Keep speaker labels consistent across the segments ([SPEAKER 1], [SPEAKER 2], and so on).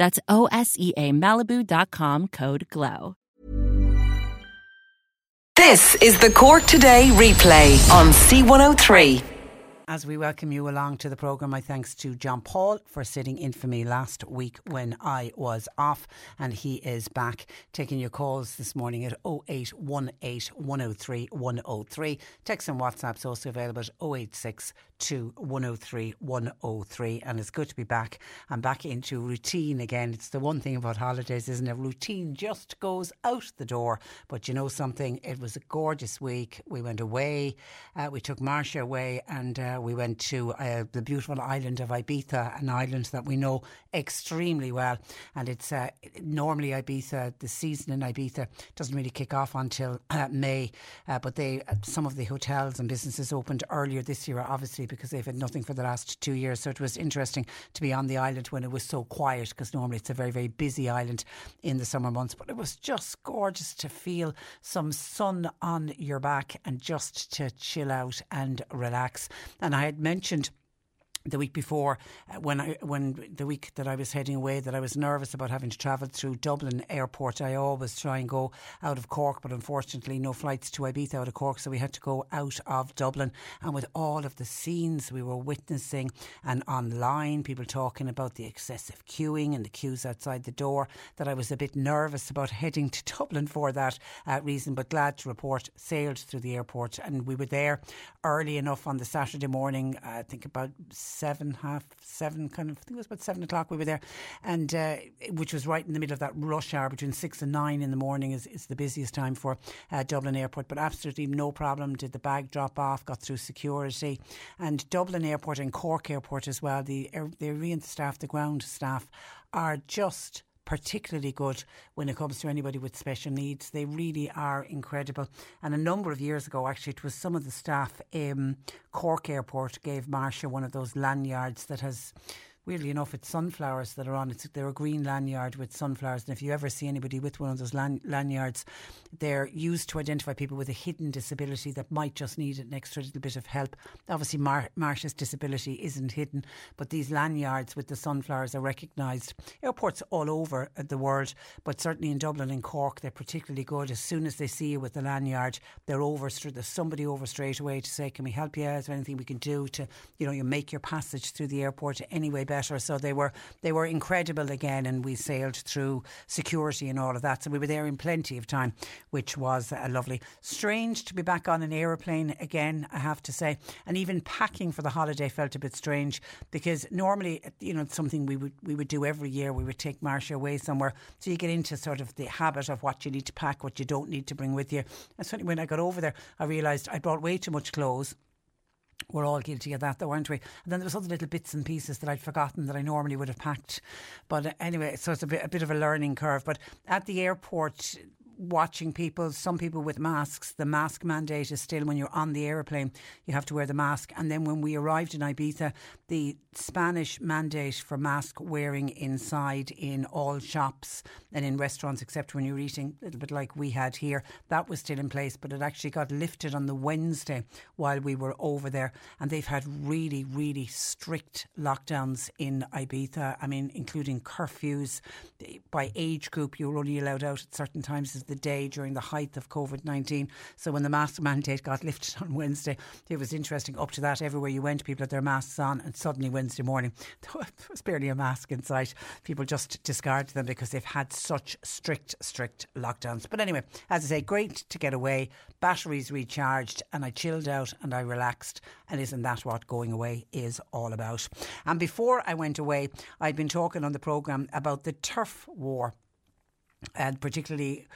[SPEAKER 1] That's O S E A Malibu.com code GLOW.
[SPEAKER 2] This is the Cork Today replay on C103.
[SPEAKER 3] As we welcome you along to the programme, my thanks to John Paul for sitting in for me last week when I was off, and he is back taking your calls this morning at 0818 103 103. Text and WhatsApp's also available at 086 to 103 103 and it's good to be back I'm back into routine again. It's the one thing about holidays isn't it? Routine just goes out the door. But you know something? It was a gorgeous week. We went away uh, we took Marcia away and uh, we went to uh, the beautiful island of Ibiza an island that we know extremely well and it's uh, normally Ibiza the season in Ibiza doesn't really kick off until uh, May uh, but they some of the hotels and businesses opened earlier this year obviously because they've had nothing for the last two years. So it was interesting to be on the island when it was so quiet because normally it's a very, very busy island in the summer months. But it was just gorgeous to feel some sun on your back and just to chill out and relax. And I had mentioned the week before uh, when I when the week that I was heading away that I was nervous about having to travel through Dublin airport. I always try and go out of Cork but unfortunately no flights to Ibiza out of Cork so we had to go out of Dublin. And with all of the scenes we were witnessing and online people talking about the excessive queuing and the queues outside the door that I was a bit nervous about heading to Dublin for that uh, reason. But glad to report sailed through the airport and we were there early enough on the Saturday morning I think about seven, half seven, kind of, I think it was about seven o'clock we were there, and uh, which was right in the middle of that rush hour between six and nine in the morning is, is the busiest time for uh, Dublin Airport. But absolutely no problem. Did the bag drop off, got through security, and Dublin Airport and Cork Airport as well. The the arena staff, the ground staff, are just particularly good when it comes to anybody with special needs. They really are incredible. And a number of years ago, actually, it was some of the staff in Cork Airport gave Marcia one of those lanyards that has weirdly enough, it's sunflowers that are on it. They're a green lanyard with sunflowers. And if you ever see anybody with one of those lan- lanyards, they're used to identify people with a hidden disability that might just need an extra little bit of help. Obviously, Mar- Marcia's disability isn't hidden, but these lanyards with the sunflowers are recognised. Airports all over the world, but certainly in Dublin and Cork, they're particularly good. As soon as they see you with the lanyard, they're over. There's somebody over straight away to say, "Can we help you? Is there anything we can do to, you know, you make your passage through the airport anyway better?" Better. So they were they were incredible again, and we sailed through security and all of that. So we were there in plenty of time, which was uh, lovely. Strange to be back on an aeroplane again, I have to say, and even packing for the holiday felt a bit strange because normally, you know, something we would we would do every year. We would take Marcia away somewhere, so you get into sort of the habit of what you need to pack, what you don't need to bring with you. And certainly when I got over there, I realised I brought way too much clothes. We're all guilty of that, though, aren't we? And then there was other little bits and pieces that I'd forgotten that I normally would have packed. But uh, anyway, so it's a bit, a bit of a learning curve. But at the airport, watching people, some people with masks. The mask mandate is still when you're on the aeroplane, you have to wear the mask. And then when we arrived in Ibiza, the Spanish mandate for mask wearing inside in all shops and in restaurants, except when you're eating, a little bit like we had here, that was still in place, but it actually got lifted on the Wednesday while we were over there. And they've had really, really strict lockdowns in Ibiza. I mean, including curfews by age group. you're only allowed out at certain times the day during the height of COVID 19. So when the mask mandate got lifted on Wednesday, it was interesting. Up to that, everywhere you went, people had their masks on, and suddenly Wednesday morning, there was barely a mask in sight. People just discarded them because they've had such strict, strict lockdowns. But anyway, as I say, great to get away, batteries recharged, and I chilled out and I relaxed. And isn't that what going away is all about? And before I went away, I'd been talking on the programme about the turf war and particularly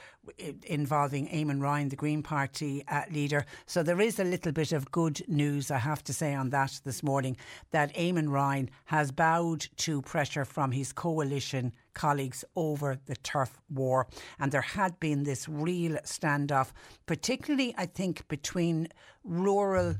[SPEAKER 3] involving Eamon Ryan, the Green Party uh, leader. So there is a little bit of good news, I have to say, on that this morning that Eamon Ryan has bowed to pressure from his coalition colleagues over the turf war. And there had been this real standoff, particularly, I think, between rural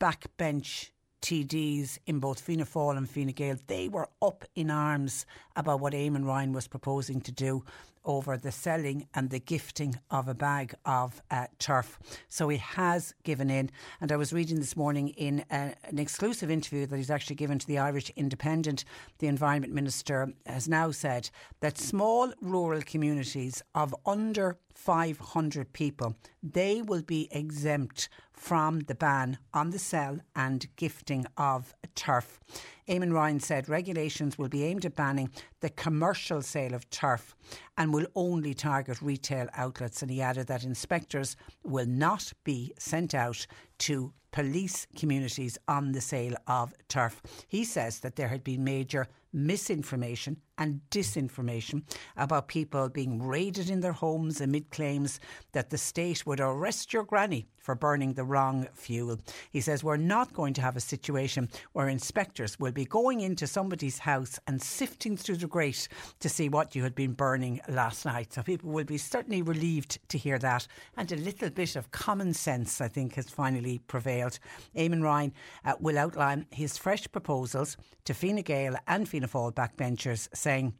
[SPEAKER 3] backbench TDs in both Fianna Fáil and Fine Gael, they were up in arms about what Eamon Ryan was proposing to do over the selling and the gifting of a bag of uh, turf. So he has given in. And I was reading this morning in a, uh, an exclusive interview that he's actually given to the Irish Independent. The Environment Minister has now said that small rural communities of under 500 people, they will be exempt from the ban on the sale and gifting of turf. Eamon Ryan said regulations will be aimed at banning the commercial sale of turf and will only target retail outlets. And he added that inspectors will not be sent out to police communities on the sale of turf. He says that there had been major misinformation and disinformation about people being raided in their homes amid claims that the state would arrest your granny for burning the wrong fuel. He says we're not going to have a situation where inspectors will be going into somebody's house and sifting through the grate to see what you had been burning last night. So people will be certainly relieved to hear that. And a little bit of common sense, I think, has finally prevailed. Eamon Ryan uh, will outline his fresh proposals to Fine Gael and Fianna Fáil backbenchers, saying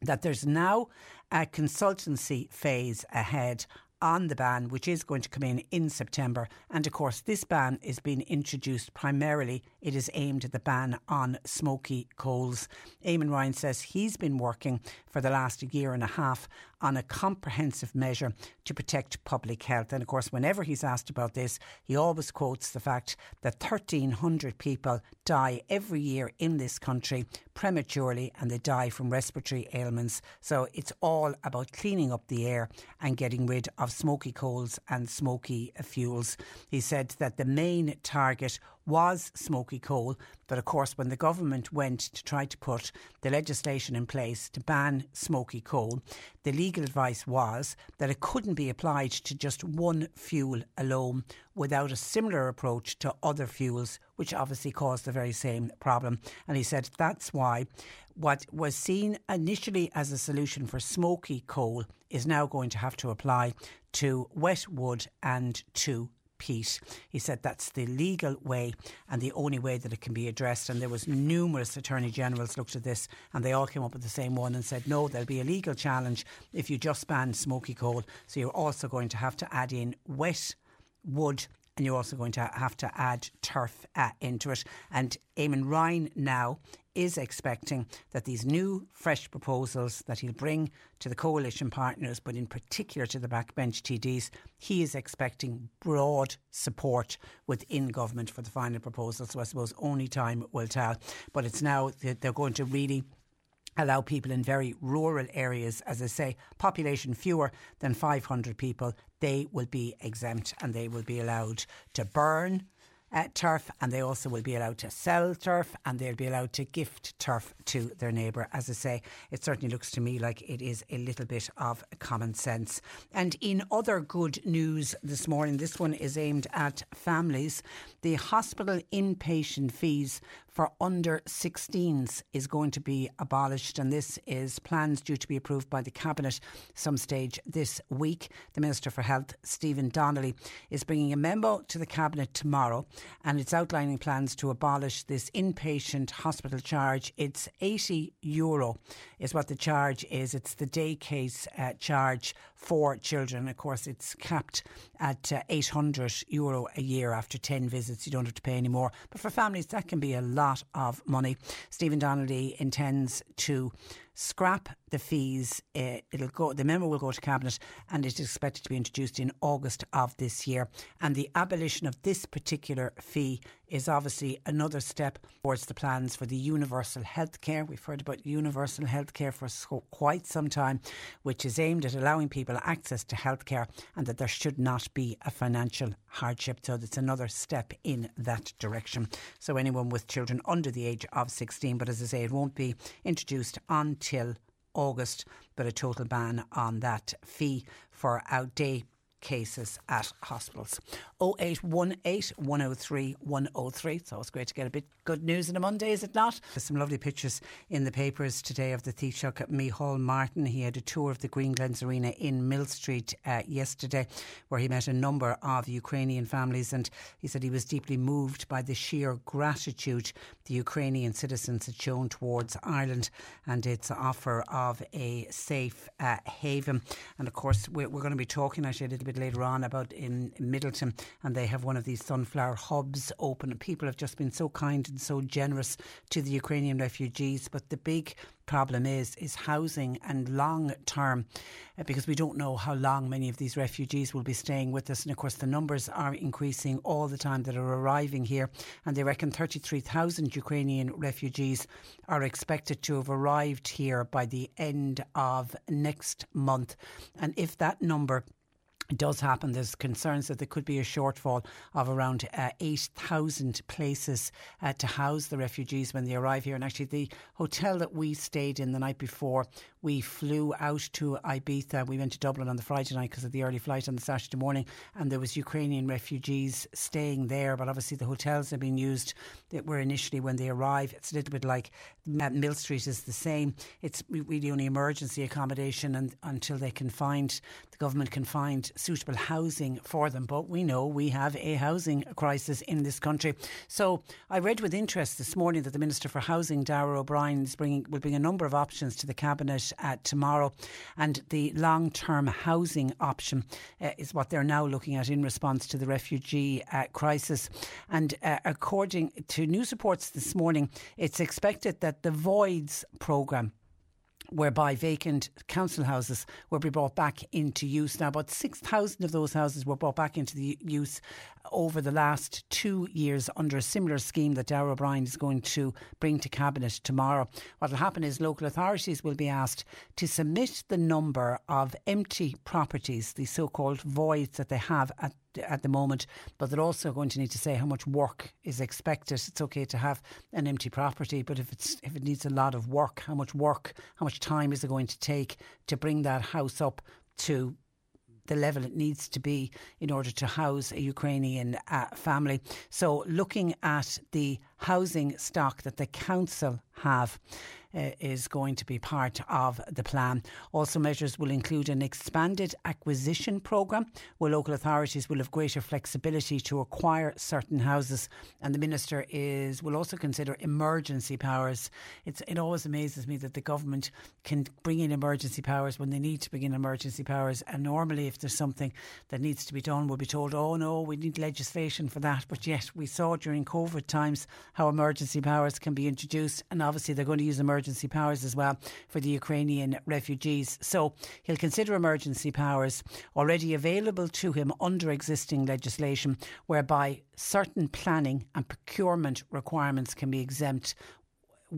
[SPEAKER 3] that there's now a consultancy phase ahead on the ban, which is going to come in in September. And of course, this ban is being introduced primarily, it is aimed at the ban on smoky coals. Eamon Ryan says he's been working for the last year and a half on a comprehensive measure to protect public health. And of course, whenever he's asked about this, he always quotes the fact that 1,300 people die every year in this country prematurely and they die from respiratory ailments. So it's all about cleaning up the air and getting rid of smoky coals and smoky fuels. He said that the main target was smoky coal. But of course, when the government went to try to put the legislation in place to ban smoky coal, the legal advice was that it couldn't be applied to just one fuel alone without a similar approach to other fuels, which obviously caused the very same problem. And he said that's why what was seen initially as a solution for smoky coal is now going to have to apply to wet wood and to peat. He said that's the legal way and the only way that it can be addressed. And there was numerous attorney generals looked at this and they all came up with the same one and said no, there'll be a legal challenge if you just ban smoky coal. So you're also going to have to add in wet wood and you're also going to have to add turf uh, into it. And Eamon Ryan now is expecting that these new, fresh proposals that he'll bring to the coalition partners, but in particular to the backbench TDs, he is expecting broad support within government for the final proposal. So I suppose only time will tell. But it's now that they're going to really allow people in very rural areas, as I say, population fewer than 500 people, they will be exempt and they will be allowed to burn uh, turf, and they also will be allowed to sell turf and they'll be allowed to gift turf to their neighbour. As I say, it certainly looks to me like it is a little bit of common sense. And in other good news this morning, this one is aimed at families. The hospital inpatient fees for under 16s is going to be abolished, and this is plans due to be approved by the Cabinet some stage this week. The Minister for Health, Stephen Donnelly, is bringing a memo to the Cabinet tomorrow, and it's outlining plans to abolish this inpatient hospital charge. It's 80 euro, is what the charge is. It's the day case uh, charge for children. Of course, it's capped at uh, 800 euro a year after 10 visits. You don't have to pay any more. But for families, that can be a lot of money. Stephen Donnelly intends to scrap the fees. Uh, it'll go. The memo will go to cabinet, and it is expected to be introduced in August of this year. And the abolition of this particular fee is obviously another step towards the plans for the universal health care. We've heard about universal health care for so quite some time, which is aimed at allowing people access to health care and that there should not be a financial hardship. So it's another step in that direction. So anyone with children under the age of 16, but as I say, it won't be introduced until August, but a total ban on that fee for outday cases at hospitals. 0818 103 103. It's always great to get a bit good news on a Monday, is it not? There's some lovely pictures in the papers today of the Taoiseach Micheál Martin. He had a tour of the Green Glens Arena in Millstreet uh, yesterday, where he met a number of Ukrainian families, and he said he was deeply moved by the sheer gratitude the Ukrainian citizens had shown towards Ireland and its offer of a safe uh, haven. And of course, we're, we're going to be talking actually a little bit bit later on about in, Midleton, and they have one of these sunflower hubs open. And people have just been so kind and so generous to the Ukrainian refugees. But the big problem is is housing and long term uh, because we don't know how long many of these refugees will be staying with us and of course the numbers are increasing all the time that are arriving here and they reckon 33,000 Ukrainian refugees are expected to have arrived here by the end of next month and if that number does happen, there's concerns that there could be a shortfall of around uh, 8,000 places uh, to house the refugees when they arrive here. And actually, the hotel that we stayed in the night before, we flew out to Ibiza. We went to Dublin on the Friday night because of the early flight on the Saturday morning, and there was Ukrainian refugees staying there. But obviously, the hotels have been used that were initially when they arrive. It's a little bit like uh, Millstreet is the same. It's really only emergency accommodation, and until they can find the government can find suitable housing for them. But we know we have a housing crisis in this country. So I read with interest this morning that the Minister for Housing, Darragh O'Brien, is bringing, will bring a number of options to the Cabinet uh, tomorrow. And the long term housing option uh, is what they're now looking at in response to the refugee uh, crisis. And uh, according to news reports this morning, it's expected that the Voids programme whereby vacant council houses will be brought back into use. Now, about 6,000 of those houses were brought back into the use over the last two years under a similar scheme that Darragh O'Brien is going to bring to Cabinet tomorrow. What will happen is local authorities will be asked to submit the number of empty properties, the so called voids that they have at at the moment, but they're also going to need to say how much work is expected. It's okay to have an empty property, but if it's if it needs a lot of work, how much work, how much time is it going to take to bring that house up to the level it needs to be in order to house a Ukrainian uh, family. So, looking at the housing stock that the council have, uh, is going to be part of the plan. Also, measures will include an expanded acquisition programme where local authorities will have greater flexibility to acquire certain houses. And the Minister is will also consider emergency powers. It's, it always amazes me that the government can bring in emergency powers when they need to bring in emergency powers. And normally, if there's something that needs to be done, we'll be told, oh no, we need legislation for that. But yet, we saw during COVID times how emergency powers can be introduced. And obviously, they're going to use emergency powers as well for the Ukrainian refugees. So he'll consider emergency powers already available to him under existing legislation, whereby certain planning and procurement requirements can be exempt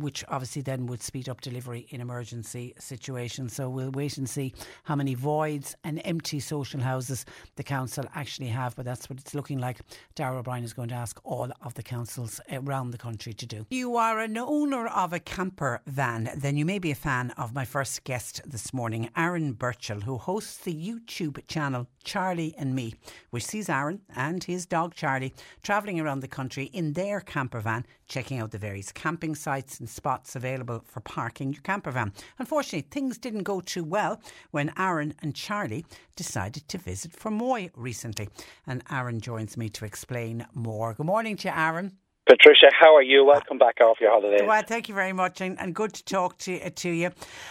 [SPEAKER 3] which obviously then would speed up delivery in emergency situations. So we'll wait and see how many voids and empty social houses the council actually have. But that's what it's looking like. Darragh O'Brien is going to ask all of the councils around the country to do. You are an owner of a camper van, then you may be a fan of my first guest this morning, Aaron Burchell, who hosts the YouTube channel Charlie and Me, which sees Aaron and his dog Charlie travelling around the country in their camper van, checking out the various camping sites and spots available for parking your camper van. Unfortunately, things didn't go too well when Aaron and Charlie decided to visit Fermoy recently. And Aaron joins me to explain more. Good morning to you, Aaron.
[SPEAKER 4] Patricia, how are you? Welcome back off your holidays.
[SPEAKER 3] Well, thank you very much, and, and good to talk to uh, to you.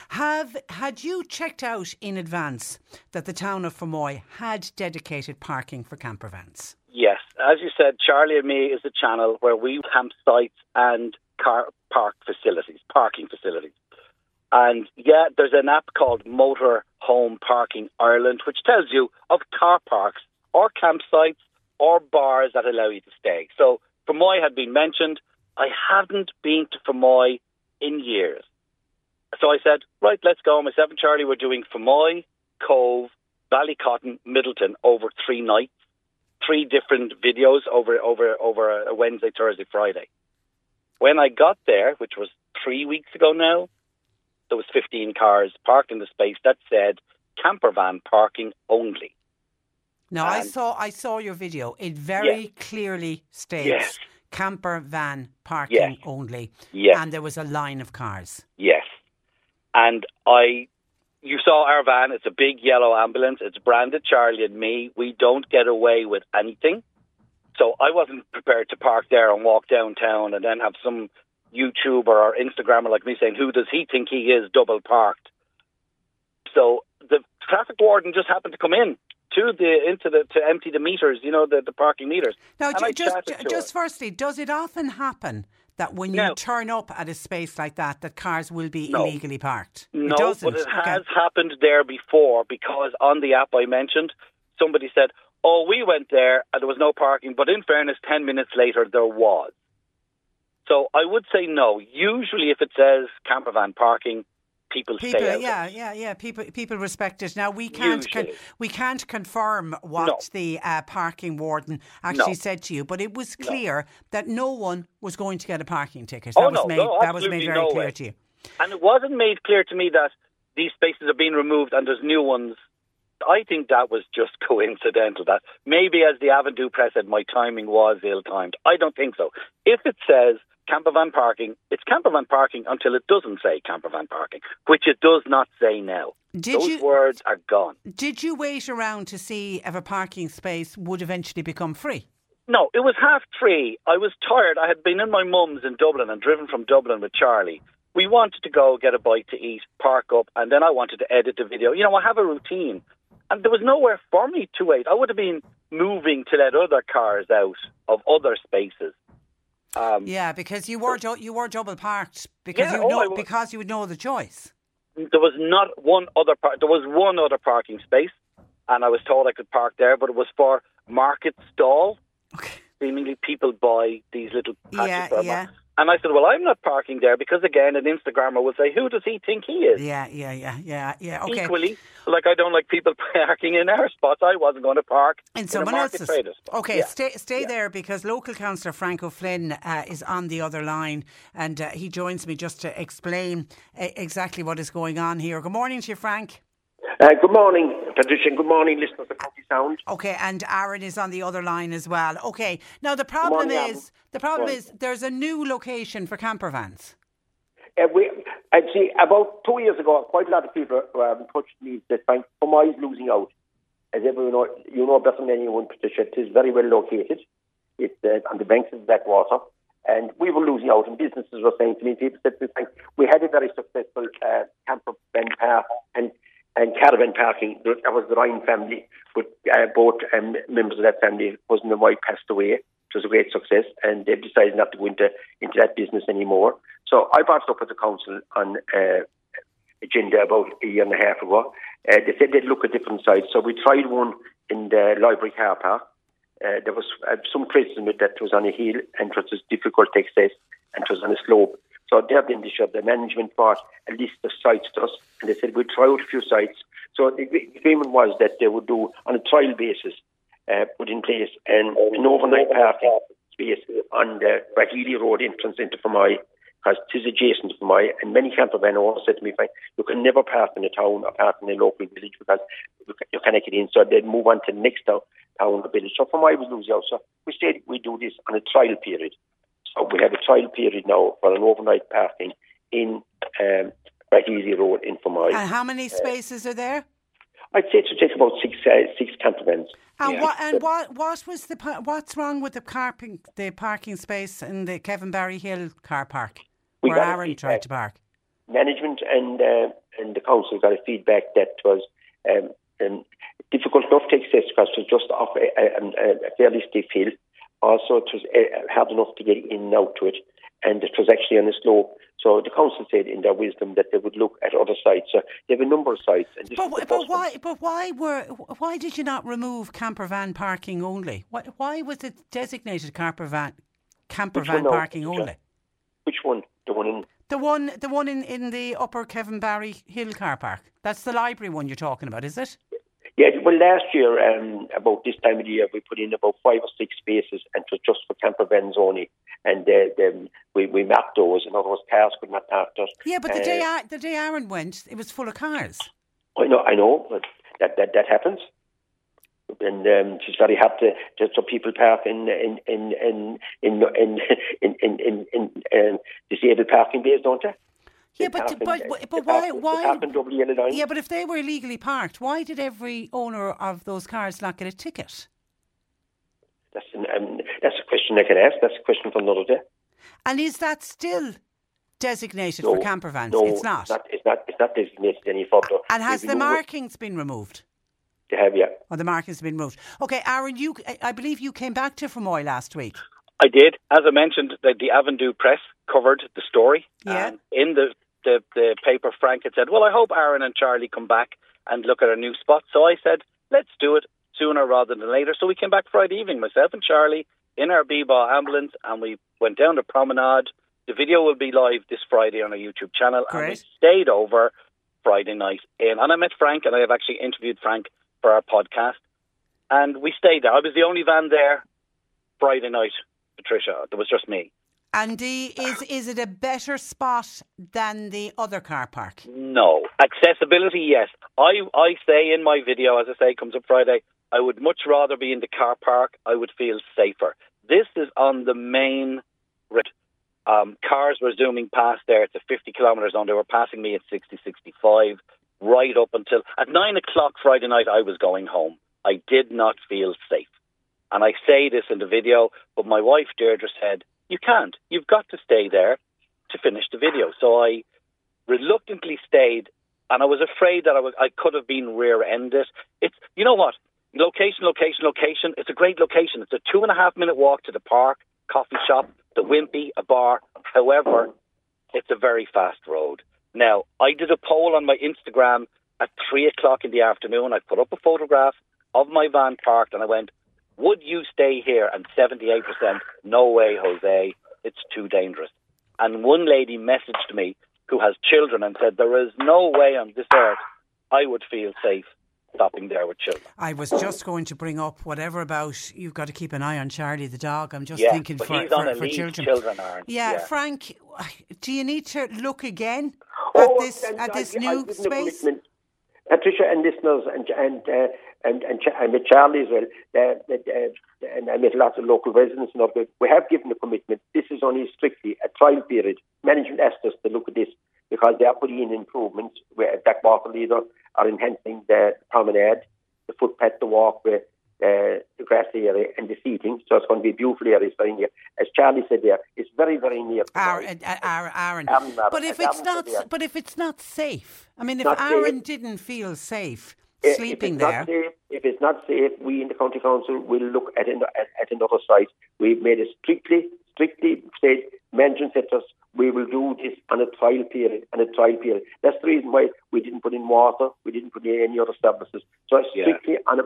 [SPEAKER 3] Have had you checked out in advance that the town of Fermoy had dedicated parking for camper vans?
[SPEAKER 4] Yes, as you said, Charlie and Me is a channel where we camp sites and car park facilities, parking facilities. And yeah, there's an app called Motor Home Parking Ireland, which tells you of car parks or campsites or bars that allow you to stay. So Fermoy had been mentioned. I hadn't been to Fermoy in years. So I said, right, let's go. Myself and Charlie were doing Fermoy, Cobh, Ballycotton, Midleton over three nights, three different videos over over over a Wednesday, Thursday, Friday. When I got there, which was three weeks ago now, there was 15 cars parked in the space that said camper van parking only.
[SPEAKER 3] Now I saw I saw your video. It very
[SPEAKER 4] Yes.
[SPEAKER 3] clearly states
[SPEAKER 4] Yes.
[SPEAKER 3] camper van parking
[SPEAKER 4] Yes.
[SPEAKER 3] only,
[SPEAKER 4] Yes.
[SPEAKER 3] and there was a line of cars.
[SPEAKER 4] Yes. And I, you saw our van. It's a big yellow ambulance. It's branded Charlie and me. We don't get away with anything. So I wasn't prepared to park there and walk downtown and then have some YouTuber or Instagrammer like me saying, who does he think he is double parked? So the traffic warden just happened to come in to the into the to empty the meters, you know, the, the parking meters.
[SPEAKER 3] Now, ju- just just
[SPEAKER 4] her.
[SPEAKER 3] firstly, does it often happen that when you
[SPEAKER 4] No.
[SPEAKER 3] turn up at a space like that, that cars will be
[SPEAKER 4] No.
[SPEAKER 3] illegally parked?
[SPEAKER 4] No,
[SPEAKER 3] it
[SPEAKER 4] but it
[SPEAKER 3] Okay.
[SPEAKER 4] has happened there before because on the app I mentioned, somebody said, "Oh, we went there and there was no parking," but in fairness, ten minutes later there was. So I would say no. Usually, if it says camper van parking, people,
[SPEAKER 3] People,
[SPEAKER 4] stay out.
[SPEAKER 3] yeah, yeah, yeah. People, people respect it. Now we can't, con- we can't confirm what
[SPEAKER 4] No.
[SPEAKER 3] the uh, parking warden actually
[SPEAKER 4] No.
[SPEAKER 3] said to you, but it was
[SPEAKER 4] No.
[SPEAKER 3] clear that no one was going to get a parking ticket.
[SPEAKER 4] Oh,
[SPEAKER 3] that was
[SPEAKER 4] no,
[SPEAKER 3] made.
[SPEAKER 4] no,
[SPEAKER 3] that was made very
[SPEAKER 4] no
[SPEAKER 3] clear
[SPEAKER 4] way.
[SPEAKER 3] to you.
[SPEAKER 4] And it wasn't made clear to me that these spaces are being removed and there's new ones. I think that was just coincidental. That maybe, as the Avondhu press said, my timing was ill-timed. I don't think so. If it says camper van parking, it's campervan parking until it doesn't say campervan parking, which it does not say now.
[SPEAKER 3] Did
[SPEAKER 4] Those
[SPEAKER 3] you
[SPEAKER 4] words are gone.
[SPEAKER 3] did you wait around to see if a parking space would eventually become free?
[SPEAKER 4] No, it was half three. I was tired. I had been in my mum's in Dublin and driven from Dublin with Charlie. We wanted to go get a bite to eat, park up, and then I wanted to edit the video. You know, I have a routine. And there was nowhere for me to wait. I would have been moving to let other cars out of other spaces. Um,
[SPEAKER 3] Yeah, because you were you were double parked because
[SPEAKER 4] Yeah,
[SPEAKER 3] you
[SPEAKER 4] oh,
[SPEAKER 3] know because you would know the choice.
[SPEAKER 4] There was not one other par- there was one other parking space, and I was told I could park there, but it was for market stall.
[SPEAKER 3] Okay.
[SPEAKER 4] Seemingly, people buy these little patches
[SPEAKER 3] Yeah, yeah.
[SPEAKER 4] And I said, well, I'm not parking there because again, an Instagrammer will say, who does he think he is?
[SPEAKER 3] Yeah, yeah, yeah, yeah, yeah. Okay.
[SPEAKER 4] Equally, like I don't like people parking in our spots. I wasn't going to park
[SPEAKER 3] in
[SPEAKER 4] in
[SPEAKER 3] someone
[SPEAKER 4] market
[SPEAKER 3] else's.
[SPEAKER 4] spot.
[SPEAKER 3] Okay,
[SPEAKER 4] Yeah.
[SPEAKER 3] stay stay
[SPEAKER 4] Yeah.
[SPEAKER 3] there because local councillor Frank O'Flynn uh, is on the other line and uh, he joins me just to explain uh, exactly what is going on here. Good morning to you, Frank.
[SPEAKER 5] Uh, good morning, Patricia. Good morning, listeners of County Sound.
[SPEAKER 3] Okay, and Aaron is on the other line as well. Okay, now the problem
[SPEAKER 5] morning,
[SPEAKER 3] is
[SPEAKER 5] Aaron.
[SPEAKER 3] the problem is there's a new location for camper vans.
[SPEAKER 5] Uh, we, I'd about two years ago, quite a lot of people um, touched me that Frank Fermoy is losing out. As everyone know, you know better than anyone, Patricia, it is very well located. It's uh, on the banks of the Blackwater. And we were losing out, and businesses were saying to me, people said we had a very successful uh, camper van park and, and caravan parking. That was the Ryan family, but uh, both um, members of that family, husband and wife, passed away. It was a great success, and they've decided not to go into, into that business anymore. So I brought it up at the council on uh, agenda about a year and a half ago. Uh, they said they'd look at different sites. So we tried one in the library car park. Uh, there was uh, some criticism that it was on a hill and it was difficult to access and it was on a slope. So there then the, the management brought a list of sites to us and they said we'd try out a few sites. So the agreement was that they would do on a trial basis uh, put in place an, an overnight parking space on the Brahili Road entrance into Fermoy because it is adjacent to my, and many camper van owners said to me, you can never park in a town or park in a local village because you can't get in. So they'd move on to the next town, town or village. So Fermoy was losing out. So we said we do this on a trial period. So we have a trial period now for an overnight parking in um, Easy Road in Fermoy.
[SPEAKER 3] And how many spaces uh, are there?
[SPEAKER 5] I'd say it should take about six uh, six camper vans.
[SPEAKER 3] And yeah. what and what what was the what's wrong with the parking the parking space in the Kevin Barry Hill car park?
[SPEAKER 5] we
[SPEAKER 3] where Aaron tried to park.
[SPEAKER 5] Management and uh, and the council got a feedback that was um, um, difficult enough to access because it was just off a, a, a fairly steep hill. Also, it was uh, hard enough to get in and out to it, and it was actually on a slope. So the council said, in their wisdom, that they would look at other sites. So they have a number of sites.
[SPEAKER 3] but, but why? But why were? Why did you not remove camper van parking only? Why, why was it designated camper van camper Which van parking only?
[SPEAKER 5] Which one? The one in
[SPEAKER 3] the one, the one in, in the Upper Kevin Barry Hill car park. That's the library one you're talking about, is it?
[SPEAKER 5] Well, last year, um, about this time of the year, we put in about five or six spaces, and it was just for camper vans only. And uh, we we mapped those. In other words, cars could not park there.
[SPEAKER 3] Yeah, but the uh, day the day Aaron went, it was full of cars.
[SPEAKER 5] I know, I know, but that that that happens and um, she's very happy to, to, so people park in in in in in in in, in, in, in, in disabled parking bays, don't they?
[SPEAKER 3] Yeah, but but, but, but why why?
[SPEAKER 5] Yeah,
[SPEAKER 3] but if they were illegally parked, why did every owner of those cars not get a ticket?
[SPEAKER 5] That's an, um, that's a question I can ask. That's a question for another day.
[SPEAKER 3] And is that still designated
[SPEAKER 5] no,
[SPEAKER 3] for camper vans?
[SPEAKER 5] No,
[SPEAKER 3] it's not.
[SPEAKER 5] It's not. It's not, it's not designated any further.
[SPEAKER 3] And has the markings been removed?
[SPEAKER 5] They have, yeah.
[SPEAKER 3] Well, the markings have been removed. Okay, Aaron, you, I believe you came back to Fermoy last week.
[SPEAKER 4] I did. As I mentioned, the, the Avondhu Press covered the story.
[SPEAKER 3] Yeah.
[SPEAKER 4] in the, the, the paper, Frank had said, well, I hope Aaron and Charlie come back and look at a new spot. So I said, let's do it sooner rather than later. So we came back Friday evening, myself and Charlie, in our Beba ambulance, and we went down the promenade. The video will be live this Friday on our YouTube channel.
[SPEAKER 3] Great.
[SPEAKER 4] And we stayed over Friday night. In, and I met Frank, and I have actually interviewed Frank for our podcast. And we stayed there. I was the only van there Friday night, Patricia. There was just me.
[SPEAKER 3] And is is it a better spot than the other car park?
[SPEAKER 4] No. Accessibility, yes. I I say in my video, as I say, comes up Friday, I would much rather be in the car park. I would feel safer. This is on the main route. Um, cars were zooming past there. It's a 50 kilometres on. They were passing me at 60, 65 right up until at nine o'clock Friday night, I was going home. I did not feel safe. And I say this in the video, but my wife, Deirdre, said, You can't. You've got to stay there to finish the video. So I reluctantly stayed, and I was afraid that I, was, I could have been rear ended. It's, you know what? Location, location, location. It's a great location. It's a two and a half minute walk to the park, coffee shop, the Wimpy, a bar. However, it's a very fast road. Now, I did a poll on my Instagram at three o'clock in the afternoon. I put up a photograph of my van parked and I went, Would you stay here? And 78%, no way, Jose. It's too dangerous. And one lady messaged me who has children and said, There is no way on this earth I would feel safe stopping there with children.
[SPEAKER 3] I was just going to bring up whatever about you've got to keep an eye on Charlie the dog. I'm just
[SPEAKER 4] yeah,
[SPEAKER 3] thinking for,
[SPEAKER 4] for,
[SPEAKER 3] for children.
[SPEAKER 4] children aren't.
[SPEAKER 3] Yeah, yeah, Frank, do you need to look again
[SPEAKER 5] oh,
[SPEAKER 3] at this at this
[SPEAKER 5] I,
[SPEAKER 3] new
[SPEAKER 5] I
[SPEAKER 3] space?
[SPEAKER 5] Patricia and listeners and and uh, and, and I met Charlie as well, uh, uh, and I met lots of local residents and other. We have given a commitment. This is only strictly a trial period. Management asked us to look at this because they are putting in improvements where Blackwater Leader are enhancing the promenade, the footpath, the walkway, uh, the grass area and the seating. So it's going to be a beautiful area. It's very near. As Charlie said there, it's very, very near.
[SPEAKER 3] Aaron, uh, Aaron,
[SPEAKER 5] Aaron.
[SPEAKER 3] But if it's not, but if it's not safe, I mean, if not Aaron safe. didn't feel safe sleeping
[SPEAKER 5] if
[SPEAKER 3] there,
[SPEAKER 5] safe, if it's not safe, we in the county council will look at, at, at another site. We've made it strictly, strictly said management sectors we will do this on a trial period, on a trial period. That's the reason why we didn't put in water, we didn't put in any other services. So it's strictly yeah. on a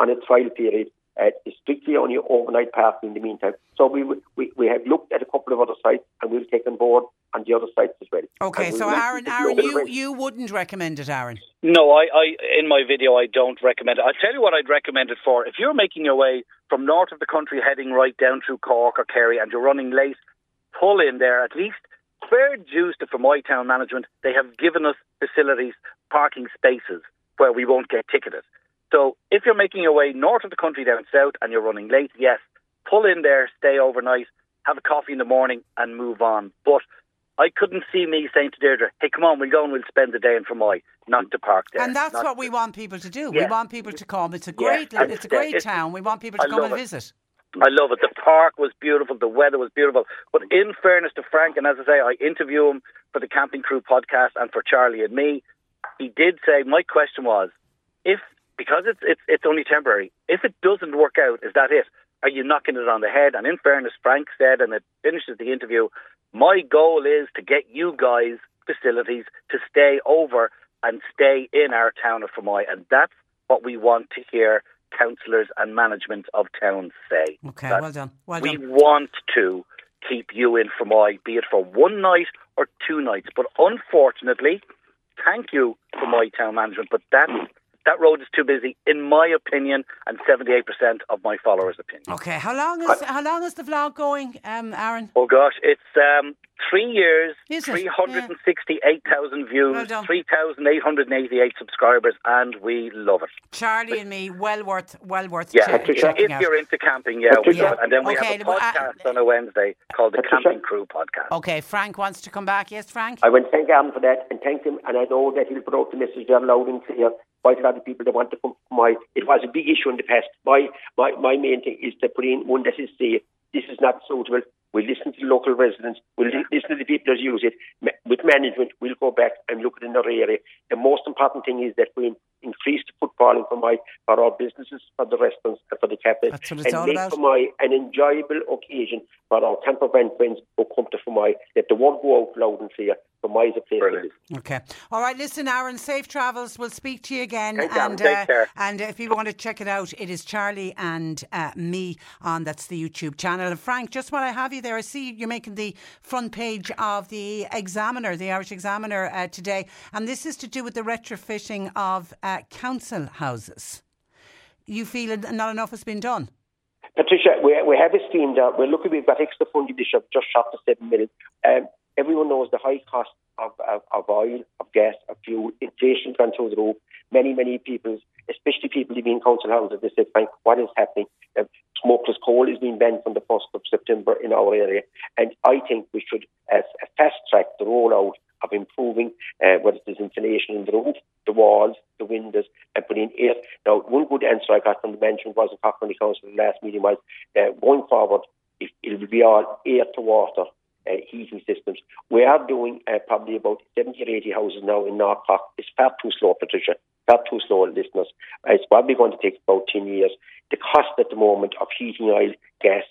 [SPEAKER 5] on a trial period. Uh, it's strictly only overnight parking in the meantime. So we, we we have looked at a couple of other sites and we'll take on board on the other sites as well.
[SPEAKER 3] Okay, so Aaron, Aaron, you, you wouldn't recommend it, Aaron?
[SPEAKER 4] No, I, I in my video I don't recommend it. I'll tell you what I'd recommend it for. If you're making your way from north of the country heading right down through Cork or Kerry and you're running late pull in there at least fair dues to my Town Management. They have given us facilities, parking spaces where we won't get ticketed. So if you're making your way north of the country down south and you're running late, yes, pull in there, stay overnight, have a coffee in the morning, and move on. But I couldn't see me saying to Deirdre, "Hey, come on, we'll go and we'll spend the day in Fermoy, not to park there."
[SPEAKER 3] And that's what we want people to do. Yeah. We want people to come. It's a great, yeah. it's a great it's, town. We want people to I come and
[SPEAKER 4] it.
[SPEAKER 3] visit.
[SPEAKER 4] I love it. The park was beautiful. The weather was beautiful. But in fairness to Frank, and as I say, I interview him for the Camping Crew podcast and for Charlie and me. He did say my question was, if because it's it's it's only temporary, if it doesn't work out, is that it? Are you knocking it on the head? And in fairness, Frank said, and it finishes the interview. My goal is to get you guys facilities to stay over and stay in our town of Fermoy, and that's what we want to hear councillors and management of towns say.
[SPEAKER 3] Okay, well done. Well
[SPEAKER 4] we
[SPEAKER 3] done.
[SPEAKER 4] want to keep you in Fermoy, be it for one night or two nights. But unfortunately, thank you Fermoy town management, but that that road is too busy, in my opinion, and seventy eight percent of my followers' opinion.
[SPEAKER 3] Okay, how long is how long is the vlog going, um, Aaron?
[SPEAKER 4] Oh gosh, it's um, three years, 368,000 yeah. views, well 3,888 subscribers, and we love it.
[SPEAKER 3] Charlie and me, well worth, well worth
[SPEAKER 4] yeah. if out. you're into camping, yeah, we yeah. love it. And then we okay, have a uh, podcast uh, on a Wednesday called the Camping Crew Podcast.
[SPEAKER 3] Okay, Frank wants to come back. Yes, Frank?
[SPEAKER 5] I want to thank Alan for that and thank him, and I know that he'll put out the message there loud and clear quite a lot of people that want to my it was a big issue in the past. My my my main thing is to put in one that is safe. This is not suitable. We'll listen to the local residents. We'll listen to the people that use it. With management, we'll go back and look at another area. The most important thing is that we increase the footballing for my for our businesses, for the restaurants, and for the cafes,
[SPEAKER 3] That's what it's
[SPEAKER 5] and make
[SPEAKER 3] about.
[SPEAKER 5] for my an enjoyable occasion for our camper van friends who come to Fermoy. Let the word go out loud and clear. my is a place Brilliant. to live.
[SPEAKER 3] Okay. All right. Listen, Aaron. Safe travels. We'll speak to you again.
[SPEAKER 5] Thanks,
[SPEAKER 3] and
[SPEAKER 5] uh,
[SPEAKER 3] and if you want to check it out, it is Charlie and uh, me on that's the YouTube channel. And Frank, just while I have you there, I see you're making the front page of the Examiner, the Irish Examiner uh, today, and this is to do with the retrofitting of uh, council houses. You feel that not enough has been done?
[SPEAKER 5] Patricia, we, we have esteemed, that we're looking, we've got extra funding just short of 7 million. Um, everyone knows the high cost of, of, of, oil, of gas, of fuel, inflation gone through the roof. Many, many people, especially people living in council houses, they said, Frank, what is happening? Uh, smokeless coal is being banned from the 1st of September in our area. And I think we should uh, fast track the rollout of improving uh, whether it's insulation in the roof, the walls, the windows, and putting air. Now, one good answer I got from the management was Cork County Council the last meeting was uh, going forward, it, it will be all air to water. Uh, heating systems. We are doing uh, probably about 70 or 80 houses now in North Cork. It's far too slow, Patricia. Far too slow, listeners. It's probably going to take about 10 years. The cost at the moment of heating oil, gas,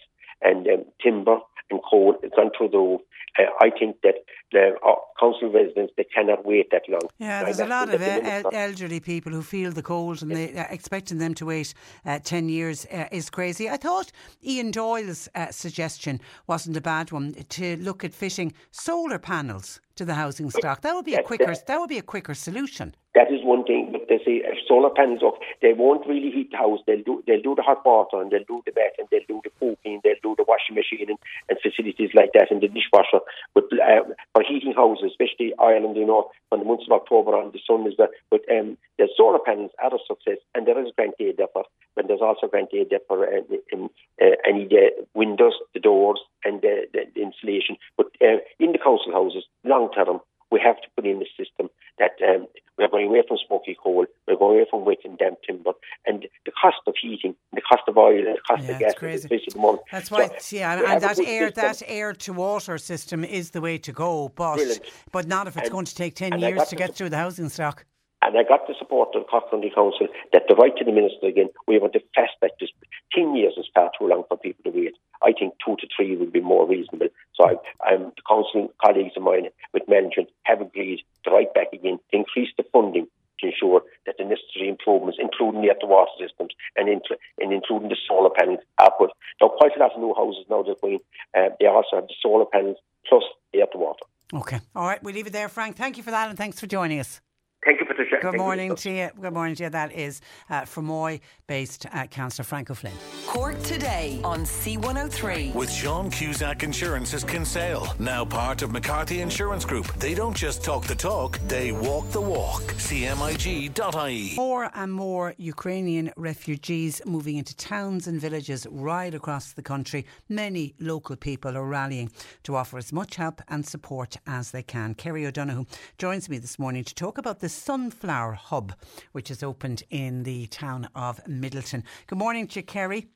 [SPEAKER 5] and um, timber and coal has gone through the. Uh, I think that the uh, council residents they cannot wait that long.
[SPEAKER 3] Yeah, there's a lot of el- elderly people who feel the cold, and they, uh, expecting them to wait uh, ten years uh, is crazy. I thought Ian Doyle's uh, suggestion wasn't a bad one to look at fitting solar panels to the housing stock. That would be a quicker. That would be a quicker solution.
[SPEAKER 5] That is one thing, but they say if solar panels up, they won't really heat the house. They'll do they'll do the hot water and they'll do the bath and they'll do the cooking, they'll do the washing machine and, and facilities like that and the dishwasher. But uh, for heating houses, especially Ireland, you know, from the months of October on, the sun is there. But um, the solar panels are a success, and there is grant aid there for, but there's also grant aid there for uh, in, uh, any the windows, the doors, and the, the, the insulation. But uh, in the council houses, long term, we have to put in a system that um, we're going away from smoky coal, we're going away from wet and damp timber, and the cost of heating, the cost of oil, the cost
[SPEAKER 3] Yeah,
[SPEAKER 5] of gas,
[SPEAKER 3] crazy.
[SPEAKER 5] the moment.
[SPEAKER 3] That's
[SPEAKER 5] So
[SPEAKER 3] why, yeah, and, and that air,
[SPEAKER 5] system.
[SPEAKER 3] that air to water system is the way to go. But
[SPEAKER 5] Brilliant.
[SPEAKER 3] but not if it's
[SPEAKER 5] And-
[SPEAKER 3] going to take ten years to get
[SPEAKER 5] sup-
[SPEAKER 3] through the housing stock.
[SPEAKER 5] And I got the support of the Cork County Council that the right to the minister again, we want to fast track this. 10 years is far too long for people to wait. I think two to three would be more reasonable. So I, I'm, the council colleagues of mine with management have agreed to write back again to increase the funding to ensure that the necessary improvements, including the water systems and, incl- and including the solar panels, are put. Now, quite a lot of new houses now that we uh, they also have the solar panels plus air to water.
[SPEAKER 3] Okay, all right, we leave it there, Frank. Thank you for that, and thanks for joining us.
[SPEAKER 5] Thank you, Patricia.
[SPEAKER 3] Good
[SPEAKER 5] Thank you.
[SPEAKER 3] morning to you. Good morning to you. That is uh, Fermoy based uh, Councillor Frank O'Flynn.
[SPEAKER 2] Cork today on C103.
[SPEAKER 6] With Sean Cusack Insurance's Kinsale, now part of McCarthy Insurance Group. They don't just talk the talk, they walk the walk. CMIG.ie.
[SPEAKER 3] More and more Ukrainian refugees moving into towns and villages right across the country. Many local people are rallying to offer as much help and support as they can. Kerry O'Donoghue joins me this morning to talk about the Sunflower Hub, which has opened in the town of Midleton. Good morning to Kerry.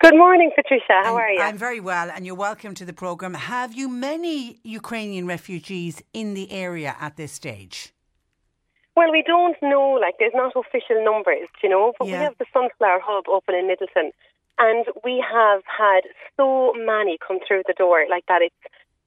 [SPEAKER 7] Good morning, Patricia. How
[SPEAKER 3] I'm-
[SPEAKER 7] are you?
[SPEAKER 3] I'm very well, and you're welcome to the programme. Have you many Ukrainian refugees in the area at this stage?
[SPEAKER 7] well, we don't know, like, there's not official numbers, you know, but
[SPEAKER 3] Yeah.
[SPEAKER 7] we have the Sunflower Hub open in Midleton, and we have had so many come through the door like that. It's,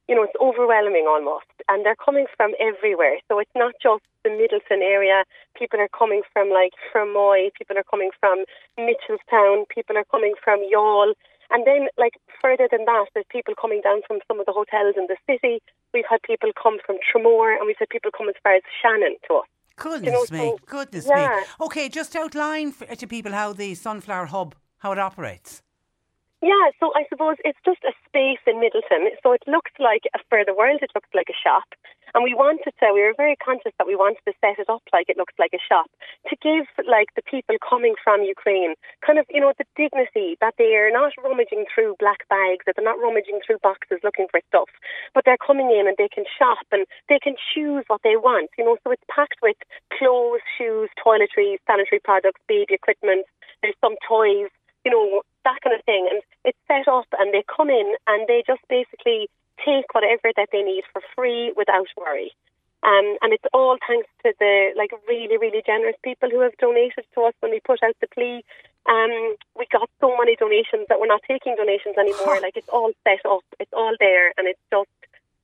[SPEAKER 7] you know, it's overwhelming almost, and they're coming from everywhere. So it's not just the Midleton area. People are coming from, like, Fermoy, people are coming from Mitchelstown, people are coming from Youghal. And then, like, further than that, there's people coming down from some of the hotels in the city. We've had people come from Tramore, and we've had people come as far as Shannon to us.
[SPEAKER 3] Goodness
[SPEAKER 7] know,
[SPEAKER 3] me,
[SPEAKER 7] so-
[SPEAKER 3] goodness
[SPEAKER 7] yeah.
[SPEAKER 3] me. Okay, just outline for, to people how the Sunflower Hub, how it operates.
[SPEAKER 7] Yeah, so I suppose it's just a space in Midleton. So it looks like, for the world, it looks like a shop. And we wanted to, we were very conscious that we wanted to set it up like it looks like a shop to give, like, the people coming from Ukraine kind of, you know, the dignity that they are not rummaging through black bags, that they're not rummaging through boxes looking for stuff, but they're coming in and they can shop and they can choose what they want, you know. So it's packed with clothes, shoes, toiletries, sanitary products, baby equipment, there's some toys, you know, that kind of thing. And it's set up and they come in and they just basically take whatever that they need for free without worry. Um, and it's all thanks to the like really, really generous people who have donated to us when we put out the plea. Um, we got so many donations that we're not taking donations anymore. like it's all set up, it's all there, and it's just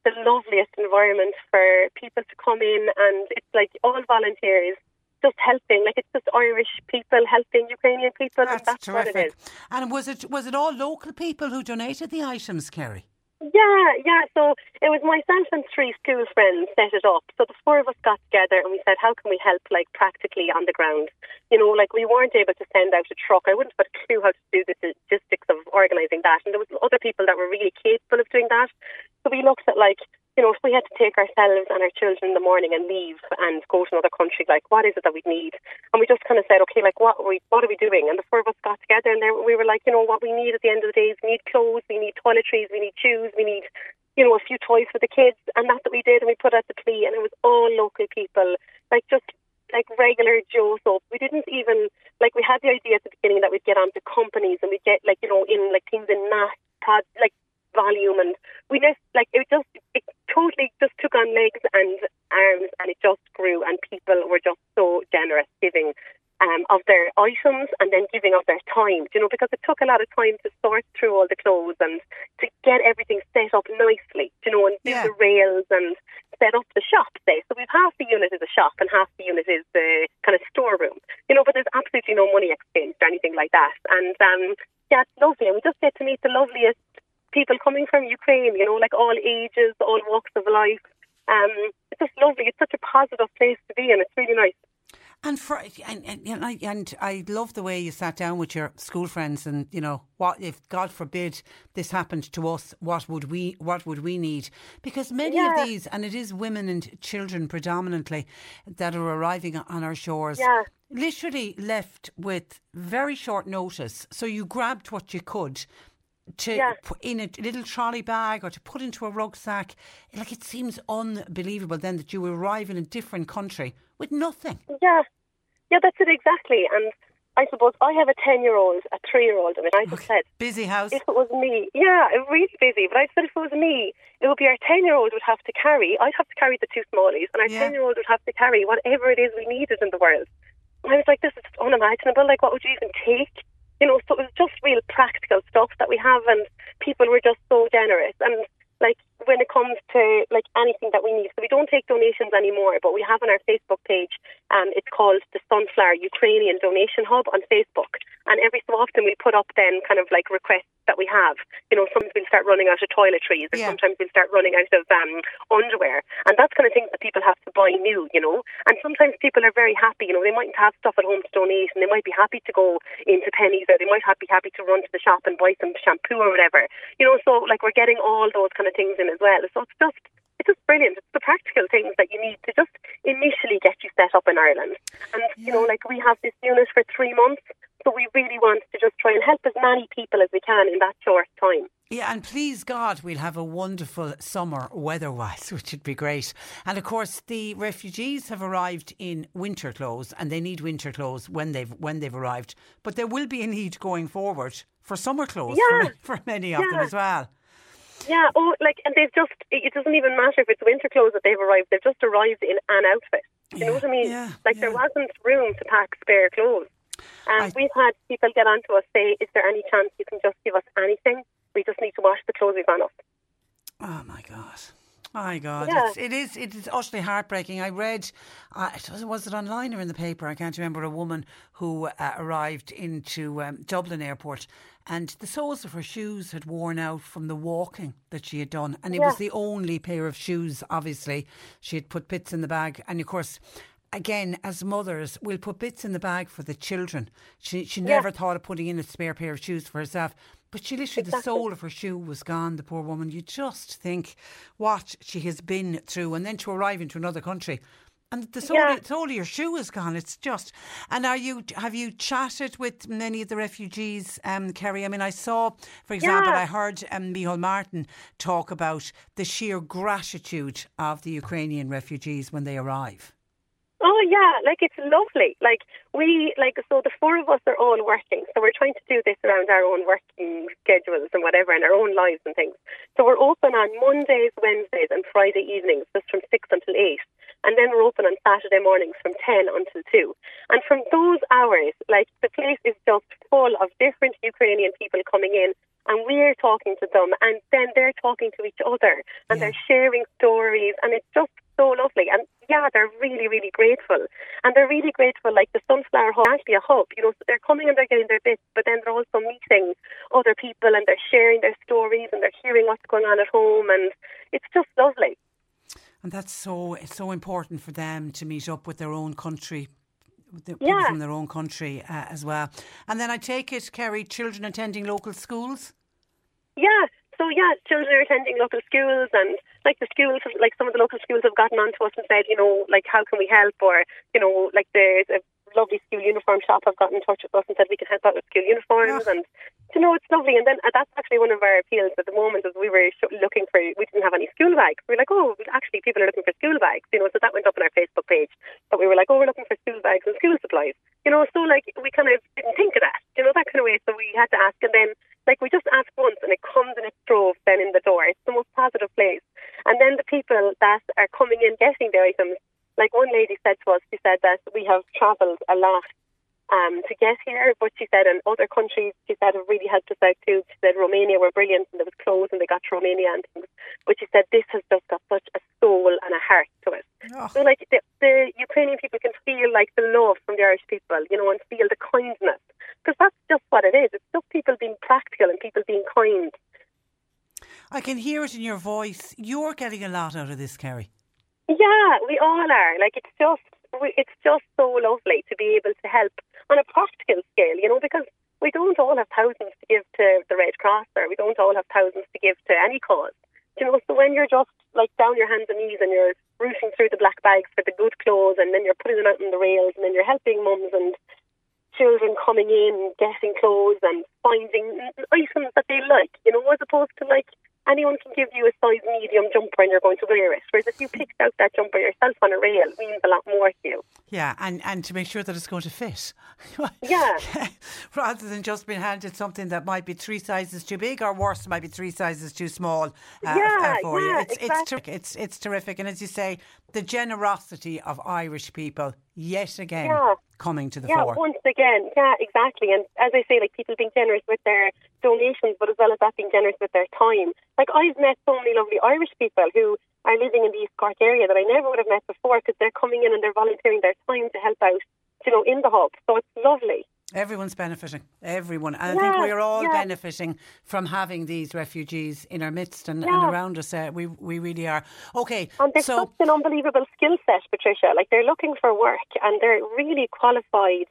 [SPEAKER 7] the loveliest environment for people to come in, and it's like all volunteers just helping. Like it's just Irish people helping Ukrainian people, and
[SPEAKER 3] That's
[SPEAKER 7] that's what it is.
[SPEAKER 3] And was it was it all local people who donated the items, Kerry?
[SPEAKER 7] Yeah, yeah. So it was myself and three school friends set it up. So the four of us got together and we said, how can we help, like practically on the ground? You know, like we weren't able to send out a truck. I wouldn't have a clue how to do the logistics of organising that. And there was other people that were really capable of doing that. So we looked at like, you know, if we had to take ourselves and our children in the morning and leave and go to another country, like what is it that we need? And we just kind of said, okay, like what are we, what are we doing? And the four of us got together and there, we were like, you know, what we need at the end of the day is we need clothes, we need toiletries, we need shoes, we need, you know, a few toys for the kids. And that's what we did. And we put out the plea and it was all local people, like just like regular Joe soap. We didn't even like we had the idea at the beginning that we'd get onto companies and we'd get like you know in like things in mass pod like volume and we just like it just it totally just took on legs and arms and it just grew and people were just so generous giving um, of their items and then giving of their time, you know, because it took a lot of time to sort through all the clothes and to get everything set up nicely, you know, and do
[SPEAKER 3] Yeah.
[SPEAKER 7] the rails and set up the shop, say. So we've half the unit is a shop and half the unit is the kind of storeroom, you know, but there's absolutely no money exchange or anything like that. And um, yeah, it's lovely. And we just get to meet the loveliest people coming from Ukraine, you know, like all ages, all walks of life. Um, it's just lovely. It's such a positive place to be, and it's really nice.
[SPEAKER 3] And for and and, and, I, and I love the way you sat down with your school friends and you know what if God forbid this happened to us what would we what would we need because many
[SPEAKER 7] Yeah.
[SPEAKER 3] of these and it is women and children predominantly that are arriving on our shores
[SPEAKER 7] Yeah.
[SPEAKER 3] literally left with very short notice so you grabbed what you could to
[SPEAKER 7] Yeah.
[SPEAKER 3] put in a little trolley bag or to put into a rucksack. Like it seems unbelievable then that you arrive in a different country with nothing.
[SPEAKER 7] Yeah, yeah, that's it exactly. And I suppose I have a ten-year-old, a three-year-old. I mean, I just said
[SPEAKER 3] Busy house.
[SPEAKER 7] if it was me, yeah, I'm really busy. But I said if it was me, it would be our ten-year-old would have to carry. I'd have to carry the two smallies, and our
[SPEAKER 3] Yeah.
[SPEAKER 7] ten-year-old would have to carry whatever it is we needed in the world. And I was like, this is unimaginable. Like, what would you even take? You know, so it was just real practical stuff that we have, and people were just so generous. And like when it comes to like anything that we need, so we don't take donations anymore, but we have on our Facebook page. Um, it's called the Sunflower Ukrainian Donation Hub on Facebook, and every so often we put up then kind of like requests that we have. You know, sometimes we'll start running out of toiletries, or
[SPEAKER 3] Yeah.
[SPEAKER 7] sometimes we'll start running out of um, underwear, and that's kind of things that people have to buy new. You know, and sometimes people are very happy. You know, they mightn't have stuff at home to donate, and they might be happy to go into pennies, or they might be happy to run to the shop and buy some shampoo or whatever. You know, so like we're getting all those kind of things in as well. So it's just it's just brilliant. It's the practical things that you need to just initially get you set up in Ireland. And you know, like we have this unit for three months, so we really want to just try and help as many people as we can in that short time.
[SPEAKER 3] Yeah, and please God, we'll have a wonderful summer weather-wise, which would be great. And of course, the refugees have arrived in winter clothes, and they need winter clothes when they've when they've arrived. But there will be a need going forward for summer clothes
[SPEAKER 7] Yeah.
[SPEAKER 3] for, for many of them as well.
[SPEAKER 7] Yeah, oh, like, and they've just, it doesn't even matter if it's winter clothes that they've arrived, they've just arrived in an outfit. You know what I mean?
[SPEAKER 3] yeah,
[SPEAKER 7] like, there wasn't room to pack spare clothes. And
[SPEAKER 3] I-
[SPEAKER 7] we've had people get onto us say, is there any chance you can just give us anything? We just need to wash the clothes we've on us.
[SPEAKER 3] Oh my God. My God,
[SPEAKER 7] Yeah.
[SPEAKER 3] it's, it is it is utterly heartbreaking. I read, uh, it was, was it online or in the paper? I can't remember. A woman who uh, arrived into um, Dublin airport, and the soles of her shoes had worn out from the walking that she had done, and it was the only pair of shoes. Obviously, she had put bits in the bag, and of course. Again, as mothers, we'll put bits in the bag for the children. She she never thought of putting in a spare pair of shoes for herself, but she literally the sole of her shoe was gone. The poor woman. You just think what she has been through, and then to arrive into another country, and the sole,
[SPEAKER 7] Yeah.
[SPEAKER 3] sole of your shoe is gone. It's just. And are you have you chatted with many of the refugees, um, Kerry? I mean, I saw, for example,
[SPEAKER 7] Yeah.
[SPEAKER 3] I heard um, Micheál Martin talk about the sheer gratitude of the Ukrainian refugees when they arrive.
[SPEAKER 7] Oh yeah, like it's lovely. Like we like so the four of us are all working, so we're trying to do this around our own working schedules and whatever, and our own lives and things. So we're open on Mondays, Wednesdays, and Friday evenings, just from six until eight, and then we're open on Saturday mornings from ten until two. And from those hours, like the place is just full of different Ukrainian people coming in. And we're talking to them, and then they're talking to each other, and
[SPEAKER 3] Yeah.
[SPEAKER 7] they're sharing stories, and it's just so lovely. And yeah, they're really, really grateful. And they're really grateful, like the Sunflower Hub, actually a hub, you know, so they're coming and they're getting their bits, but then they're also meeting other people and they're sharing their stories and they're hearing what's going on at home. And it's just lovely.
[SPEAKER 3] And that's so it's so important for them to meet up with their own country, the people
[SPEAKER 7] Yeah.
[SPEAKER 3] from their own country uh, as well. And then I take it, Kerry, children attending local schools.
[SPEAKER 7] Yeah. So yeah, children are attending local schools, and like the schools, like some of the local schools have gotten on to us and said, you know, like how can we help, or you know, like there's a lovely school uniform shop have gotten in touch with us and said we can help out with school uniforms,
[SPEAKER 3] Yeah.
[SPEAKER 7] and you know, it's lovely. And then uh, that's actually one of our appeals at the moment is we were sh- looking for, we didn't have any school bags. We were like, oh, actually, people are looking for school bags, you know. So that went up on our Facebook page. But we were like, oh, we're looking for school bags and school supplies, you know. So like we kind of didn't think of that, you know, that kind of way. So we had to ask, and then like we just ask once and it comes in its droves then in the door. It's the most positive place. And then the people that are coming in getting the items, like one lady said to us, she said that we have travelled a lot um, to get here, but she said in other countries, she said it really helped us out too. She said Romania were brilliant and there was clothes and they got to Romania and things. But she said this has just got such a soul and a heart to it.
[SPEAKER 3] Oh.
[SPEAKER 7] So like the, the Ukrainian people can feel like the love from the Irish people, you know, and feel the kindness. Because that's just what it is. It's just people being practical and people being kind.
[SPEAKER 3] I can hear it in your voice. You're getting a lot out of this, Kerry.
[SPEAKER 7] Yeah, we all are. Like it's just, it's just so lovely to be able to help on a practical scale, you know, because we don't all have thousands to give to the Red Cross, or we don't all have thousands to give to any cause, you know. So when you're just like down your hands and knees and you're rooting through the black bags for the good clothes, and then you're putting them out on the rails, and then you're helping mums and children coming in, getting clothes and finding items that they like, you know, as opposed to like. When you a size medium jumper and you're going to wear it. Whereas if you picked out that jumper yourself on a rail, it means a lot more to you.
[SPEAKER 3] Yeah, and, and to make sure that it's going to fit.
[SPEAKER 7] Yeah.
[SPEAKER 3] Rather than just being handed something that might be three sizes too big or worse, might be three sizes too small uh,
[SPEAKER 7] Yeah,
[SPEAKER 3] uh, for
[SPEAKER 7] yeah,
[SPEAKER 3] It's, it's,
[SPEAKER 7] exactly.
[SPEAKER 3] ter- it's, it's terrific. And as you say, the generosity of Irish people yet again
[SPEAKER 7] Yeah.
[SPEAKER 3] coming to the
[SPEAKER 7] Yeah,
[SPEAKER 3] fore.
[SPEAKER 7] once again, yeah, exactly. And as I say, like people being generous with their donations, but as well as that, being generous with their time. Like I've met so many lovely Irish people who are living in the East Cork area that I never would have met before because they're coming in and they're volunteering their time to help out, you know, in the hub. So it's lovely.
[SPEAKER 3] Everyone's benefiting. Everyone. And I think we're all
[SPEAKER 7] yeah.
[SPEAKER 3] benefiting from having these refugees in our midst and, and around us. Uh, we, we really are. Okay,
[SPEAKER 7] And they've
[SPEAKER 3] so
[SPEAKER 7] such an unbelievable skill set, Patricia. Like they're looking for work and they're really qualified.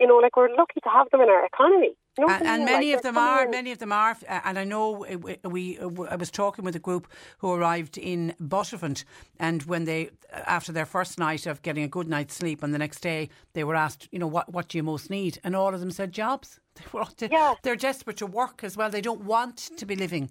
[SPEAKER 7] You know, like we're lucky to have them in our economy. Oh, you
[SPEAKER 3] and, and many
[SPEAKER 7] Like,
[SPEAKER 3] of them are.
[SPEAKER 7] in-
[SPEAKER 3] Many of them are. And I know we, we. I was talking with a group who arrived in Buttevant, and when they, after their first night of getting a good night's sleep, and the next day they were asked, you know, what what do you most need? And all of them said jobs. They were. de-
[SPEAKER 7] Yeah.
[SPEAKER 3] They're desperate to work as well. They don't want to be living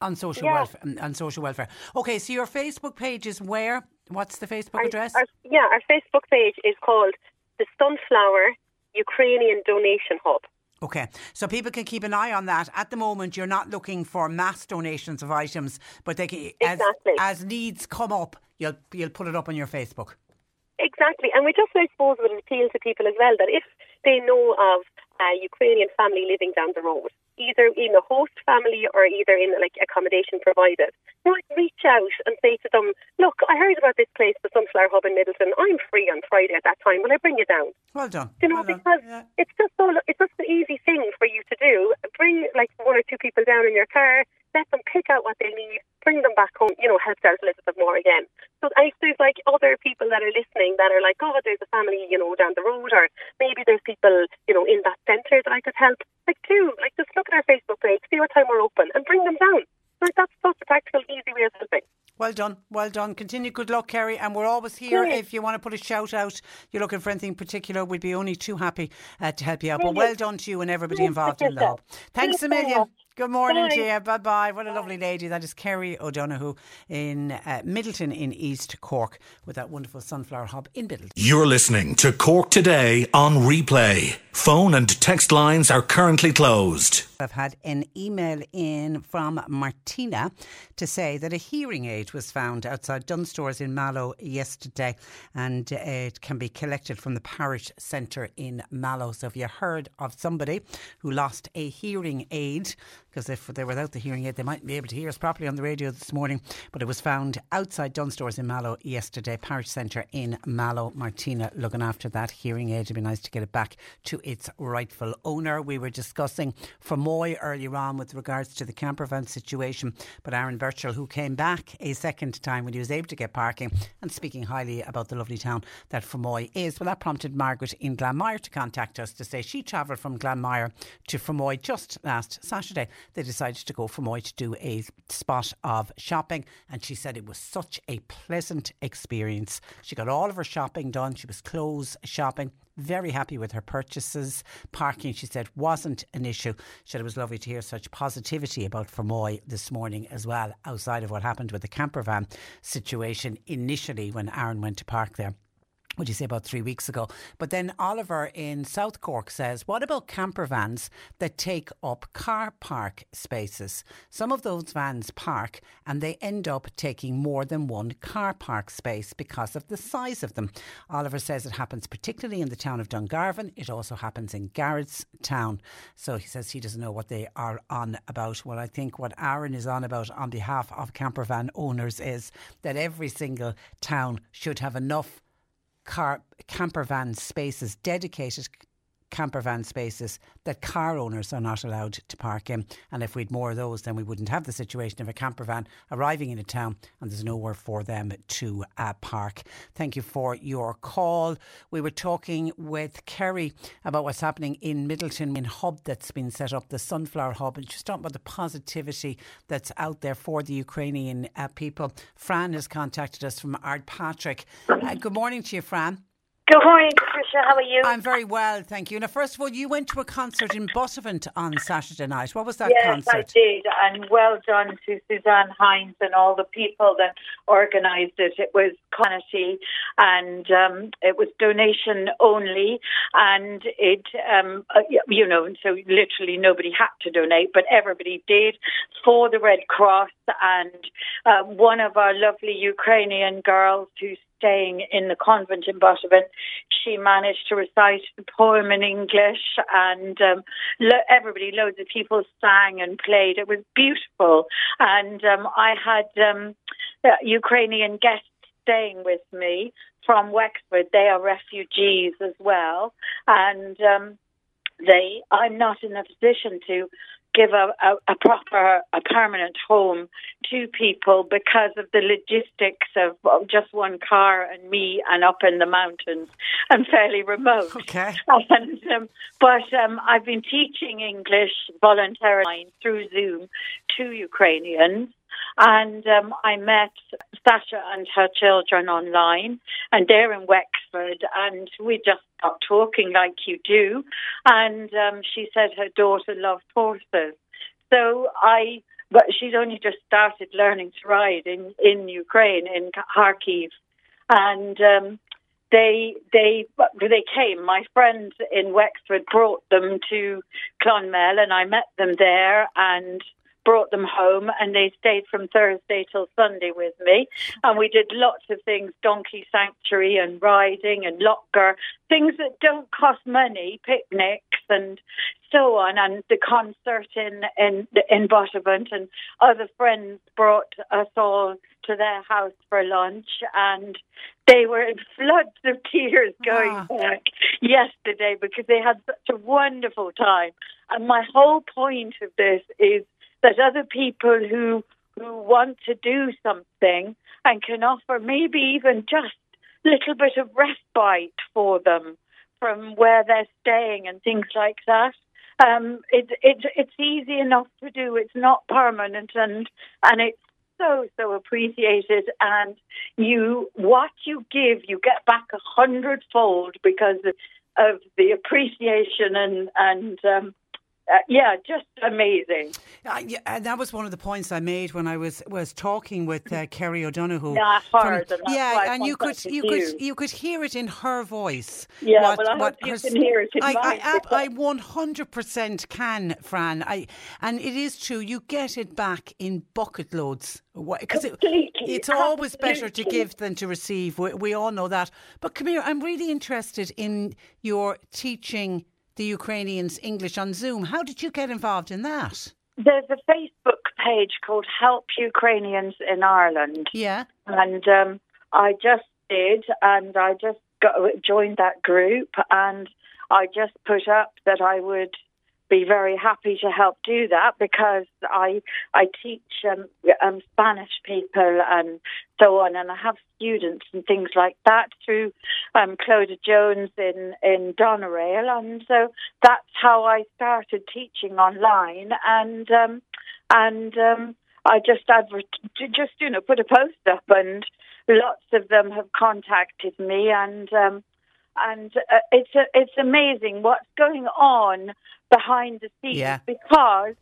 [SPEAKER 3] on social
[SPEAKER 7] Yeah.
[SPEAKER 3] welfare. On social welfare. Okay, so your Facebook page is where? What's the Facebook
[SPEAKER 7] Our-
[SPEAKER 3] address?
[SPEAKER 7] our- yeah, our Facebook page is called the Sunflower Ukrainian Donation Hub.
[SPEAKER 3] Okay, so people can keep an eye on that. At the moment, you're not looking for mass donations of items, but they can, as,
[SPEAKER 7] Exactly.
[SPEAKER 3] as needs come up, you'll you'll put it up on your Facebook.
[SPEAKER 7] Exactly, and we just, I suppose, would appeal to people as well that if they know of a Ukrainian family living down the road, either in a host family or either in like accommodation provided, you might reach out and say to them, "Look, I heard about this place, the Sunflower Hub in Midleton. I'm free on Friday at that time. Will I bring you down?"
[SPEAKER 3] Well done.
[SPEAKER 7] You know,
[SPEAKER 3] well
[SPEAKER 7] because
[SPEAKER 3] Yeah.
[SPEAKER 7] it's just so it's just an easy thing for you to do. Bring like one or two people down in your car, let them pick out what they need, bring them back home. You know, helps out a little bit more again. So I there's like other people that are listening that are like, oh, there's a family, you know, down the road, or maybe there's people, you know, in that centre that I could help. Like, do like just look at our Facebook page, see what time we're open, and bring them down. Like that's such a practical, easy way of helping.
[SPEAKER 3] Well done, well done. Continue good luck, Kerry. And we're always here if you want to put a shout out. You're looking for anything particular. We'd be only too happy uh, to help you out. But well done to you and everybody involved in the
[SPEAKER 7] Patricia.
[SPEAKER 3] Thanks a million.
[SPEAKER 7] Much.
[SPEAKER 3] Good morning to
[SPEAKER 7] Bye.
[SPEAKER 3] you. Bye bye. What a lovely lady. That is Kerry O'Donoghue in uh, Midleton in East Cork with that wonderful sunflower hub in Midleton.
[SPEAKER 6] You're listening to Cork Today on replay. Phone and text lines are currently closed.
[SPEAKER 3] I've had an email in from Martina to say that a hearing aid was found outside Dunnes Stores in Mallow yesterday and uh, it can be collected from the parish centre in Mallow. So if you heard of somebody who lost a hearing aid, because if they're without the hearing aid, they mightn't be able to hear us properly on the radio this morning, but it was found outside Dunnes Stores in Mallow yesterday, parish centre in Mallow. Martina looking after that hearing aid. It'd be nice to get it back to its rightful owner. We were discussing Fermoy earlier on with regards to the camper van situation, but Aaron Birchall, who came back a second time when he was able to get parking and speaking highly about the lovely town that Fermoy is, well, that prompted Margaret in Glanmire to contact us to say she travelled from Glanmire to Fermoy just last Saturday. They decided to go Fermoy to do a spot of shopping, and she said it was such a pleasant experience. She got all of her shopping done. She was clothes shopping very happy with her purchases. Parking, she said, wasn't an issue. She said it was lovely to hear such positivity about Fermoy this morning as well, outside of what happened with the camper van situation initially when Aaron went to park there would you say about three weeks ago? But then Oliver in South Cork says, what about camper vans that take up car park spaces? Some of those vans park and they end up taking more than one car park space because of the size of them. Oliver says it happens particularly in the town of Dungarvan. It also happens in Garrett's town. So he says he doesn't know what they are on about. Well, I think what Aaron is on about on behalf of camper van owners is that every single town should have enough car camper van spaces, dedicated camper van spaces that car owners are not allowed to park in. And if we'd more of those, then we wouldn't have the situation of a camper van arriving in a town and there's nowhere for them to uh, park. Thank you for your call. We were talking with Kerry about what's happening in Midleton in hub that's been set up, the Sunflower Hub, and she's talking about the positivity that's out there for the Ukrainian uh, people. Fran has contacted us from Ardpatrick. Uh, good morning to you, Fran.
[SPEAKER 8] Good morning, Patricia. How are you?
[SPEAKER 3] I'm very well, thank you. Now, first of all, you went to a concert in Buttevant on Saturday night. What was that
[SPEAKER 8] yes,
[SPEAKER 3] concert?
[SPEAKER 8] I did, and well done to Suzanne Hines and all the people that organised it. It was quality, and um, it was donation only, and it, um, uh, you know, so literally nobody had to donate, but everybody did for the Red Cross, and uh, one of our lovely Ukrainian girls who's staying in the convent in Buttevant, she managed to recite the poem in English, and um, lo- everybody, loads of people sang and played. It was beautiful, and um, I had um, uh, Ukrainian guests staying with me from Wexford. They are refugees as well, and um, they. I'm not in a position to give a, a, a, proper, a permanent home to people because of the logistics of, just one car and me and up in the mountains and fairly remote.
[SPEAKER 3] Okay.
[SPEAKER 8] And, um, but um, I've been teaching English voluntarily through Zoom to Ukrainians. And um, I met Sasha and her children online, and they're in Wexford, and we just got talking like you do. And um, she said her daughter loved horses. So I, but she's only just started learning to ride in, in Ukraine, in Kharkiv. And um, they they they came. My friends in Wexford brought them to Clonmel, and I met them there and brought them home and they stayed from Thursday till Sunday with me. And we did lots of things donkey sanctuary and riding and locker, things that don't cost money, picnics and so on. And the concert in, in, in Buttevant and other friends brought us all to their house for lunch and they were in floods of tears going
[SPEAKER 3] Ah.
[SPEAKER 8] back yesterday because they had such a wonderful time. And my whole point of this is that other people who who want to do something and can offer maybe even just a little bit of respite for them from where they're staying and things like that. Um, it, it, it's easy enough to do. It's not permanent, and and it's so so appreciated. And you, what you give, you get back a hundredfold because of, of the appreciation and and um, uh, yeah, just amazing.
[SPEAKER 3] Uh, yeah, and that was one of the points I made when I was was talking with uh, Kerry O'Donoghue.
[SPEAKER 8] Yeah, I heard, and
[SPEAKER 3] yeah,
[SPEAKER 8] I
[SPEAKER 3] and you could you
[SPEAKER 8] you.
[SPEAKER 3] could you could hear it in her voice.
[SPEAKER 8] Yeah, well, I hope you can hear it
[SPEAKER 3] I, I, I one hundred percent can, Fran. I and it is true. You get it back in bucket loads because it, it's always better to give than to receive. We, we all know that. But come here, I'm really interested in your teaching the Ukrainians English on Zoom. How did you get involved in that?
[SPEAKER 8] There's a Facebook page called Help Ukrainians in Ireland.
[SPEAKER 3] Yeah.
[SPEAKER 8] and um, I just did, and I just got, joined that group, and I just put up that I would be very happy to help do that because I I teach um, um, Spanish people and so on, and I have students and things like that through um, Clodagh Jones in in Doneraile, and so that's how I started teaching online, and um, and um, I just adver- just you know put a post up, and lots of them have contacted me, and um, and uh, it's a, it's amazing what's going on behind the scenes
[SPEAKER 3] Yeah.
[SPEAKER 8] because.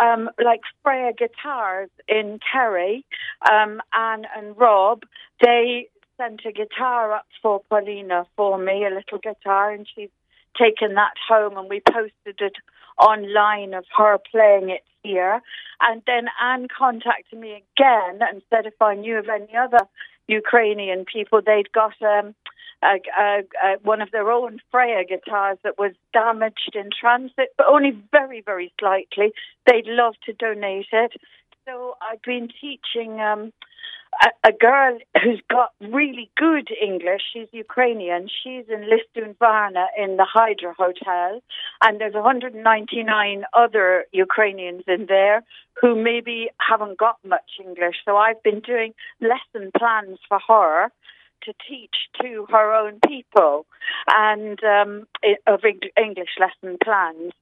[SPEAKER 8] Um, like Freya Guitars in Kerry, um, Anne and Rob, they sent a guitar up for Paulina for me, a little guitar, and she's taken that home and we posted it online of her playing it here. And then Anne contacted me again and said if I knew of any other Ukrainian people, they'd got um, a, a, a, one of their own Freya guitars that was damaged in transit, but only very, very slightly. They'd love to donate it. So I've been teaching um, a, girl who's got really good English. She's Ukrainian. She's in Lisdoonvarna in the Hydro Hotel, and there's 199 other Ukrainians in there who maybe haven't got much English. So I've been doing lesson plans for her to teach to her own people and um, of English lesson plans.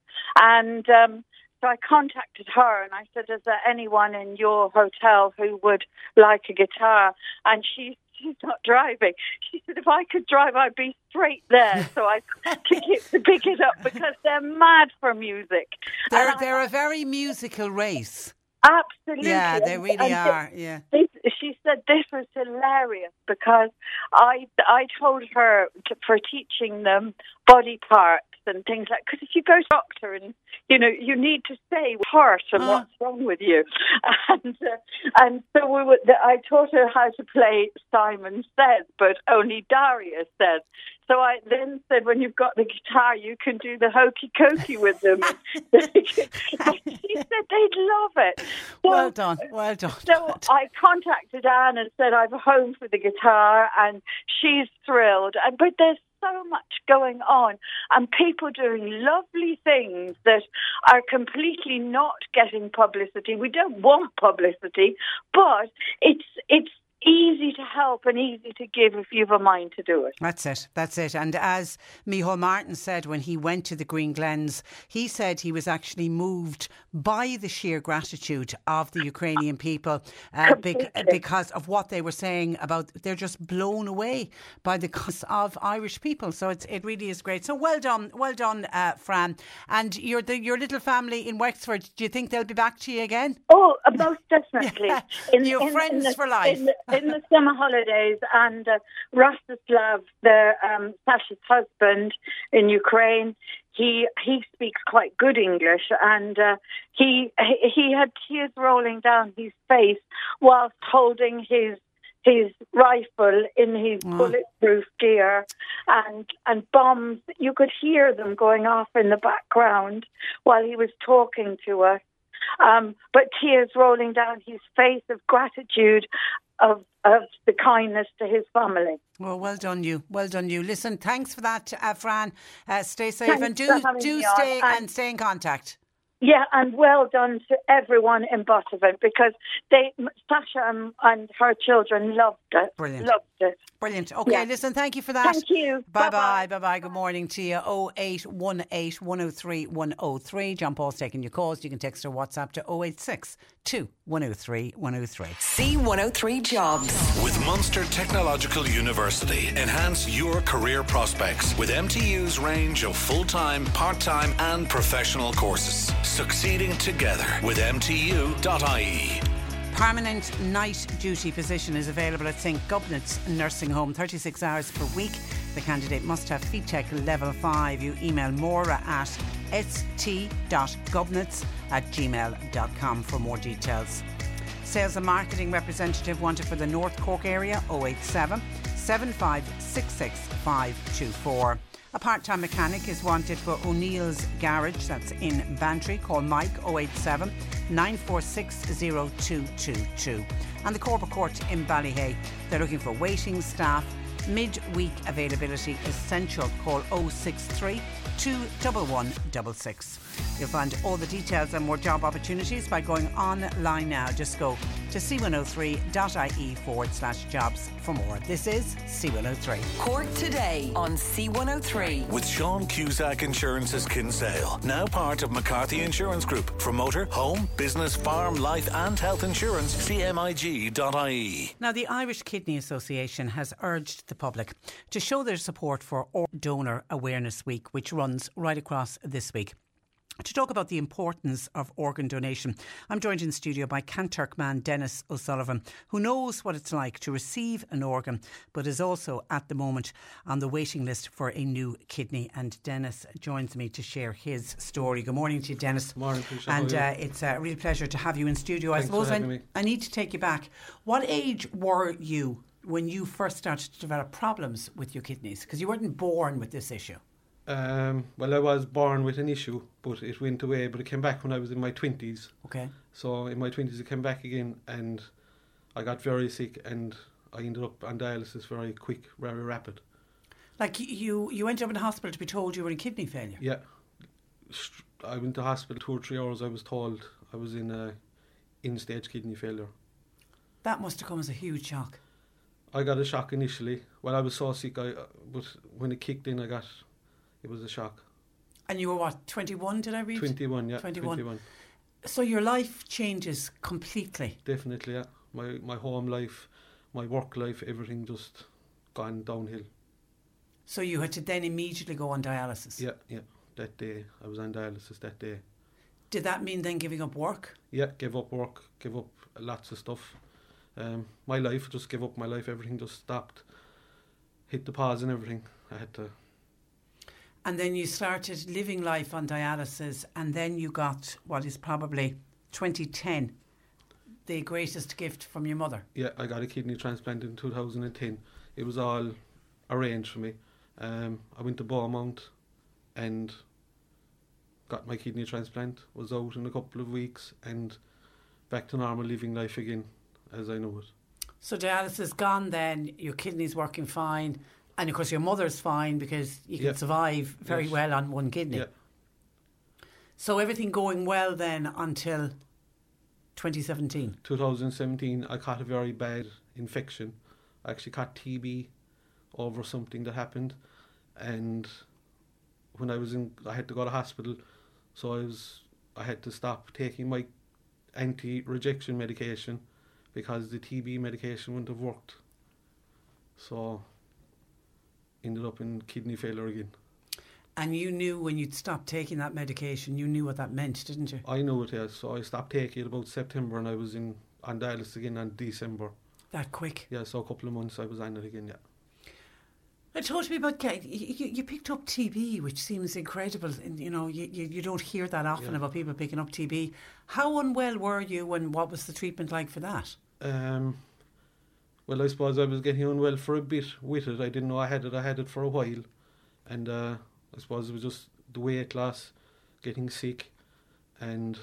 [SPEAKER 8] And um, so I contacted her and I said, "Is there anyone in your hotel who would like a guitar?" And she she's not driving. She said, if I could drive, I'd be straight there. So I get to pick it up because they're mad for music.
[SPEAKER 3] They're, they're a very musical race.
[SPEAKER 8] Absolutely.
[SPEAKER 3] Yeah, they really
[SPEAKER 8] and
[SPEAKER 3] are. Yeah.
[SPEAKER 8] this, she said this was hilarious because I I told her to, for teaching them body parts and things like because if you go to a doctor and you know you need to say heart and
[SPEAKER 3] Ah.
[SPEAKER 8] what's wrong with you and uh, and so we were, I taught her how to play Simon Says but only Darius says so I then said when you've got the guitar you can do the hokey cokey with them she said they'd love it So-
[SPEAKER 3] Well done. Well done.
[SPEAKER 8] so I contacted Anne and said I've a home for the guitar, and she's thrilled. And but there's so much going on, and people doing lovely things that are completely not getting publicity. We don't want publicity, but it's it's easy to help and easy to give if you've a mind to do it.
[SPEAKER 3] That's it. That's it. And as Micheál Martin said when he went to the Green Glens, he said he was actually moved by the sheer gratitude of the Ukrainian people uh, bec- because of what they were saying about. They're just blown away by the cause of Irish people. So it's, it really is great. So well done, well done, uh, Fran. And your the, your little family in Wexford. Do you think they'll be back to you again?
[SPEAKER 8] Oh, uh, most definitely.
[SPEAKER 3] Yeah. You're friends
[SPEAKER 8] the,
[SPEAKER 3] for life.
[SPEAKER 8] In the, summer holidays, and uh, Rostislav, the um, Sasha's husband in Ukraine, he he speaks quite good English, and uh, he he had tears rolling down his face whilst holding his his rifle in his
[SPEAKER 3] Oh.
[SPEAKER 8] bulletproof gear and and bombs you could hear them going off in the background while he was talking to us um, but tears rolling down his face of gratitude of of the kindness to his family.
[SPEAKER 3] Well, well done you. Well done you. Listen, thanks for that, uh, Fran. Uh, stay safe
[SPEAKER 8] Thanks
[SPEAKER 3] and do do stay
[SPEAKER 8] And-
[SPEAKER 3] and stay in contact.
[SPEAKER 8] Yeah, and well done to everyone in Buttevant because they Sasha and, and her children loved it.
[SPEAKER 3] Brilliant.
[SPEAKER 8] Loved it.
[SPEAKER 3] Brilliant. Okay,
[SPEAKER 8] Yeah.
[SPEAKER 3] listen, thank you for that.
[SPEAKER 8] Thank you.
[SPEAKER 3] Bye
[SPEAKER 8] Bye-bye.
[SPEAKER 3] bye. Bye bye. Good morning to you. 0818 103 103. John Paul's taking your calls. You can text or WhatsApp to 086 2 103 103.
[SPEAKER 2] C103 Jobs.
[SPEAKER 6] With Munster Technological University, enhance your career prospects with MTU's range of full time, part time, and professional courses. Succeeding together with MTU.ie.
[SPEAKER 3] Permanent night duty position is available at St. Gubnet's Nursing Home, 36 hours per week. The candidate must have FETAC level 5. You email Maura at st.gubnets at gmail.com for more details. Sales and marketing representative wanted for the North Cork area 087 7566524. A part time mechanic is wanted for O'Neill's Garage, that's in Bantry. Call Mike 087 946 0222. And the Corporate Court in Ballyhea, they're looking for waiting staff. Mid-week availability essential. Call 063 21166. You'll find all the details and more job opportunities by going online now. Just go to c103.ie forward slash jobs for more. This is C103.
[SPEAKER 2] Cork today on C103.
[SPEAKER 6] With Sean Cusack Insurance's Kinsale, now part of McCarthy Insurance Group. For motor, home, business, farm, life, and health insurance, cmig.ie.
[SPEAKER 3] Now, the Irish Kidney Association has urged the public to show their support for Or- Donor Awareness Week, which runs right across this week. To talk about the importance of organ donation, I'm joined in studio by Kanturk man Dennis O'Sullivan, who knows what it's like to receive an organ, but is also at the moment on the waiting list for a new kidney. And Dennis joins me to share his story. Good morning to you, Dennis.
[SPEAKER 9] Morning, Tricia.
[SPEAKER 3] And uh, it's a real pleasure to have you in studio. I
[SPEAKER 9] Thanks for
[SPEAKER 3] suppose I. I need to take you back. What age were you when you first started to develop problems with your kidneys? Because you weren't born with this issue.
[SPEAKER 9] Um, well, I was born with an issue, but it went away. But it came back when I was in my twenties.
[SPEAKER 3] Okay.
[SPEAKER 9] So in my twenties, it came back again, and I got very sick, and I ended up on dialysis very quick, very rapid.
[SPEAKER 3] Like you, you went up in the hospital to be told you were in kidney failure.
[SPEAKER 9] Yeah, I went to hospital two or three hours. I was told I was in a end-stage kidney failure.
[SPEAKER 3] That must have come as a huge shock.
[SPEAKER 9] I got a shock initially. Well, I was so sick, I uh, but when it kicked in, I got it was a shock.
[SPEAKER 3] And you were what, 21, did I read?
[SPEAKER 9] Twenty-one, yeah,
[SPEAKER 3] 21.
[SPEAKER 9] twenty-one.
[SPEAKER 3] So your life changes completely.
[SPEAKER 9] Definitely, yeah. My my home life, my work life, everything just gone downhill.
[SPEAKER 3] So you had to then immediately go on dialysis.
[SPEAKER 9] Yeah, yeah. That day, I was on dialysis that day.
[SPEAKER 3] Did that mean then giving up work?
[SPEAKER 9] Yeah, give up work, give up lots of stuff. Um, my life, just give up my life. Everything just stopped. Hit the pause and everything. I had to.
[SPEAKER 3] And then you started living life on dialysis, and then you got what is probably 2010, the greatest gift from your mother.
[SPEAKER 9] Yeah, I got a kidney transplant in 2010. It was all arranged for me. Um, I went to Beaumont and got my kidney transplant. Was out in a couple of weeks and back to normal living life again, as I know it.
[SPEAKER 3] So dialysis gone, then your kidney's working fine, and of course your mother's fine because you can
[SPEAKER 9] Yeah.
[SPEAKER 3] survive very
[SPEAKER 9] Yes.
[SPEAKER 3] well on one kidney.
[SPEAKER 9] Yeah.
[SPEAKER 3] So everything going well then until 2017.
[SPEAKER 9] 2017, I caught a very bad infection. I actually caught TB over something that happened, and when I was in, I had to go to hospital, so I was, I had to stop taking my anti-rejection medication because the TB medication wouldn't have worked. So, ended up in kidney failure again.
[SPEAKER 3] And you knew when you'd stopped taking that medication, you knew what that meant, didn't you?
[SPEAKER 9] I knew it, yes. So I stopped taking it about September, and I was in on dialysis again in December.
[SPEAKER 3] That quick.
[SPEAKER 9] Yeah, so a couple of months I was on it again. Yeah.
[SPEAKER 3] Uh, Talk to me about you, you picked up TB, which seems incredible. And you know, you, you, you don't hear that often
[SPEAKER 9] Yeah.
[SPEAKER 3] about people picking up TB. How unwell were you, and what was the treatment like for that?
[SPEAKER 9] Um, well, I suppose I was getting unwell for a bit with it. I didn't know I had it. I had it for a while, and uh, I suppose it was just the weight loss, getting sick, and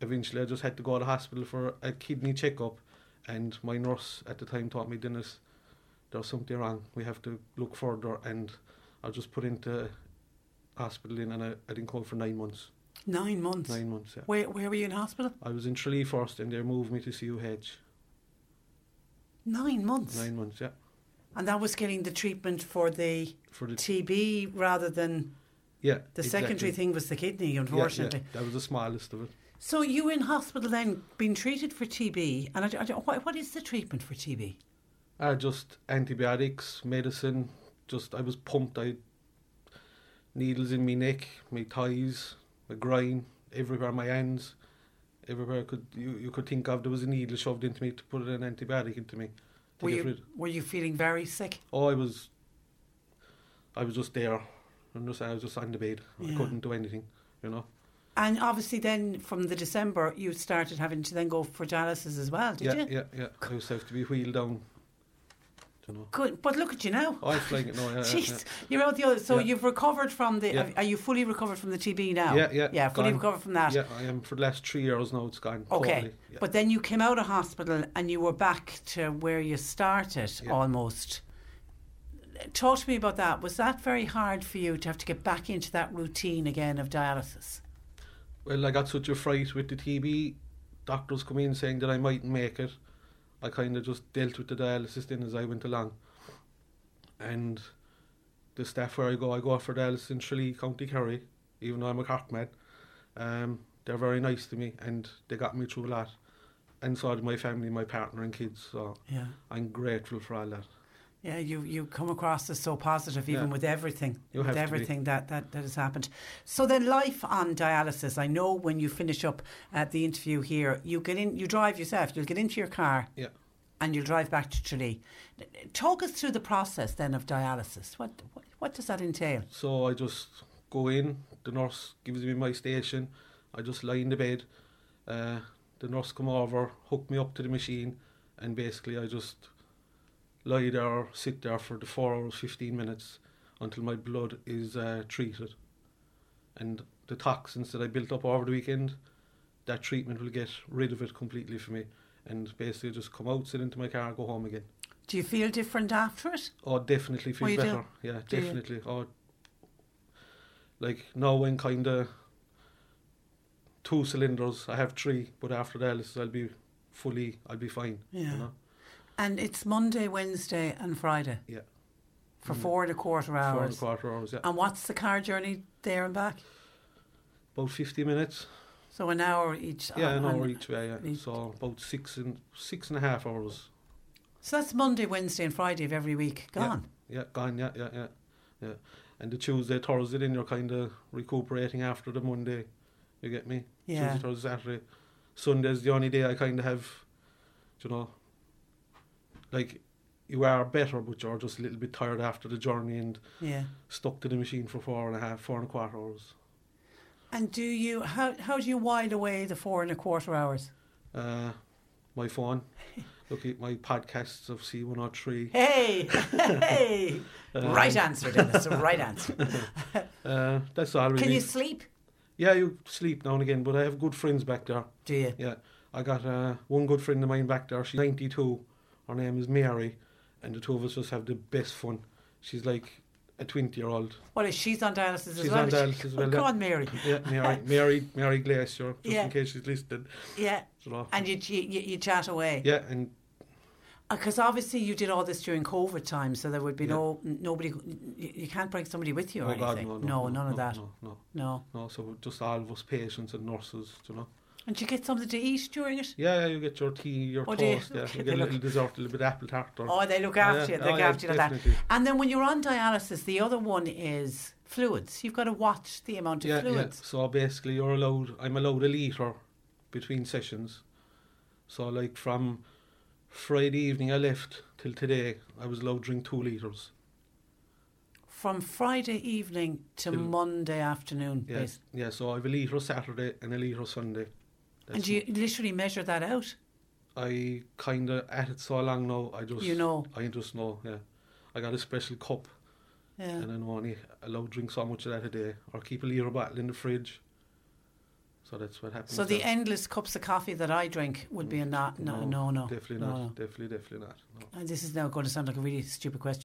[SPEAKER 9] eventually I just had to go to hospital for a kidney checkup. And my nurse at the time taught me, Dennis, there's something wrong. We have to look further. And I was just put into hospital in, and I, I didn't come for nine months.
[SPEAKER 3] Nine months.
[SPEAKER 9] Nine months. Yeah.
[SPEAKER 3] Where where were you in hospital?
[SPEAKER 9] I was in Tralee first, and they moved me to CUH.
[SPEAKER 3] Nine months.
[SPEAKER 9] Nine months, yeah.
[SPEAKER 3] And that was getting the treatment for the
[SPEAKER 9] For the
[SPEAKER 3] TB rather than
[SPEAKER 9] Yeah.
[SPEAKER 3] the
[SPEAKER 9] exactly.
[SPEAKER 3] secondary thing was the kidney, unfortunately.
[SPEAKER 9] yeah, that was the smallest of it.
[SPEAKER 3] So you were in hospital then, being treated for TB, and I, don't- I, what, what is the treatment for TB?
[SPEAKER 9] Uh, just antibiotics, medicine. Just I was pumped. I needles in my neck, my thighs, my groin, everywhere, my hands, everywhere I could you, you could think of. There was a needle shoved into me to put an antibiotic into me to
[SPEAKER 3] Were
[SPEAKER 9] get
[SPEAKER 3] you, were you feeling very sick?
[SPEAKER 9] Oh, I was. I was just there. Understand? I was just on the bed.
[SPEAKER 3] Yeah.
[SPEAKER 9] I couldn't do anything. You know.
[SPEAKER 3] And obviously, then from the December, you started having to then go for dialysis as well, did
[SPEAKER 9] yeah,
[SPEAKER 3] you?
[SPEAKER 9] yeah, yeah. I was have to be wheeled down.
[SPEAKER 3] Good, but look at you now.
[SPEAKER 9] Oh, I'm flying it now. Yeah,
[SPEAKER 3] Jeez,
[SPEAKER 9] yeah.
[SPEAKER 3] you're out the other. So
[SPEAKER 9] Yeah.
[SPEAKER 3] you've recovered from the.
[SPEAKER 9] Yeah.
[SPEAKER 3] Are you fully recovered from the TB now?
[SPEAKER 9] Yeah, yeah.
[SPEAKER 3] yeah, fully
[SPEAKER 9] gone.
[SPEAKER 3] recovered from that.
[SPEAKER 9] Yeah, I am for the last three years now. It's gone.
[SPEAKER 3] Okay, but then you came out of hospital and you were back to where you started almost. Talk to me about that. Was that very hard for you to have to get back into that routine again of dialysis?
[SPEAKER 9] Well, I got such a fright with the TB. Doctors come in saying that I mightn't make it. I kind of just dealt with the dialysis then as I went along. And the staff where I go, I go for dialysis in Tralee, County Kerry, even though I'm a Cork man. Um, they're very nice to me and they got me through a lot. And so did my family, my partner and kids. So
[SPEAKER 3] Yeah.
[SPEAKER 9] I'm grateful for all that.
[SPEAKER 3] Yeah, you you come across as so positive, even
[SPEAKER 9] Yeah.
[SPEAKER 3] with everything,
[SPEAKER 9] You
[SPEAKER 3] with
[SPEAKER 9] have to be.
[SPEAKER 3] everything that, that that has happened. So then, life on dialysis. I know when you finish up at the interview here, you get in, you drive yourself. You'll get into your car,
[SPEAKER 9] Yeah.
[SPEAKER 3] and you'll drive back to Tralee. Talk us through the process then of dialysis. What what, what does that entail?
[SPEAKER 9] So I just go in, the nurse gives me my station, I just lie in the bed, uh, the nurse come over, hook me up to the machine, and basically I just lie there sit there for the 4 hours 15 minutes until my blood is uh, treated. And the toxins that I built up over the weekend, that treatment will get rid of it completely for me. And basically just come out, sit into my car, go home again.
[SPEAKER 3] Do you feel different after it?
[SPEAKER 9] Oh, definitely feel
[SPEAKER 3] Oh, you do?
[SPEAKER 9] better. Yeah,
[SPEAKER 3] Do you?
[SPEAKER 9] definitely. Oh, like now when kind of two cylinders, I have three, but after dialysis I'll be fully, I'll be fine.
[SPEAKER 3] Yeah.
[SPEAKER 9] You know?
[SPEAKER 3] And it's Monday, Wednesday, and Friday
[SPEAKER 9] Yeah.
[SPEAKER 3] for
[SPEAKER 9] Mm.
[SPEAKER 3] four and a quarter hours.
[SPEAKER 9] Four and a quarter hours. Yeah.
[SPEAKER 3] And what's the car journey there and back?
[SPEAKER 9] about fifty minutes.
[SPEAKER 3] So an hour each.
[SPEAKER 9] Yeah, an hour each way. Yeah.
[SPEAKER 3] each-
[SPEAKER 9] So about six and six and a half hours.
[SPEAKER 3] So that's Monday, Wednesday, and Friday of every week
[SPEAKER 9] Yeah.
[SPEAKER 3] gone.
[SPEAKER 9] Yeah, gone. Yeah, yeah, yeah, yeah. And the Tuesday, Thursday, then you're kind of recuperating after the Monday. You get me?
[SPEAKER 3] Yeah.
[SPEAKER 9] Tuesday, Thursday, Saturday. Sunday's the only day I kind of have, you know, like you are better, but you're just a little bit tired after the journey and
[SPEAKER 3] Yeah.
[SPEAKER 9] stuck to the machine for four and a half, four and a quarter hours.
[SPEAKER 3] And do you how how do you while away the four and a quarter hours?
[SPEAKER 9] Uh, my phone, look at my podcasts of C103.
[SPEAKER 3] Hey, hey,
[SPEAKER 9] Um,
[SPEAKER 3] right answer, Dennis. Right answer.
[SPEAKER 9] Uh, that's all really.
[SPEAKER 3] Can you sleep?
[SPEAKER 9] Yeah, you sleep now and again, but I have good friends back there.
[SPEAKER 3] Do you?
[SPEAKER 9] Yeah, I got uh, one good friend of mine back there. She's 92. Her name is Mary, and the two of us just have the best fun. She's like a 20 year old.
[SPEAKER 3] Well, she's on dialysis as
[SPEAKER 9] She's
[SPEAKER 3] well.
[SPEAKER 9] on
[SPEAKER 3] is she?
[SPEAKER 9] dialysis as well.
[SPEAKER 3] Oh, go
[SPEAKER 9] yeah.
[SPEAKER 3] on, Mary.
[SPEAKER 9] Yeah, Mary, Mary, Mary Glacier, just
[SPEAKER 3] Yeah.
[SPEAKER 9] in case she's listed.
[SPEAKER 3] Yeah.
[SPEAKER 9] Uh, you.
[SPEAKER 3] And you you, you chat away.
[SPEAKER 9] Yeah, and uh,
[SPEAKER 3] Because obviously you did all this during COVID time, so there would be
[SPEAKER 9] Yeah.
[SPEAKER 3] no nobody. You, you can't bring somebody with you or
[SPEAKER 9] oh God,
[SPEAKER 3] anything.
[SPEAKER 9] no, no,
[SPEAKER 3] none of that.
[SPEAKER 9] No, no,
[SPEAKER 3] No.
[SPEAKER 9] no. So just all of us patients and nurses, you know.
[SPEAKER 3] And you get something to eat during it.
[SPEAKER 9] Yeah, yeah, you get your tea, your
[SPEAKER 3] Oh,
[SPEAKER 9] toast, yeah.
[SPEAKER 3] Okay,
[SPEAKER 9] You get a
[SPEAKER 3] look-
[SPEAKER 9] little dessert, a little bit of apple tart. Or,
[SPEAKER 3] Oh, they look after
[SPEAKER 9] yeah,
[SPEAKER 3] you. They oh, look
[SPEAKER 9] oh, yeah,
[SPEAKER 3] after you like that. And then when you're on dialysis, the other one is fluids. You've got to watch the amount of
[SPEAKER 9] yeah,
[SPEAKER 3] fluids.
[SPEAKER 9] Yeah. So basically, you're allowed. I'm allowed a liter between sessions. So like from Friday evening I left till today, I was allowed to drink two liters.
[SPEAKER 3] From Friday evening to
[SPEAKER 9] Till-
[SPEAKER 3] Monday afternoon.
[SPEAKER 9] Yeah, yeah. So I have a liter Saturday and a liter Sunday.
[SPEAKER 3] And you literally measure that out.
[SPEAKER 9] I kind of eh, at it so long now. I just
[SPEAKER 3] You know.
[SPEAKER 9] I just know. Yeah, I got a special cup,
[SPEAKER 3] Yeah.
[SPEAKER 9] and I'm only allowed to drink so much of that a day, or keep a liter bottle in the fridge. So that's what happens.
[SPEAKER 3] So the endless cups of coffee that I drink would be a mm. not, no, no, no.
[SPEAKER 9] Definitely
[SPEAKER 3] no,
[SPEAKER 9] not.
[SPEAKER 3] no.
[SPEAKER 9] Definitely, definitely not. No.
[SPEAKER 3] And this is now going to sound like a really stupid question.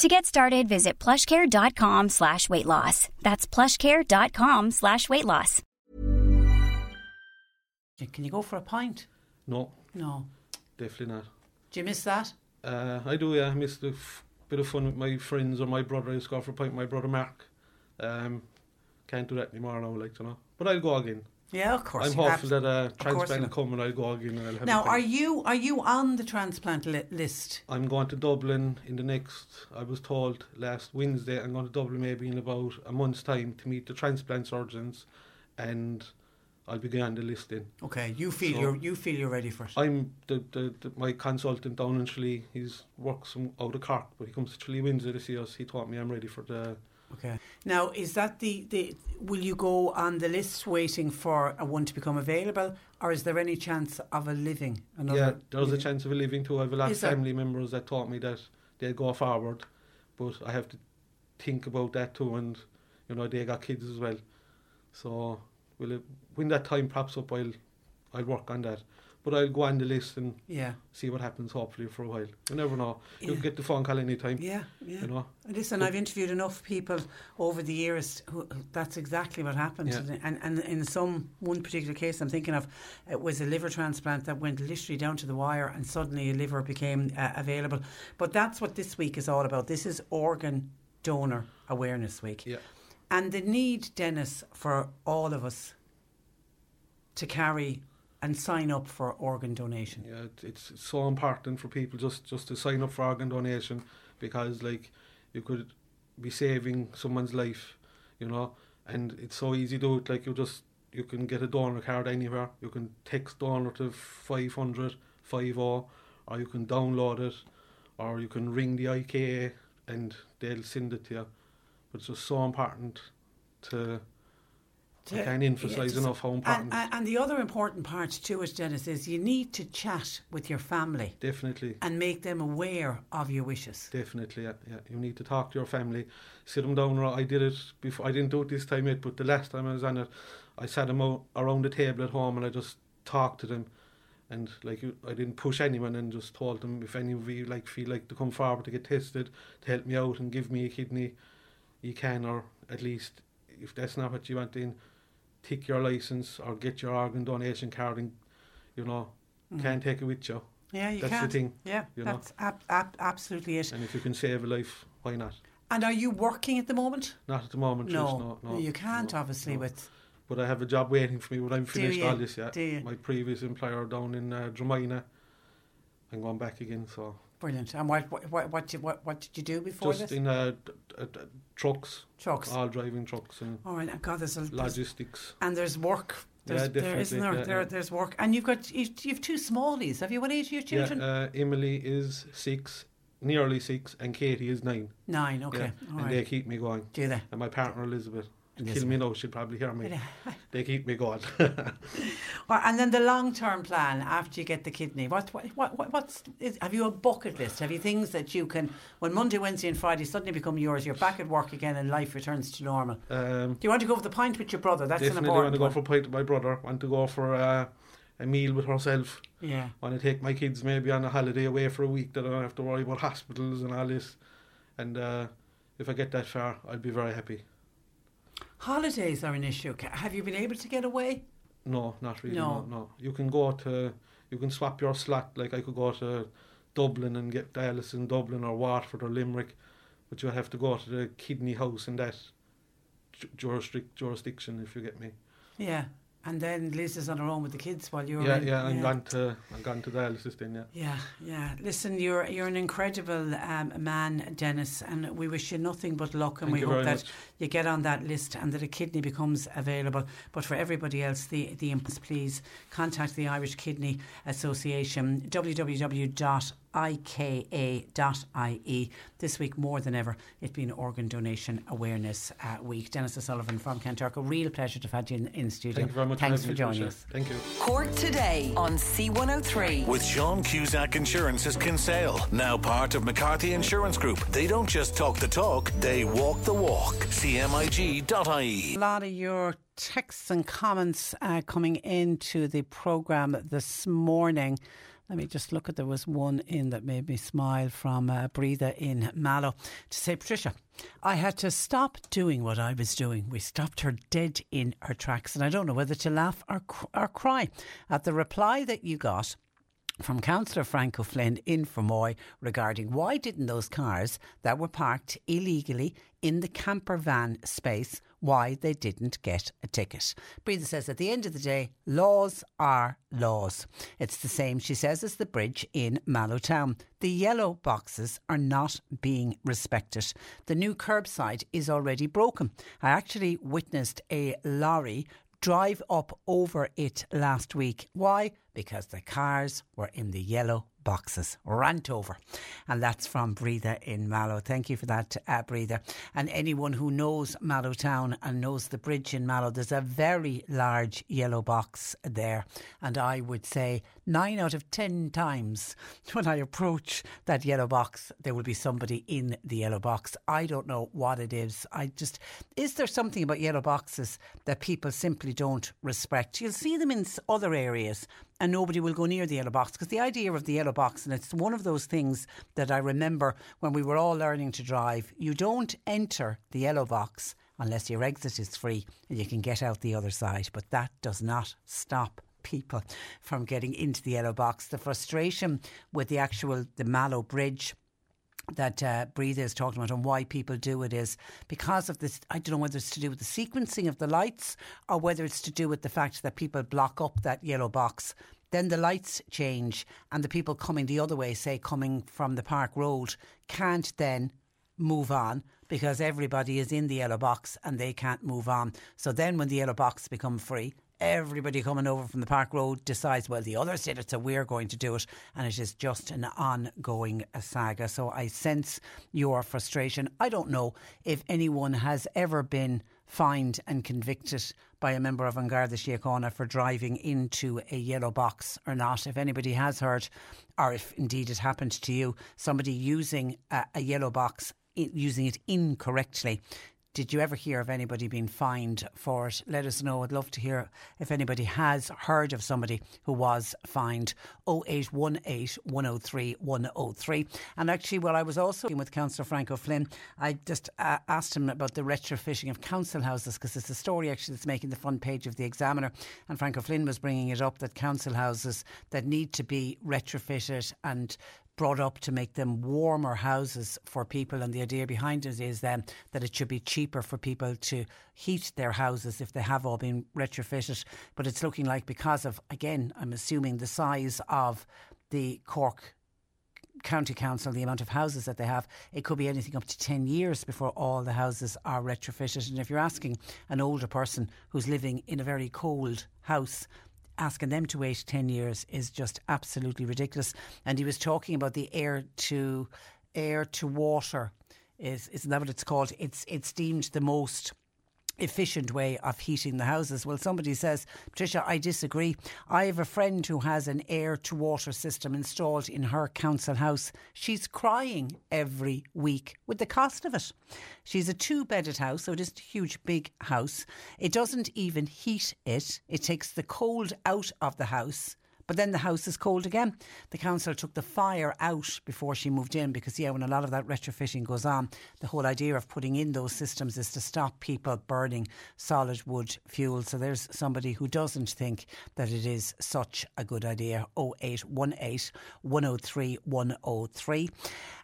[SPEAKER 10] To get started, visit plushcare.com slash weight loss. That's plushcare.com slash weight loss.
[SPEAKER 3] Can you go for a pint?
[SPEAKER 9] No,
[SPEAKER 3] No.
[SPEAKER 9] definitely not.
[SPEAKER 3] Do you miss that?
[SPEAKER 9] Uh, I do, yeah. I miss the f- bit of fun with my friends or my brother. I used to go for a pint with my brother Mark. Um, can't do that anymore now, like, you know. But I'll go again.
[SPEAKER 3] Yeah, of course.
[SPEAKER 9] I'm hopeful that uh,
[SPEAKER 3] course you
[SPEAKER 9] transplant come and I'll go again and I'll have
[SPEAKER 3] Now, are you are you on the transplant li- list?
[SPEAKER 9] I'm going to Dublin in the next, I was told last Wednesday, I'm going to Dublin maybe in about a month's time to meet the transplant surgeons and I'll be going on the list then.
[SPEAKER 3] Okay, you feel
[SPEAKER 9] So-
[SPEAKER 3] you're you feel you're ready for it.
[SPEAKER 9] I'm the, the, the my consultant down in Tralee. He's works from out of Cork, but he comes to Tralee Windsor to see us. He told me I'm ready for the.
[SPEAKER 3] Okay. Now, is that the, the will you go on the list waiting for a one to become available, or is there any chance of a living? Another,
[SPEAKER 9] yeah, there's a chance of a living too. I have a lot
[SPEAKER 3] Is
[SPEAKER 9] of
[SPEAKER 3] there?
[SPEAKER 9] family members that taught me that they'll go forward, but I have to think about that too, and you know they got kids as well. So, will it, when that time pops up, I'll I'll work on that. But I'll go on the list and
[SPEAKER 3] Yeah.
[SPEAKER 9] see what happens. Hopefully for a while. You never know. You'll
[SPEAKER 3] Yeah.
[SPEAKER 9] get the phone call anytime.
[SPEAKER 3] Yeah, yeah.
[SPEAKER 9] You know.
[SPEAKER 3] Listen,
[SPEAKER 9] But-
[SPEAKER 3] I've interviewed enough people over the years who who- that's exactly what happened.
[SPEAKER 9] Yeah.
[SPEAKER 3] And, and in some one particular case I'm thinking of, it was a liver transplant that went literally down to the wire, and suddenly a liver became uh, available. But that's what this week is all about. This is organ Donor Awareness Week.
[SPEAKER 9] Yeah.
[SPEAKER 3] And the need, Dennis, for all of us to carry and sign up for organ donation.
[SPEAKER 9] Yeah, it- it's so important for people just just to sign up for organ donation because like you could be saving someone's life, you know, and it's so easy to do it. Like you just you can get a donor card anywhere. You can text donor to 500 50 or you can download it or you can ring the IKA and they'll send it to you. But it's just so important to I
[SPEAKER 3] To-
[SPEAKER 9] can't emphasise enough how important.
[SPEAKER 3] And, and, the other important part to it, Dennis, is you need to chat with your family
[SPEAKER 9] Definitely.
[SPEAKER 3] and make them aware of your wishes.
[SPEAKER 9] Definitely, yeah, yeah. You need to talk to your family, sit them down. I did it before. I didn't do it this time yet, but the last time I was on it, I sat them out around the table at home and I just talked to them, and like you, I didn't push anyone and just told them if any of you like feel like to come forward to get tested to help me out and give me a kidney, you can, or at least if that's not what you want, then tick your license or get your organ donation card and you know
[SPEAKER 3] Mhm.
[SPEAKER 9] can't take it with you.
[SPEAKER 3] Yeah, you can.
[SPEAKER 9] that's
[SPEAKER 3] can.
[SPEAKER 9] the thing.
[SPEAKER 3] Yeah,
[SPEAKER 9] you know.
[SPEAKER 3] that's ab- ab- absolutely it.
[SPEAKER 9] And if you can save a life, why not?
[SPEAKER 3] And are you working at the moment?
[SPEAKER 9] Not at the moment.
[SPEAKER 3] No,
[SPEAKER 9] just, no, no.
[SPEAKER 3] you can't,
[SPEAKER 9] no,
[SPEAKER 3] obviously,
[SPEAKER 9] no.
[SPEAKER 3] with.
[SPEAKER 9] But I have a job waiting for me when I'm finished all this. Yeah. My previous employer down in uh, Dromina. I'm going back again. So
[SPEAKER 3] Brilliant. And what what what what, did- what, what did you do before
[SPEAKER 9] just
[SPEAKER 3] this?
[SPEAKER 9] in uh, trucks.
[SPEAKER 3] Trucks.
[SPEAKER 9] All driving trucks and
[SPEAKER 3] All right, oh, God, there's a
[SPEAKER 9] logistics.
[SPEAKER 3] and there's work. There's,
[SPEAKER 9] Yeah,
[SPEAKER 3] there isn't there,
[SPEAKER 9] definitely, yeah,
[SPEAKER 3] there
[SPEAKER 9] yeah.
[SPEAKER 3] There's work, and you've got you've, you've two smallies. Have you? What age are your children?
[SPEAKER 9] Yeah, uh, Emily is six, nearly six, and Katie is nine.
[SPEAKER 3] Nine. Okay.
[SPEAKER 9] Yeah, and
[SPEAKER 3] right.
[SPEAKER 9] they keep me going.
[SPEAKER 3] Do they?
[SPEAKER 9] And my partner Elizabeth. Kill me now. She'll probably hear me. They keep me going.
[SPEAKER 3] Well, and then the long term plan after you get the kidney. What what what what- what's is, have you a bucket list? Have you things that you can when Monday, Wednesday, and Friday suddenly become yours? You're back at work again, and life returns to normal.
[SPEAKER 9] um,
[SPEAKER 3] Do you want to go for the pint with your brother? That's an
[SPEAKER 9] Definitely want to go for a pint with my brother. Want to go for uh, a meal with herself.
[SPEAKER 3] Yeah.
[SPEAKER 9] Want to take my kids maybe on a holiday away for a week that I don't have to worry about hospitals and all this. And uh, if I get that far, I'll be very happy.
[SPEAKER 3] Holidays are an issue. Have you been able to get away?
[SPEAKER 9] No, not really.
[SPEAKER 3] No.
[SPEAKER 9] No, no. You can go to, you can swap your slot. Like I could go to Dublin and get dialysis in Dublin or Waterford or Limerick, but you'll have to go to the kidney house in that jurisdic- jurisdiction if you get me.
[SPEAKER 3] Yeah. And then Liz is on her own with the kids while you're
[SPEAKER 9] yeah,
[SPEAKER 3] in.
[SPEAKER 9] yeah. I'm gone to, I'm gone to dialysis then. Yeah.
[SPEAKER 3] Yeah, yeah. Listen, you're you're an incredible um, man, Dennis, and we wish you nothing but luck. And
[SPEAKER 9] Thank
[SPEAKER 3] we hope that
[SPEAKER 9] much.
[SPEAKER 3] You get on that list and that a kidney becomes available. But for everybody else, the the imp- please contact the Irish Kidney Association www.ika.ie. This week, more than ever, it's been Organ Donation Awareness uh, Week. Dennis O'Sullivan from Kanturk, a real pleasure to have you in, in studio.
[SPEAKER 9] Thank you very much.
[SPEAKER 3] Thanks
[SPEAKER 9] having
[SPEAKER 3] for joining
[SPEAKER 9] Patricia.
[SPEAKER 3] us.
[SPEAKER 9] Thank you.
[SPEAKER 2] Cork today on C103.
[SPEAKER 6] With Sean Cusack Insurance's Kinsale, now part of McCarthy Insurance Group. They don't just talk the talk, they walk the walk. CMIG.ie.
[SPEAKER 3] A lot of your texts and comments uh, coming into the programme this morning. Let me just look at there was one in that made me smile from uh, Breather in Mallow to say, Patricia, I had to stop doing what I was doing. We stopped her dead in her tracks, and I don't know whether to laugh or, cr- or cry at the reply that you got from Councillor Frank O'Flynn in Fermoy regarding why didn't those cars that were parked illegally in the camper van space, why they didn't get a ticket. Breather says at the end of the day, laws are laws. It's the same, she says, as the bridge in Mallowtown. The yellow boxes are not being respected. The new curbside is already broken. I actually witnessed a lorry drive up over it last week. Why? Because the cars were in the yellow boxes, rant over. And that's from Breather in Mallow. Thank you for that, uh, Breather. And anyone who knows Mallow Town and knows the bridge in Mallow, there's a very large yellow box there. And I would say nine out of ten times when I approach that yellow box, there will be somebody in the yellow box. I don't know what it is. I just, is there something about yellow boxes that people simply don't respect? You'll see them in other areas and nobody will go near the yellow box because the idea of the yellow box, and it's one of those things that I remember when we were all learning to drive, you don't enter the yellow box unless your exit is free and you can get out the other side. But that does not stop people from getting into the yellow box. The frustration with the actual the Mallow Bridge that uh, Breathe is talking about and why people do it is because of this. I don't know whether it's to do with the sequencing of the lights or whether it's to do with the fact that people block up that yellow box. Then the lights change, and the people coming the other way, say coming from the Park Road, can't then move on because everybody is in the yellow box and they can't move on. So then, when the yellow box become free, everybody coming over from the Park Road decides, well, the others did it, so we're going to do it. And it is just an ongoing saga. So I sense your frustration. I don't know if anyone has ever been fined and convicted by a member of An Garda Síochána for driving into a yellow box or not. If anybody has heard, or if indeed it happened to you, somebody using a, a yellow box using it incorrectly did you ever hear of anybody being fined for it? Let us know. I'd love to hear if anybody has heard of somebody who was fined. 0818 103 103. And actually, well, I was also with Councillor Frank O'Flynn. I just uh, asked him about the retrofitting of council houses because it's a story actually that's making the front page of the Examiner. And Frank O'Flynn was bringing it up that council houses that need to be retrofitted and brought up to make them warmer houses for people. And the idea behind it is then that it should be cheaper for people to heat their houses if they have all been retrofitted. But it's looking like because of, again, I'm assuming the size of the Cork county council, the amount of houses that they have, it could be anything up to 10 years before all the houses are retrofitted. And if you're asking an older person who's living in a very cold house, asking them to wait 10 years is just absolutely ridiculous. And he was talking about the air to air to water is isn't that what it's called? It's it's deemed the most efficient way of heating the houses. Well, somebody says, Patricia, I disagree. I have a friend who has an air to water system installed in her council house. She's crying every week with the cost of it. She's a two bedded house, so it isn't a huge, big house. It doesn't even heat it, it takes the cold out of the house but then the house is cold again. The council took the fire out before she moved in because, yeah, when a lot of that retrofitting goes on, the whole idea of putting in those systems is to stop people burning solid wood fuel. So there's somebody who doesn't think that it is such a good idea. 0818 103 103.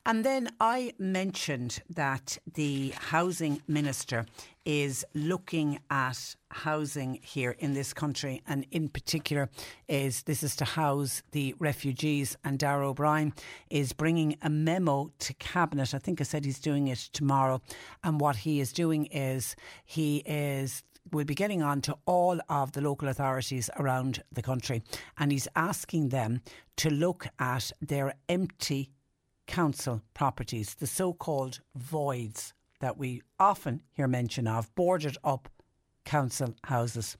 [SPEAKER 3] And then I mentioned that the housing minister is looking at housing here in this country, and in particular, is this is to house the refugees. And Darragh O'Brien is bringing a memo to cabinet. I think I said he's doing it tomorrow, and what he is doing is he is will be getting on to all of the local authorities around the country and he's asking them to look at their empty council properties, the so called voids that we often hear mention of, boarded up council houses.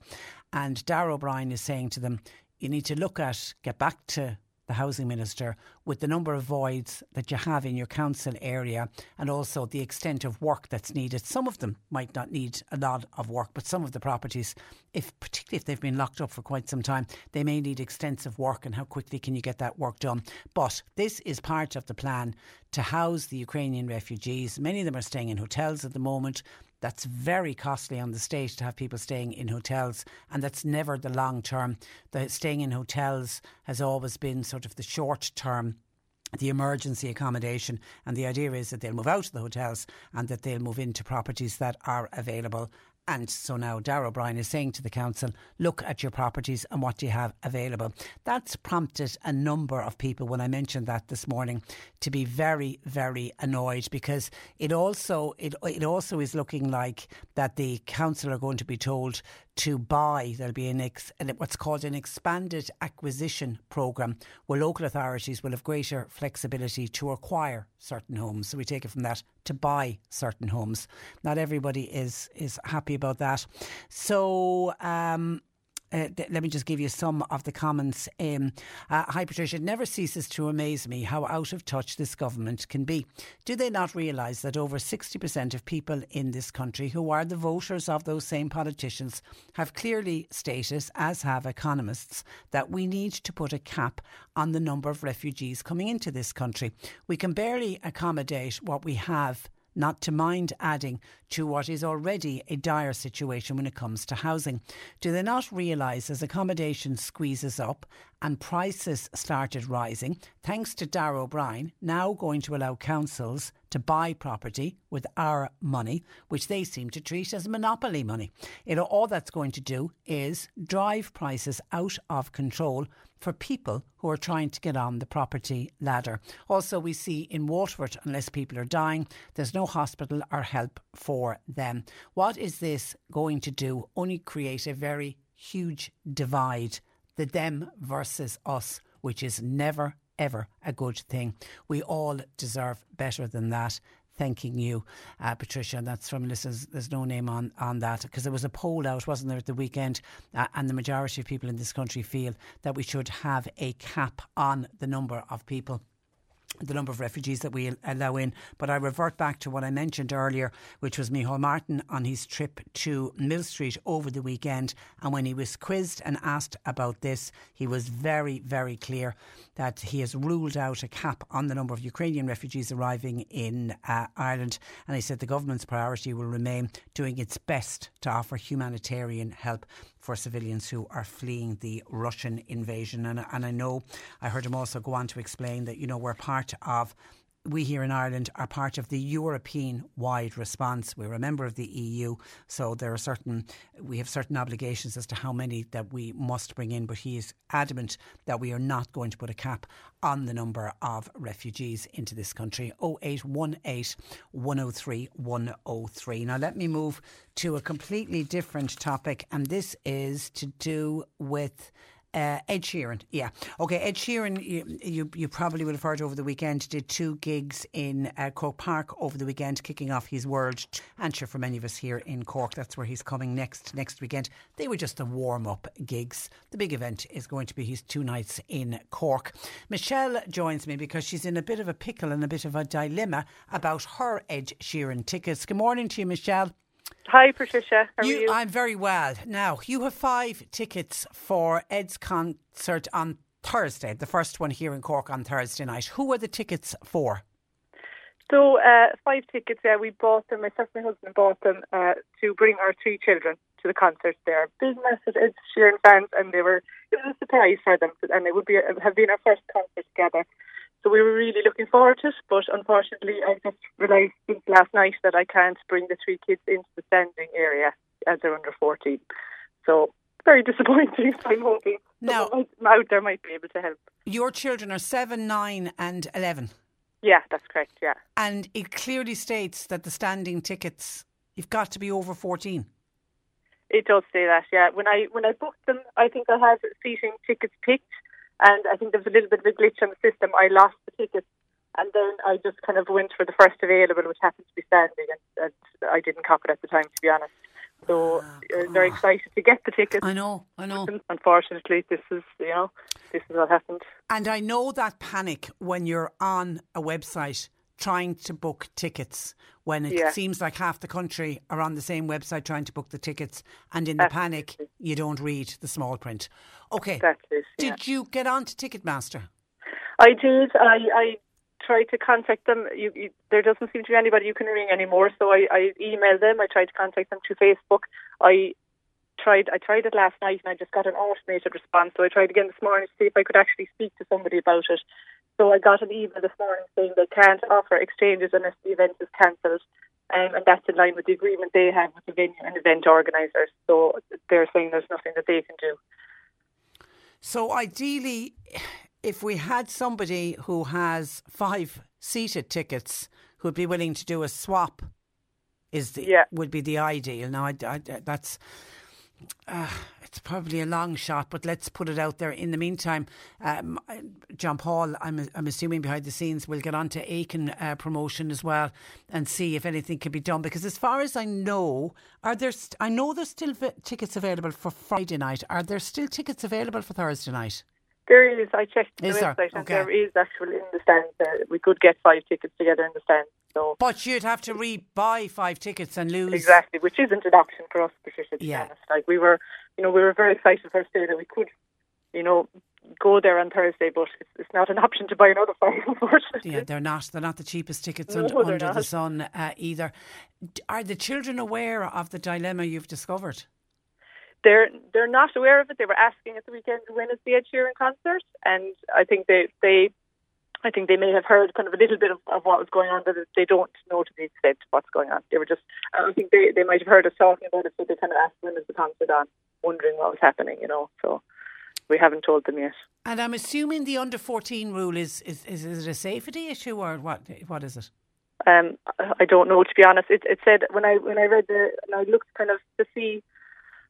[SPEAKER 3] And Darragh O'Brien is saying to them, you need to look at, get back to the housing minister with the number of voids that you have in your council area and also the extent of work that's needed. Some of them might not need a lot of work, but some of the properties, if particularly if they've been locked up for quite some time, they may need extensive work and how quickly can you get that work done. But this is part of the plan to house the Ukrainian refugees. Many of them are staying in hotels at the moment. That's very costly on the state to have people staying in hotels, and that's never the long term. The staying in hotels has always been sort of the short term the emergency accommodation. And the idea is that they'll move out of the hotels and that they'll move into properties that are available and so now Darragh O'Brien is saying to the council, look at your properties and what you have available. That's prompted a number of people, when I mentioned that this morning, to be very, very annoyed because it also it, it also is looking like that the council are going to be told to buy. There'll be an ex, what's called an expanded acquisition programme where local authorities will have greater flexibility to acquire certain homes. So we take it from that to buy certain homes. Not everybody is is happy about that. So um, uh, th- let me just give you some of the comments. Um, uh, Hi, Patricia. It never ceases to amaze me how out of touch this government can be. Do they not realise that over 60% of people in this country who are the voters of those same politicians have clearly stated, as have economists, that we need to put a cap on the number of refugees coming into this country? We can barely accommodate what we have not to mind adding to what is already a dire situation when it comes to housing. Do they not realise as accommodation squeezes up and prices started rising, thanks to Darragh O'Brien now going to allow councils to buy property with our money, which they seem to treat as monopoly money. Know, all that's going to do is drive prices out of control for people who are trying to get on the property ladder. Also, we see in Waterford, unless people are dying, there's no hospital or help for them. What is this going to do? Only create a very huge divide the them versus us, which is never, ever a good thing. We all deserve better than that. Thanking you, uh, Patricia. That's from Lisa's. There's no name on, on that because there was a poll out, wasn't there, at the weekend? Uh, and the majority of people in this country feel that we should have a cap on the number of people the number of refugees that we allow in. But I revert back to what I mentioned earlier, which was Micheál Martin on his trip to Millstreet over the weekend. And when he was quizzed and asked about this, he was very, very clear that he has ruled out a cap on the number of Ukrainian refugees arriving in uh, Ireland. And he said the government's priority will remain doing its best to offer humanitarian help for civilians who are fleeing the Russian invasion. And, and I know I heard him also go on to explain that, you know, we're part of we here in Ireland are part of the European wide response. We're a member of the EU, so there are certain we have certain obligations as to how many that we must bring in. But he is adamant that we are not going to put a cap on the number of refugees into this country. 0818 103 103. Now let me move to a completely different topic, and this is to do with uh, Ed Sheeran, yeah. Okay, Ed Sheeran, you, you, you, probably would have heard over the weekend, did two gigs in uh, Croke Park over the weekend, kicking off his World Answer for many of us here in Cork. That's where he's coming next next weekend. They were just the warm up gigs. The big event is going to be his two nights in Cork. Michelle joins me because she's in a bit of a pickle and a bit of a dilemma about her Ed Sheeran tickets. Good morning to you, Michelle.
[SPEAKER 11] Hi, Patricia. How
[SPEAKER 3] you,
[SPEAKER 11] are you?
[SPEAKER 3] I'm very well. Now, you have five tickets for Ed's concert on Thursday, the first one here in Cork on Thursday night. Who are the tickets for?
[SPEAKER 11] So, uh, five tickets, yeah, we bought them, myself and my husband bought them uh, to bring our three children to the concert. They're big, massive Ed Sheeran fans, and they were, it was a surprise for them, and it would be have been our first concert together. So we were really looking forward to it, but unfortunately, I just realised since last night that I can't bring the three kids into the standing area as they're under 14. So very disappointing. I'm hoping
[SPEAKER 3] now
[SPEAKER 11] out there might be able to help.
[SPEAKER 3] Your children are seven, nine, and eleven.
[SPEAKER 11] Yeah, that's correct. Yeah,
[SPEAKER 3] and it clearly states that the standing tickets you've got to be over 14.
[SPEAKER 11] It does say that. Yeah, when I when I booked them, I think I had seating tickets picked and I think there was a little bit of a glitch on the system. I lost the tickets, and then I just kind of went for the first available, which happened to be standing, and, and I didn't cop it at the time, to be honest. So uh, very excited to get the tickets.
[SPEAKER 3] I know, I know.
[SPEAKER 11] Unfortunately, this is you know this is what happened.
[SPEAKER 3] And I know that panic when you're on a website trying to book tickets when it yeah. seems like half the country are on the same website trying to book the tickets, and in the Absolutely. panic, you don't read the small print. Okay.
[SPEAKER 11] That's it,
[SPEAKER 3] yeah. Did you get on to Ticketmaster?
[SPEAKER 11] I did. I, I tried to contact them. You, you, there doesn't seem to be anybody you can ring anymore, so I, I emailed them. I tried to contact them through Facebook. I tried I tried it last night and I just got an automated response. So I tried again this morning to see if I could actually speak to somebody about it. So I got an email this morning saying they can't offer exchanges unless the event is cancelled. Um, and that's in line with the agreement they have with the venue and event organisers. So they're saying there's nothing that they can do.
[SPEAKER 3] So ideally, if we had somebody who has five seated tickets who'd be willing to do a swap, is the
[SPEAKER 11] yeah.
[SPEAKER 3] would be the ideal. Now, I, I, that's uh, it's probably a long shot, but let's put it out there. In the meantime, um, John Paul, I'm, I'm assuming behind the scenes, we'll get on to Aiken uh, promotion as well and see if anything can be done. Because as far as I know, are there? St- I know there's still v- tickets available for Friday night. Are there still tickets available for Thursday night?
[SPEAKER 11] There is. I checked the
[SPEAKER 3] is
[SPEAKER 11] website,
[SPEAKER 3] there?
[SPEAKER 11] and there is actually in the stand. Uh, we could get five tickets together in the stand. So,
[SPEAKER 3] but you'd have to re-buy five tickets and lose
[SPEAKER 11] exactly, which isn't an option for us, Patricia. To
[SPEAKER 3] yeah.
[SPEAKER 11] be honest, like we were, you know, we were very excited first day that we could, you know, go there on Thursday, but it's, it's not an option to buy another five, unfortunately.
[SPEAKER 3] Yeah, they're not. They're not the cheapest tickets
[SPEAKER 11] No,
[SPEAKER 3] un-
[SPEAKER 11] they're
[SPEAKER 3] under the sun uh, either. Are the children aware of the dilemma you've discovered?
[SPEAKER 11] they're they're not aware of it. They were asking at the weekend when is the Ed Sheeran concert, and I think they they I think they may have heard kind of a little bit of, of what was going on, but they don't know to the extent what's going on. They were just, I think they, they might have heard us talking about it, so they kind of asked when is the concert on, wondering what was happening, you know. So we haven't told them yet.
[SPEAKER 3] And I'm assuming the under 14 rule is, is, is, is it a safety issue or what? What is it?
[SPEAKER 11] Um, I don't know to be honest. It, it said when I when I read the and I looked kind of to see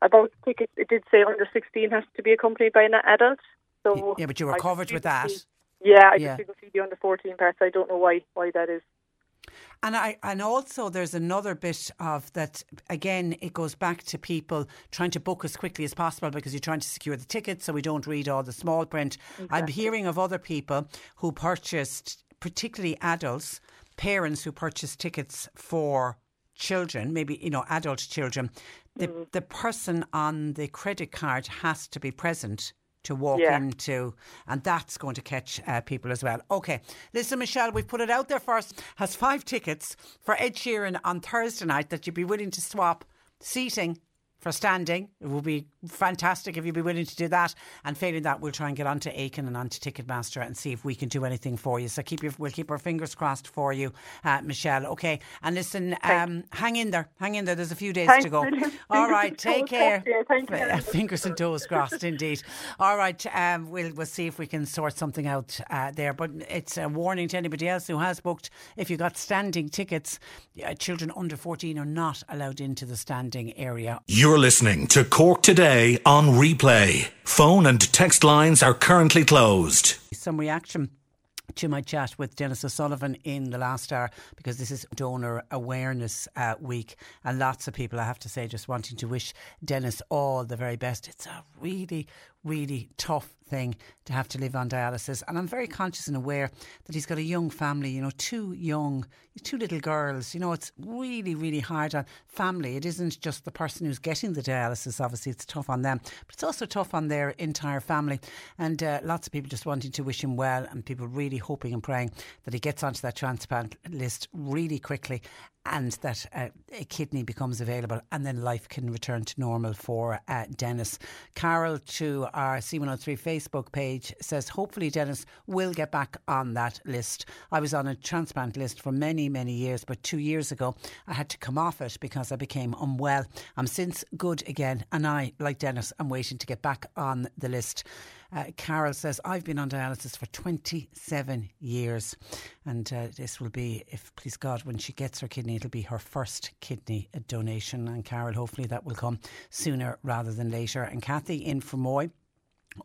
[SPEAKER 11] about tickets, it did say under 16 has to be accompanied by an adult. So
[SPEAKER 3] yeah, but you were I covered with that.
[SPEAKER 11] See, yeah, I yeah. just didn't see the under 14 parts. I don't know why why that is.
[SPEAKER 3] And I and also there's another bit of that again it goes back to people trying to book as quickly as possible because you're trying to secure the tickets so we don't read all the small print. Exactly. I'm hearing of other people who purchased particularly adults, parents who purchased tickets for children, maybe you know adult children. The mm. the person on the credit card has to be present to walk yeah. into, and that's going to catch uh, people as well. Okay, listen, Michelle, we've put it out there first. Has five tickets for Ed Sheeran on Thursday night that you'd be willing to swap seating for standing. It will be fantastic if you'd be willing to do that. And failing that, we'll try and get onto Aiken and onto Ticketmaster and see if we can do anything for you. So keep your, we'll keep our fingers crossed for you, uh, Michelle. Okay. And listen, um, hang in there. Hang in there. There's a few days
[SPEAKER 11] Thanks,
[SPEAKER 3] to go. All right. Take care. Thank you. Fingers and toes crossed, indeed. All right. Um, we'll we'll see if we can sort something out uh, there. But it's a warning to anybody else who has booked. If you got standing tickets, uh, children under 14 are not allowed into the standing area.
[SPEAKER 6] You're listening to Cork Today on replay. Phone and text lines are currently closed.
[SPEAKER 3] Some reaction to my chat with Dennis O'Sullivan in the last hour because this is Donor Awareness uh, Week, and lots of people, I have to say, just wanting to wish Dennis all the very best. It's a really, really tough thing to have to live on dialysis. And I'm very conscious and aware that he's got a young family, you know, two young, two little girls. You know, it's really, really hard on family. It isn't just the person who's getting the dialysis, obviously, it's tough on them, but it's also tough on their entire family. And uh, lots of people just wanting to wish him well, and people really hoping and praying that he gets onto that transplant list really quickly and that uh, a kidney becomes available and then life can return to normal for uh, Dennis. Carol to our C103 Facebook page says, hopefully Dennis will get back on that list. I was on a transplant list for many, many years, but two years ago I had to come off it because I became unwell. I'm since good again and I, like Dennis, I'm waiting to get back on the list. Uh, Carol says, I've been on dialysis for 27 years. And uh, this will be, if please God, when she gets her kidney, it'll be her first kidney donation. And Carol, hopefully that will come sooner rather than later. And Kathy in Fermoy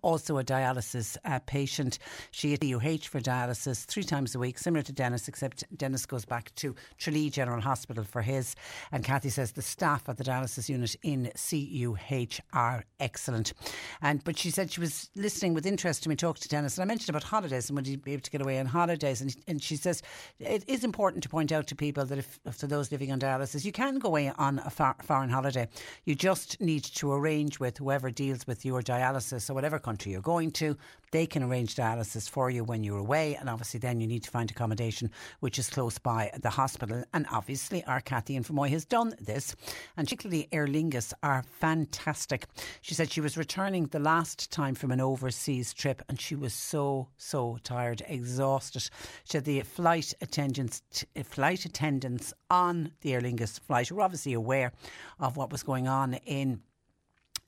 [SPEAKER 3] also a dialysis uh, patient. She at UH for dialysis three times a week, similar to Dennis, except Dennis goes back to Tralee General Hospital for his. And Kathy says the staff at the dialysis unit in CUH are excellent. And but she said she was listening with interest to me talk to Dennis, and I mentioned about holidays and would he be able to get away on holidays? And, and she says it is important to point out to people that if, for those living on dialysis, you can go away on a far, foreign holiday. You just need to arrange with whoever deals with your dialysis or whatever country you're going to. They can arrange dialysis for you when you're away, and obviously then you need to find accommodation which is close by the hospital. And obviously, our Kathy in Fermoy has done this, and particularly Aer Lingus are fantastic. She said she was returning the last time from an overseas trip, and she was so so tired, exhausted. She said the flight attendants, flight attendants on the Aer Lingus flight were obviously aware of what was going on in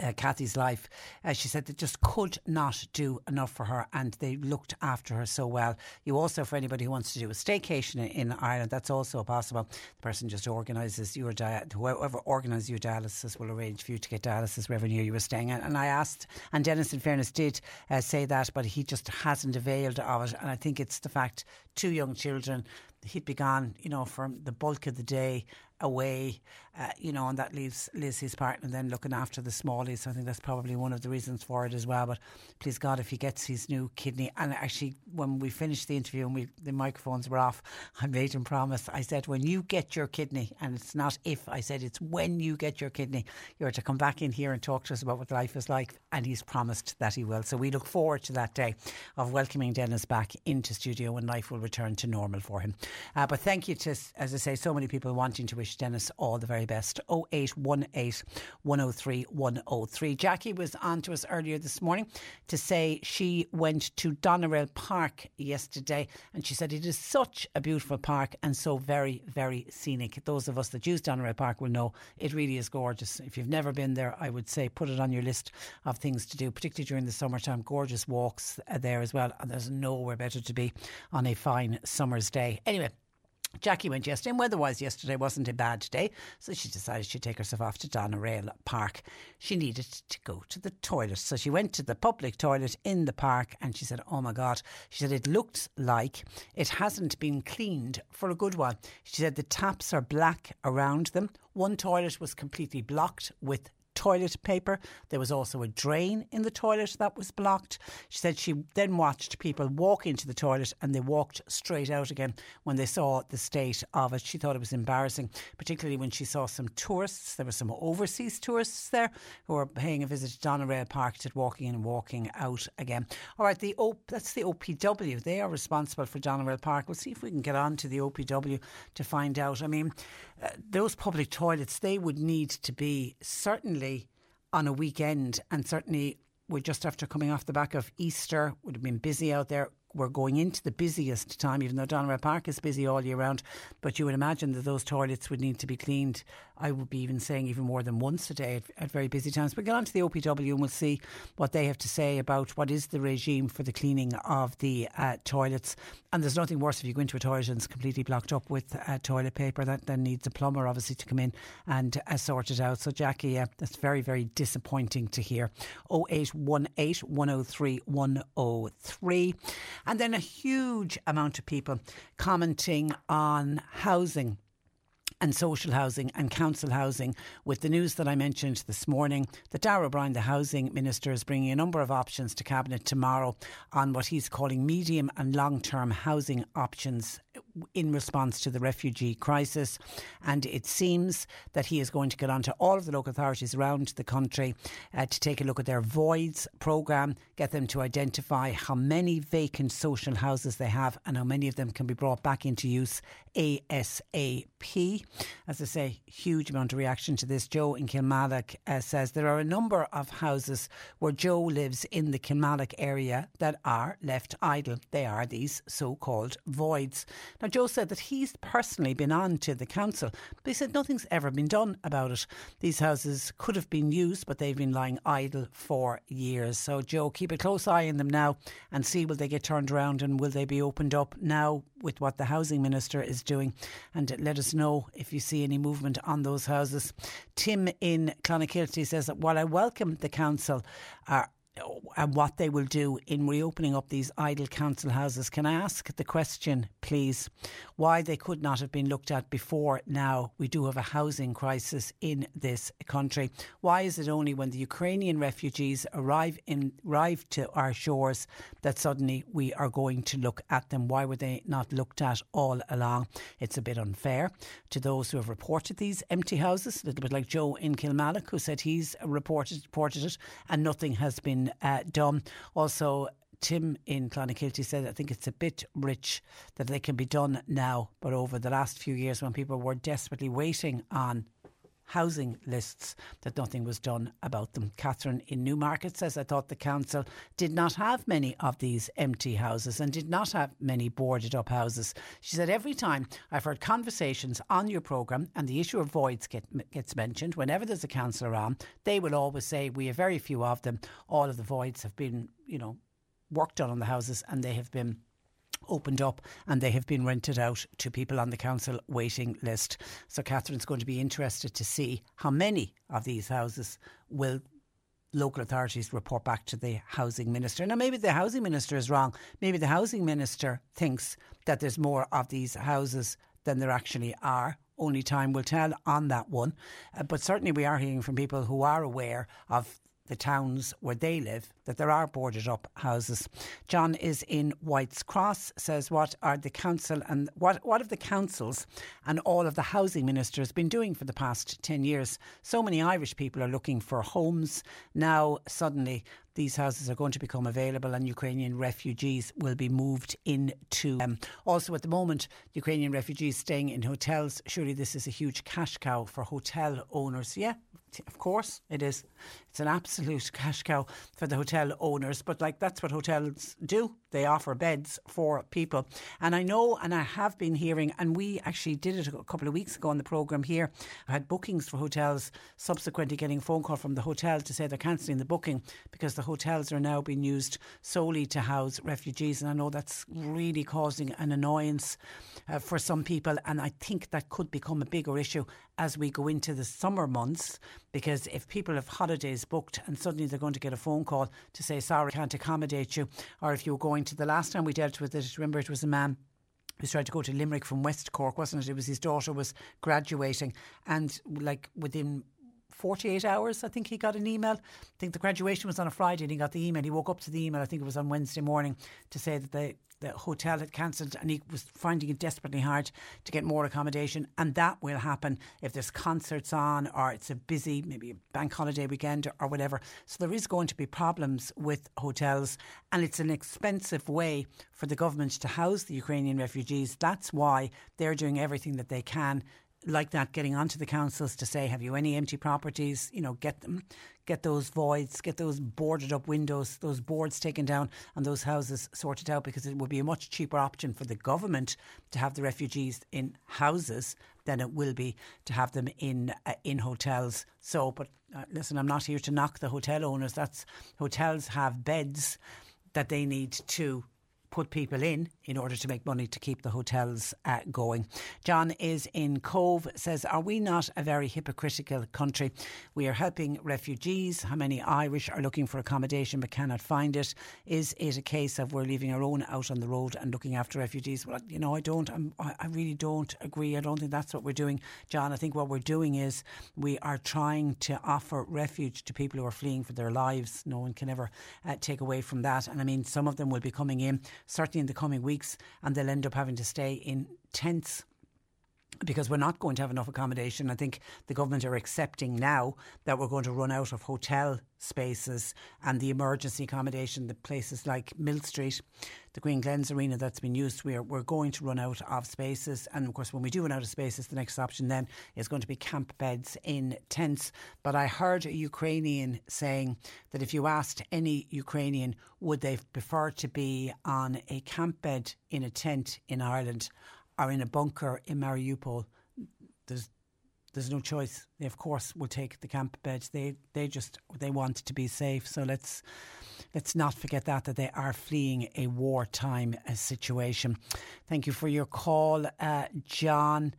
[SPEAKER 3] uh, Kathy's life. Uh, she said they just could not do enough for her and they looked after her so well. You also, for anybody who wants to do a staycation in, in Ireland, that's also possible. The person just organises your diet, whoever organises your dialysis will arrange for you to get dialysis wherever near you are staying. And, and I asked, and Dennis, in fairness, did uh, say that, but he just hasn't availed of it. And I think it's the fact two young children he'd be gone, you know, for the bulk of the day away, uh, you know, and that leaves Liz, his partner, then looking after the smallies. So I think that's probably one of the reasons for it as well. But please God, if he gets his new kidney, and actually, when we finished the interview and we the microphones were off, I made him promise. I said, when you get your kidney, and it's not if, I said it's when you get your kidney, you're to come back in here and talk to us about what life is like. And he's promised that he will. So we look forward to that day of welcoming Dennis back into studio when life will return to normal for him. Uh, but thank you to, as I say, so many people wanting to wish wish Dennis all the very best. 0818 103 103. Jackie was on to us earlier this morning to say she went to Doneraile Park yesterday and she said it is such a beautiful park and so very, very scenic. Those of us that use Doneraile Park will know it really is gorgeous. If you've never been there, I would say put it on your list of things to do, particularly during the summertime. Gorgeous walks uh, there as well. And there's nowhere better to be on a fine summer's day. Anyway, Jackie went yesterday, and weather-wise yesterday wasn't a bad day, so she decided she'd take herself off to Doneraile Park. She needed to go to the toilet, so she went to the public toilet in the park, and she said, "Oh my God!" She said it looked like it hasn't been cleaned for a good while. She said the taps are black around them. One toilet was completely blocked with toilet paper. There was also a drain in the toilet that was blocked. She said she then watched people walk into the toilet and they walked straight out again when they saw the state of it. She thought it was embarrassing, particularly when she saw some tourists. There were some overseas tourists there who were paying a visit to Doneraile Park, just walking in and walking out again. All right, the o- that's the OPW. They are responsible for Doneraile Park. We'll see if we can get on to the OPW to find out. I mean, those public toilets, they would need to be certainly on a weekend and certainly we're just after coming off the back of Easter, would have been busy out there we're going into the busiest time, even though Doneraile Park is busy all year round. But you would imagine that those toilets would need to be cleaned. I would be even saying even more than once a day at, at very busy times. But get on to the OPW and we'll see what they have to say about what is the regime for the cleaning of the uh, toilets. And there's nothing worse if you go into a toilet and it's completely blocked up with uh, toilet paper. That then needs a plumber, obviously, to come in and uh, sort it out. So, Jackie, uh, that's very, very disappointing to hear. 0818 103 103. And then a huge amount of people commenting on housing and social housing and council housing with the news that I mentioned this morning that Darragh O'Brien, the housing minister, is bringing a number of options to cabinet tomorrow on what he's calling medium and long term housing options in response to the refugee crisis. And it seems that he is going to get on to all of the local authorities around the country uh, to take a look at their voids programme, get them to identify how many vacant social houses they have and how many of them can be brought back into use ASAP. As I say, huge amount of reaction to this. Joe in Kilmallock uh, says there are a number of houses where Joe lives in the Kilmallock area that are left idle. They are these so called voids. Now, Joe said that he's personally been on to the council, but he said nothing's ever been done about it. These houses could have been used, but they've been lying idle for years. So, Joe, keep a close eye on them now and see will they get turned around and will they be opened up now with what the housing minister is doing. And let us know if you see any movement on those houses. Tim in Clonakilty says that while I welcome the council, and what they will do in reopening up these idle council houses. Can I ask the question, please, why they could not have been looked at before now? We do have a housing crisis in this country. Why is it only when the Ukrainian refugees arrive in arrive to our shores that suddenly we are going to look at them? Why were they not looked at all along? It's a bit unfair to those who have reported these empty houses. A little bit like Joe in Kilmallock, who said he's reported reported it and nothing has been uh, done. Also, Tim in Clonakilty said, I think it's a bit rich that they can be done now, but over the last few years when people were desperately waiting on housing lists that nothing was done about them. Catherine in Newmarket says, I thought the council did not have many of these empty houses and did not have many boarded up houses. She said, every time I've heard conversations on your programme and the issue of voids get, gets mentioned, whenever there's a councillor on, they will always say, we have very few of them. All of the voids have been, you know, worked on on the houses and they have been opened up and they have been rented out to people on the council waiting list. So Catherine's going to be interested to see how many of these houses will local authorities report back to the housing minister. Now, maybe the housing minister is wrong. Maybe the housing minister thinks that there's more of these houses than there actually are. Only time will tell on that one. Uh, but certainly, we are hearing from people who are aware of the towns where they live that there are boarded up houses. John is in White's Cross, says what are the council and what what have the councils and all of the housing ministers been doing for the past 10 years? So many Irish people are looking for homes. Now suddenly these houses are going to become available and Ukrainian refugees will be moved into them. Also, at the moment, Ukrainian refugees staying in hotels. Surely this is a huge cash cow for hotel owners. Yeah, of course it is. It's an absolute cash cow for the hotel owners, but like that's what hotels do. They offer beds for people. And I know, and I have been hearing, and we actually did it a couple of weeks ago on the programme here. I had bookings for hotels, subsequently getting a phone call from the hotel to say they're cancelling the booking because the hotels are now being used solely to house refugees. And I know that's really causing an annoyance uh, for some people. And I think that could become a bigger issue as we go into the summer months because if people have holidays booked and suddenly they're going to get a phone call to say, sorry, can't accommodate you, or if you're going to the last time we dealt with it, remember it was a man who tried to go to Limerick from West Cork, wasn't it? It was his daughter was graduating, and like within 48 hours, I think he got an email. I think the graduation was on a Friday and he got the email. He woke up to the email, I think it was on Wednesday morning, to say that the, the hotel had cancelled and he was finding it desperately hard to get more accommodation. And that will happen if there's concerts on or it's a busy, maybe a bank holiday weekend or whatever. So there is going to be problems with hotels and it's an expensive way for the government to house the Ukrainian refugees. That's why they're doing everything that they can like that getting onto the councils to say, have you any empty properties? You know, get them, get those voids, get those boarded up windows, those boards taken down, and those houses sorted out because it would be a much cheaper option for the government to have the refugees in houses than it will be to have them in uh, in hotels. So, but uh, listen, I'm not here to knock the hotel owners. That's hotels have beds that they need to put people in in order to make money to keep the hotels uh, going. John is in Cobh, says, Are we not a very hypocritical country? We are helping refugees. How many Irish are looking for accommodation but cannot find it? Is it a case of we're leaving our own out on the road and looking after refugees? Well, you know, I don't, I'm, i really don't agree. I don't think that's what we're doing, John. I think what we're doing is we are trying to offer refuge to people who are fleeing for their lives. No one can ever uh, take away from that. And I mean, some of them will be coming in certainly in the coming weeks, and they'll end up having to stay in tents because we're not going to have enough accommodation. I think the government are accepting now that we're going to run out of hotel spaces and the emergency accommodation, the places like Millstreet, the Green Glens Arena that's been used, we're, we're going to run out of spaces. And of course, when we do run out of spaces, the next option then is going to be camp beds in tents. But I heard a Ukrainian saying that if you asked any Ukrainian, would they prefer to be on a camp bed in a tent in Ireland? Are in a bunker in Mariupol, there's there's no choice. They of course will take the camp beds. They they just they want to be safe. So let's let's not forget that that they are fleeing a wartime uh, situation. Thank you for your call, uh, John.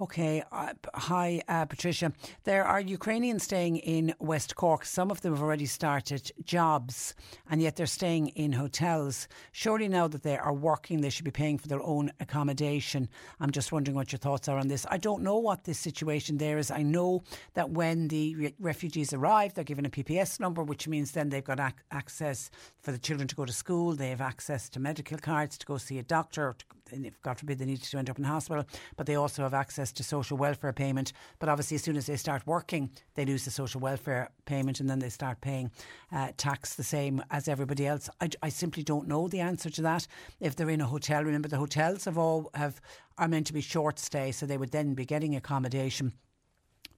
[SPEAKER 3] Okay. Uh, hi, uh, Patricia. There are Ukrainians staying in West Cork. Some of them have already started jobs and yet they're staying in hotels. Surely now that they are working, they should be paying for their own accommodation. I'm just wondering what your thoughts are on this. I don't know what this situation there is. I know that when the re- refugees arrive, they're given a PPS number, which means then they've got ac- access for the children to go to school. They have access to medical cards to go see a doctor. And if, God forbid, they need to end up in hospital. But they also have access to social welfare payment. But obviously, as soon as they start working, they lose the social welfare payment and then they start paying uh, tax the same as everybody else. I, I simply don't know the answer to that. If they're in a hotel, remember the hotels have all have are meant to be short stay, so they would then be getting accommodation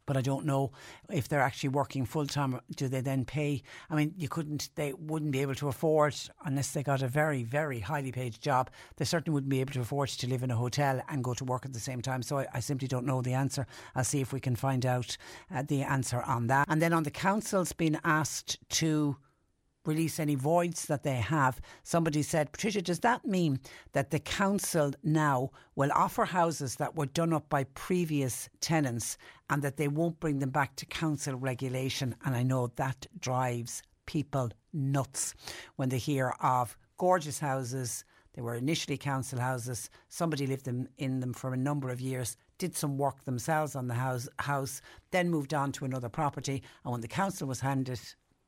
[SPEAKER 3] but I don't know if they're actually working full time. Do they then pay? I mean, you couldn't, they wouldn't be able to afford, unless they got a very, very highly paid job, they certainly wouldn't be able to afford to live in a hotel and go to work at the same time. So I, I simply don't know the answer. I'll see if we can find out uh, the answer on that. And then on the council's been asked to release any voids that they have. Somebody said, Patricia, does that mean that the council now will offer houses that were done up by previous tenants and that they won't bring them back to council regulation? And I know that drives people nuts when they hear of gorgeous houses. They were initially council houses. Somebody lived them, in them for a number of years, did some work themselves on the house, house, then moved on to another property. And when the council was handed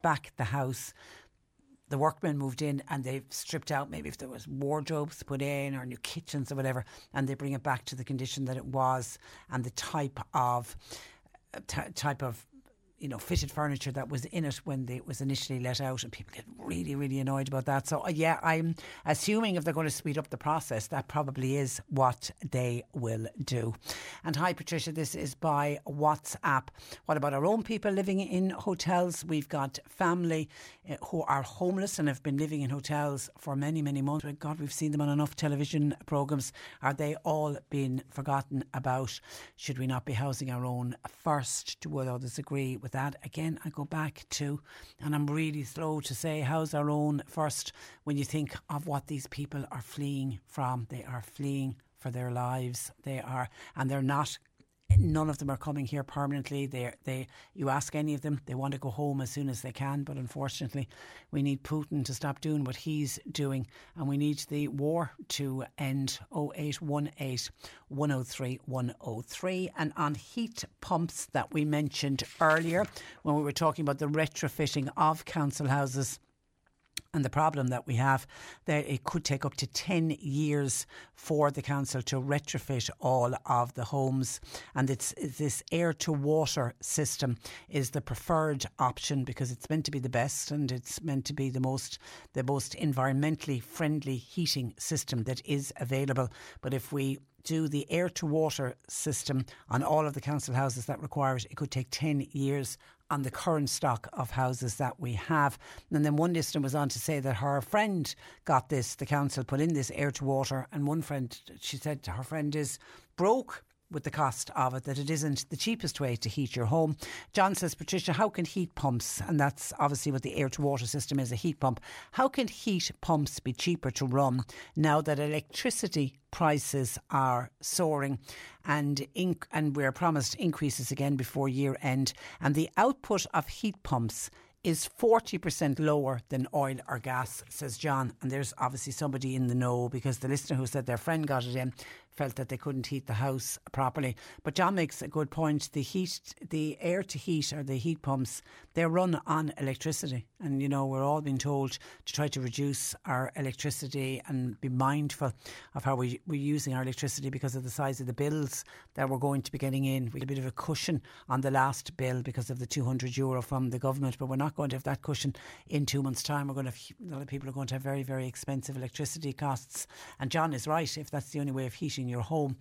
[SPEAKER 3] back the house the workmen moved in and they've stripped out maybe if there was wardrobes put in or new kitchens or whatever and they bring it back to the condition that it was and the type of uh, t- type of you know, fitted furniture that was in it when it was initially let out, and people get really, really annoyed about that. So, uh, yeah, I'm assuming if they're going to speed up the process, that probably is what they will do. And hi, Patricia, this is by WhatsApp. What about our own people living in hotels? We've got family uh, who are homeless and have been living in hotels for many, many months. God, we've seen them on enough television programmes. Are they all being forgotten about? Should we not be housing our own first? Do others agree with that? Again, I go back to, and I'm really slow to say, how's our own first when you think of what these people are fleeing from. They are fleeing for their lives. They are, and they're not none of them are coming here permanently. They, they, you ask any of them, they want to go home as soon as they can. But unfortunately, we need Putin to stop doing what he's doing, and we need the war to end. 0818 103 103. And on heat pumps that we mentioned earlier, when we were talking about the retrofitting of council houses and the problem that we have that it could take up to 10 years for the council to retrofit all of the homes. And it's, it's this air to water system is the preferred option because it's meant to be the best and it's meant to be the most the most environmentally friendly heating system that is available. But if we do the air to water system on all of the council houses that require it, it could take 10 years on the current stock of houses that we have. And then one listener was on to say that her friend got this, the council put in this air to water, and one friend, she said her friend is broke with the cost of it, that it isn't the cheapest way to heat your home. John says, Patricia, how can heat pumps, and that's obviously what the air to water system is a heat pump, how can heat pumps be cheaper to run now that electricity prices are soaring and inc- and we're promised increases again before year end and the output of heat pumps is 40% lower than oil or gas, says John. And there's obviously somebody in the know because the listener who said their friend got it in felt that they couldn't heat the house properly. But John makes a good point. The heat, the air to heat or the heat pumps, they're run on electricity. And, you know, we're all being told to try to reduce our electricity and be mindful of how we, we're using our electricity because of the size of the bills that we're going to be getting in. We had a bit of a cushion on the last bill because of the 200 euro from the government, but we're not going to have that cushion in two months' time. We're going to have, a lot of people are going to have very, very expensive electricity costs. And John is right. If that's the only way of heating your home.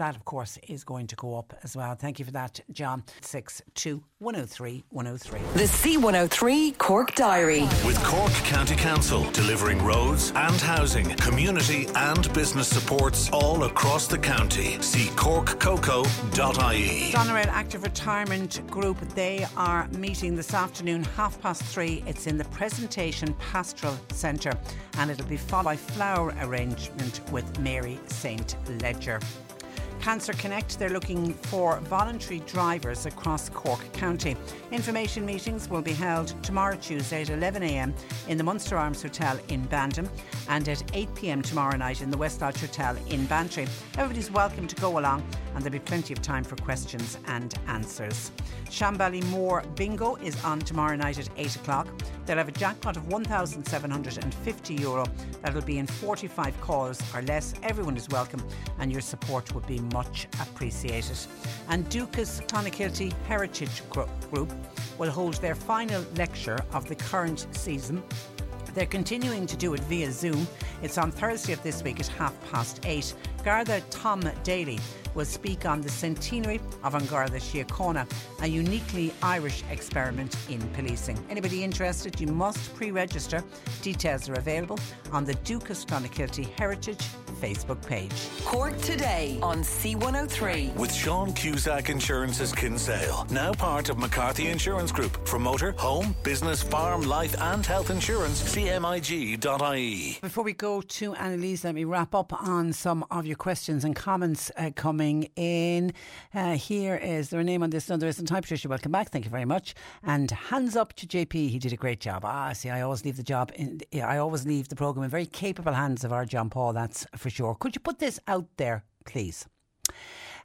[SPEAKER 3] That, of course, is going to go up as well. Thank you for that, John. 62 103 103.
[SPEAKER 2] The C103 Cork Diary.
[SPEAKER 6] With Cork County Council delivering roads and housing, community and business supports all across the county. See corkcoco.ie.
[SPEAKER 3] Doneraile Active Retirement Group, they are meeting this afternoon, half past three. It's in the Presentation Pastoral Centre and it'll be followed by flower arrangement with Mary St. Ledger. Cancer Connect, they're looking for voluntary drivers across Cork County. Information meetings will be held tomorrow, Tuesday at 11am in the Munster Arms Hotel in Bandon and at 8pm tomorrow night in the West Lodge Hotel in Bantry. Everybody's welcome to go along and there'll be plenty of time for questions and answers. Shanballymore Bingo is on tomorrow night at 8 o'clock. They'll have a jackpot of 1,750 euro. That'll be in 45 calls or less. Everyone is welcome and your support would be much appreciated. And Dúchas Clonakilty Heritage Group will hold their final lecture of the current season they're continuing to do it via Zoom. It's on Thursday of this week at half past eight. Garda Tom Daly will speak on the centenary of An Garda Síochána, a uniquely Irish experiment in policing. Anybody interested, you must pre register. Details are available on the Dúchas Clonakilty Heritage Facebook page.
[SPEAKER 2] Cork today on C103.
[SPEAKER 6] With Sean Cusack Insurance's Kinsale, now part of McCarthy Insurance Group. For motor, home, business, farm, life, and health insurance, cmig.ie.
[SPEAKER 3] Before we go to Annalise, let me wrap up on some of your questions and comments uh, coming in. Uh, here is there a name on this? No, there isn't. Hi, Patricia. Welcome back. Thank you very much. And hands up to JP. He did a great job. Ah, see, I always leave the job in. I always leave the program in very capable hands of our John Paul. That's for sure. Could you put this out there, please?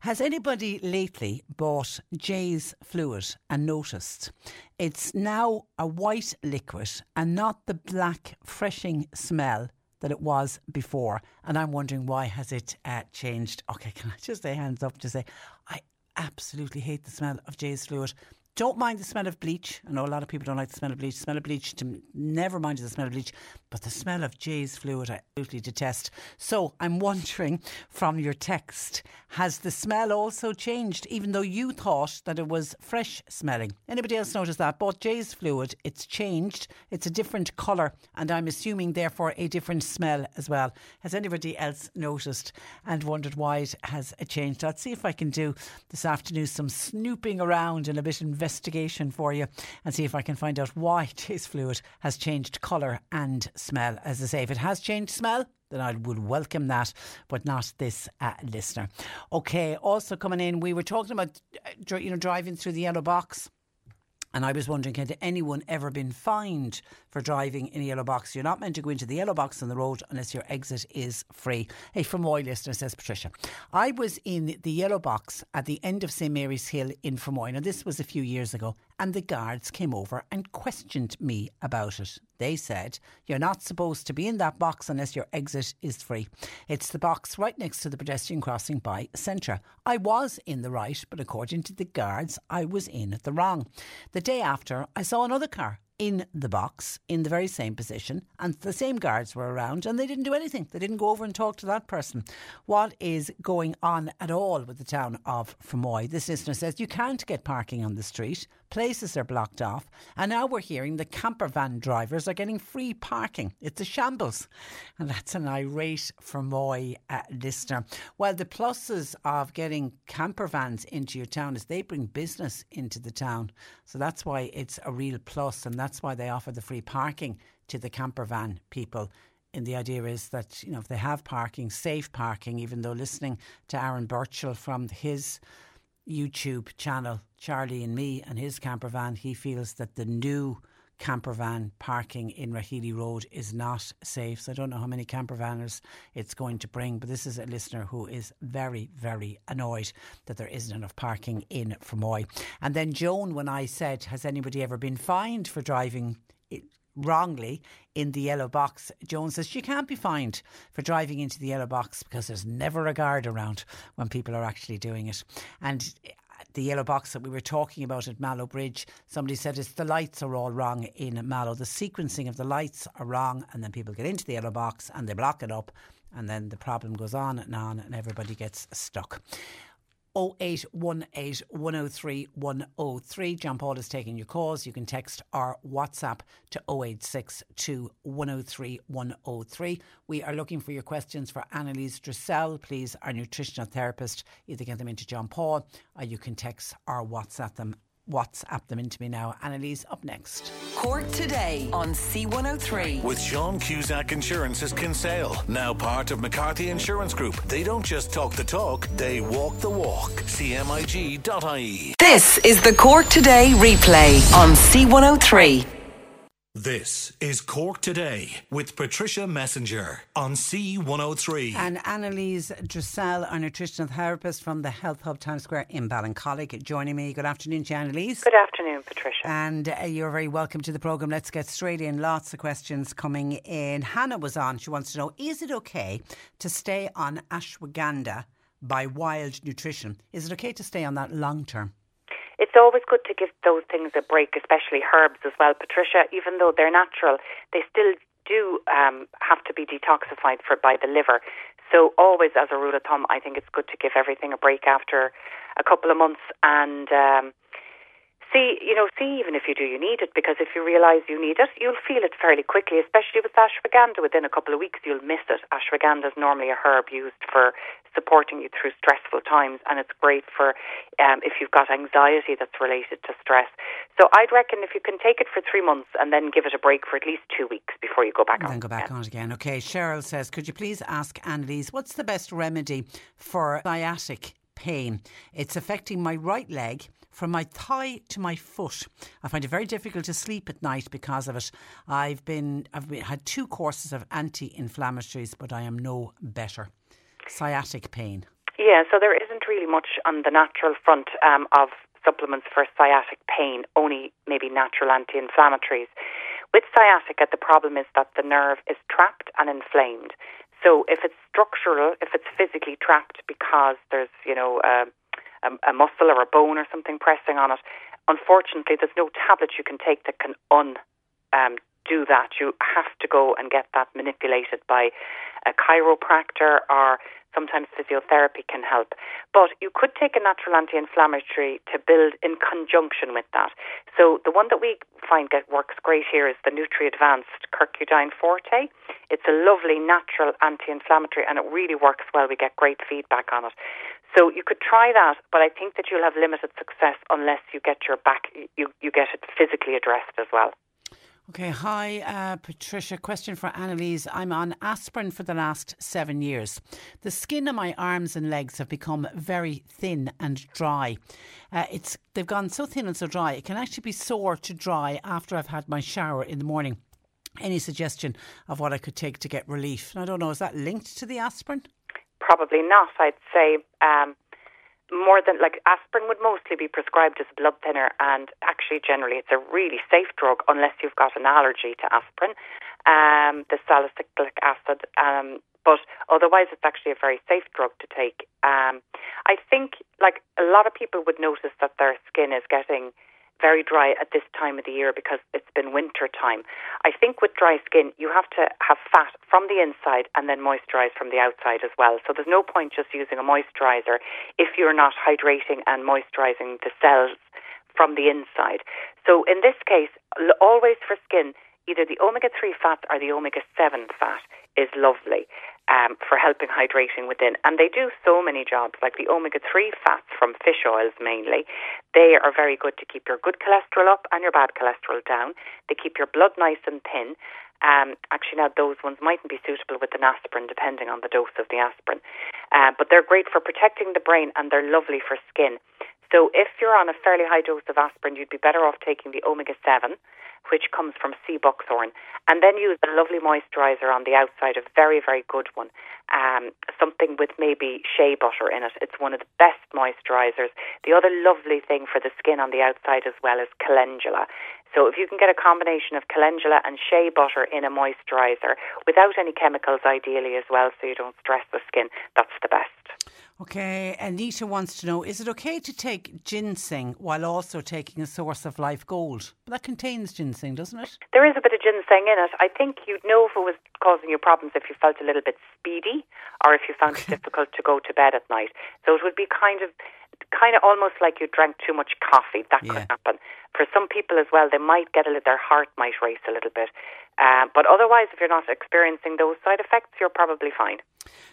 [SPEAKER 3] Has anybody lately bought Jeyes fluid and noticed it's now a white liquid and not the black freshing smell that it was before? And I'm wondering why has it uh, changed? Okay, can I just say hands up to say I absolutely hate the smell of Jeyes fluid. Don't mind the smell of bleach. I know a lot of people don't like the smell of bleach. The smell of bleach, to never mind the smell of bleach, but the smell of Jeyes fluid I absolutely detest. So I'm wondering from your text, has the smell also changed, even though you thought that it was fresh smelling? Anybody else notice that? But Jeyes fluid, it's changed, it's a different colour, and I'm assuming therefore a different smell as well. Has anybody else noticed and wondered why it has uh, changed? I'll see if I can do this afternoon some snooping around and a bit of investigation for you and see if I can find out why Jeyes fluid has changed colour and smell. As I say, if it has changed smell, then I would welcome that, but not this uh, listener. Okay, also coming in, we were talking about uh, you know driving through the yellow box. And I was wondering, had anyone ever been fined for driving in a yellow box? You're not meant to go into the yellow box on the road unless your exit is free. Hey, from my listener, says Patricia. I was in the yellow box at the end of St Mary's Hill in Fermoy. Now, this was a few years ago, and the guards came over and questioned me about it. They said, You're not supposed to be in that box unless your exit is free. It's the box right next to the pedestrian crossing by Centra. I was in the right, but according to the guards, I was in the wrong. The day after, I saw another car in the box in the very same position and the same guards were around and they didn't do anything. They didn't go over and talk to that person. What is going on at all with the town of Fermoy? This listener says you can't get parking on the street. Places are blocked off. And now we're hearing the camper van drivers are getting free parking. It's a shambles. And that's an irate Fermoy uh, listener. Well, the pluses of getting camper vans into your town is they bring business into the town. So that's why it's a real plus and that's why they offer the free parking to the camper van people. And the idea is that, you know, if they have parking, safe parking, even though listening to Aaron Birchall from his YouTube channel, Charlie and Me and his camper van, he feels that the new camper van parking in Rathealy Road is not safe. So I don't know how many camper vanners it's going to bring, but this is a listener who is very, very annoyed that there isn't enough parking in Fermoy. And then Joan, when I said, has anybody ever been fined for driving wrongly in the yellow box. Joan says she can't be fined for driving into the yellow box because there's never a guard around when people are actually doing it. And the yellow box that we were talking about at Mallow Bridge, somebody said it's the lights are all wrong in Mallow. The sequencing of the lights are wrong, and then people get into the yellow box and they block it up, and then the problem goes on and on, and everybody gets stuck. 0818 103 103. John Paul is taking your calls. You can text or WhatsApp to 0862 103 103. We are looking for your questions for Annalise Dressel, please, our nutritional therapist. Either get them into John Paul or you can text or WhatsApp them WhatsApp them into me now. Annalise, up next.
[SPEAKER 2] Cork today on C103.
[SPEAKER 6] With Sean Cusack Insurance's Kinsale, now part of McCarthy Insurance Group. They don't just talk the talk, they walk the walk. CMIG.ie.
[SPEAKER 2] This is the Cork Today replay on C103.
[SPEAKER 12] This is Cork Today with Patricia Messenger on C103.
[SPEAKER 3] And Annalise Dressel, our nutritional therapist from the Health Hub Times Square in Ballincollig, joining me. Good afternoon, Annalise.
[SPEAKER 13] Good afternoon, Patricia.
[SPEAKER 3] And uh, you're very welcome to the programme. Let's get straight in. Lots of questions coming in. Hannah was on. She wants to know Is it okay to stay on ashwagandha by Wild Nutrition? Is it okay to stay on that long term?
[SPEAKER 13] It's always good to give those things a break, especially herbs as well. Patricia, even though they're natural, they still do um, have to be detoxified for by the liver. So always, as a rule of thumb, I think it's good to give everything a break after a couple of months and. Um, see, you know, see even if you do you need it, because if you realise you need it, you'll feel it fairly quickly, especially with ashwagandha. Within a couple of weeks, you'll miss it. Ashwagandha is normally a herb used for supporting you through stressful times, and it's great for um, if you've got anxiety that's related to stress. So I'd reckon if you can take it for three months and then give it a break for at least two weeks before you go back
[SPEAKER 3] and
[SPEAKER 13] on.
[SPEAKER 3] Then go back
[SPEAKER 13] again.
[SPEAKER 3] on it again. Okay, Cheryl says, could you please ask Annalise what's the best remedy for sciatic pain? It's affecting my right leg from my thigh to my foot. I find it very difficult to sleep at night because of it. I've been I've been, had two courses of anti-inflammatories, but I am no better. Sciatic pain.
[SPEAKER 13] Yeah, so there isn't really much on the natural front um, of supplements for sciatic pain, only maybe natural anti inflammatories. With sciatica, the problem is that the nerve is trapped and inflamed. So if it's structural, if it's physically trapped because there's, you know, a, a, a muscle or a bone or something pressing on it, unfortunately, there's no tablet you can take that can un um, do that. You have to go and get that manipulated by a chiropractor or sometimes physiotherapy can help. But you could take a natural anti inflammatory to build in conjunction with that. So the one that we find get works great here is the Nutri Advanced Curcudyn Forte. It's a lovely natural anti inflammatory and it really works well. We get great feedback on it. So you could try that, but I think that you'll have limited success unless you get your back, you, you get it physically addressed as well.
[SPEAKER 3] Okay, hi, uh, Patricia. Question for Annalise. I'm on aspirin for the last seven years. The skin on my arms and legs have become very thin and dry. Uh, it's they've gone so thin and so dry. It can actually be sore to dry after I've had my shower in the morning. Any suggestion of what I could take to get relief? I don't know. Is that linked to the aspirin?
[SPEAKER 13] Probably not. I'd say um, more than like aspirin would mostly be prescribed as a blood thinner, and actually, generally, it's a really safe drug unless you've got an allergy to aspirin, um, the salicylic acid. Um, but otherwise, it's actually a very safe drug to take. Um, I think, like a lot of people would notice that their skin is getting very dry at this time of the year because it's been winter time. I think with dry skin, you have to have fat from the inside and then moisturize from the outside as well. So there's no point just using a moisturizer if you're not hydrating and moisturizing the cells from the inside. So in this case, always for skin, either the omega 3 fat or the omega 7 fat is lovely um, for helping hydrating within. And they do so many jobs, like the omega 3 fats from fish oils mainly. They are very good to keep your good cholesterol up and your bad cholesterol down. They keep your blood nice and thin. Um, actually, now those ones mightn't be suitable with an aspirin, depending on the dose of the aspirin. Uh, but they're great for protecting the brain and they're lovely for skin. So if you're on a fairly high dose of aspirin, you'd be better off taking the omega 7 which comes from sea buckthorn, and then use a lovely moisturizer on the outside, a very, very good one. Um, something with maybe shea butter in it. It's one of the best moisturizers. The other lovely thing for the skin on the outside as well is calendula. So if you can get a combination of calendula and shea butter in a moisturizer without any chemicals, ideally as well, so you don't stress the skin, that's the best.
[SPEAKER 3] Okay, Anita wants to know Is it okay to take ginseng while also taking a source of life gold? But that contains ginseng, doesn't it?
[SPEAKER 13] There is a bit of ginseng in it. I think you'd know if it was causing you problems if you felt a little bit speedy or if you found it difficult to go to bed at night. So it would be kind of kind of almost like you drank too much coffee. That yeah. could happen. For some people as well, they might get a little, their heart might race a little bit. Uh, but otherwise, if you're not experiencing those side effects, you're probably fine.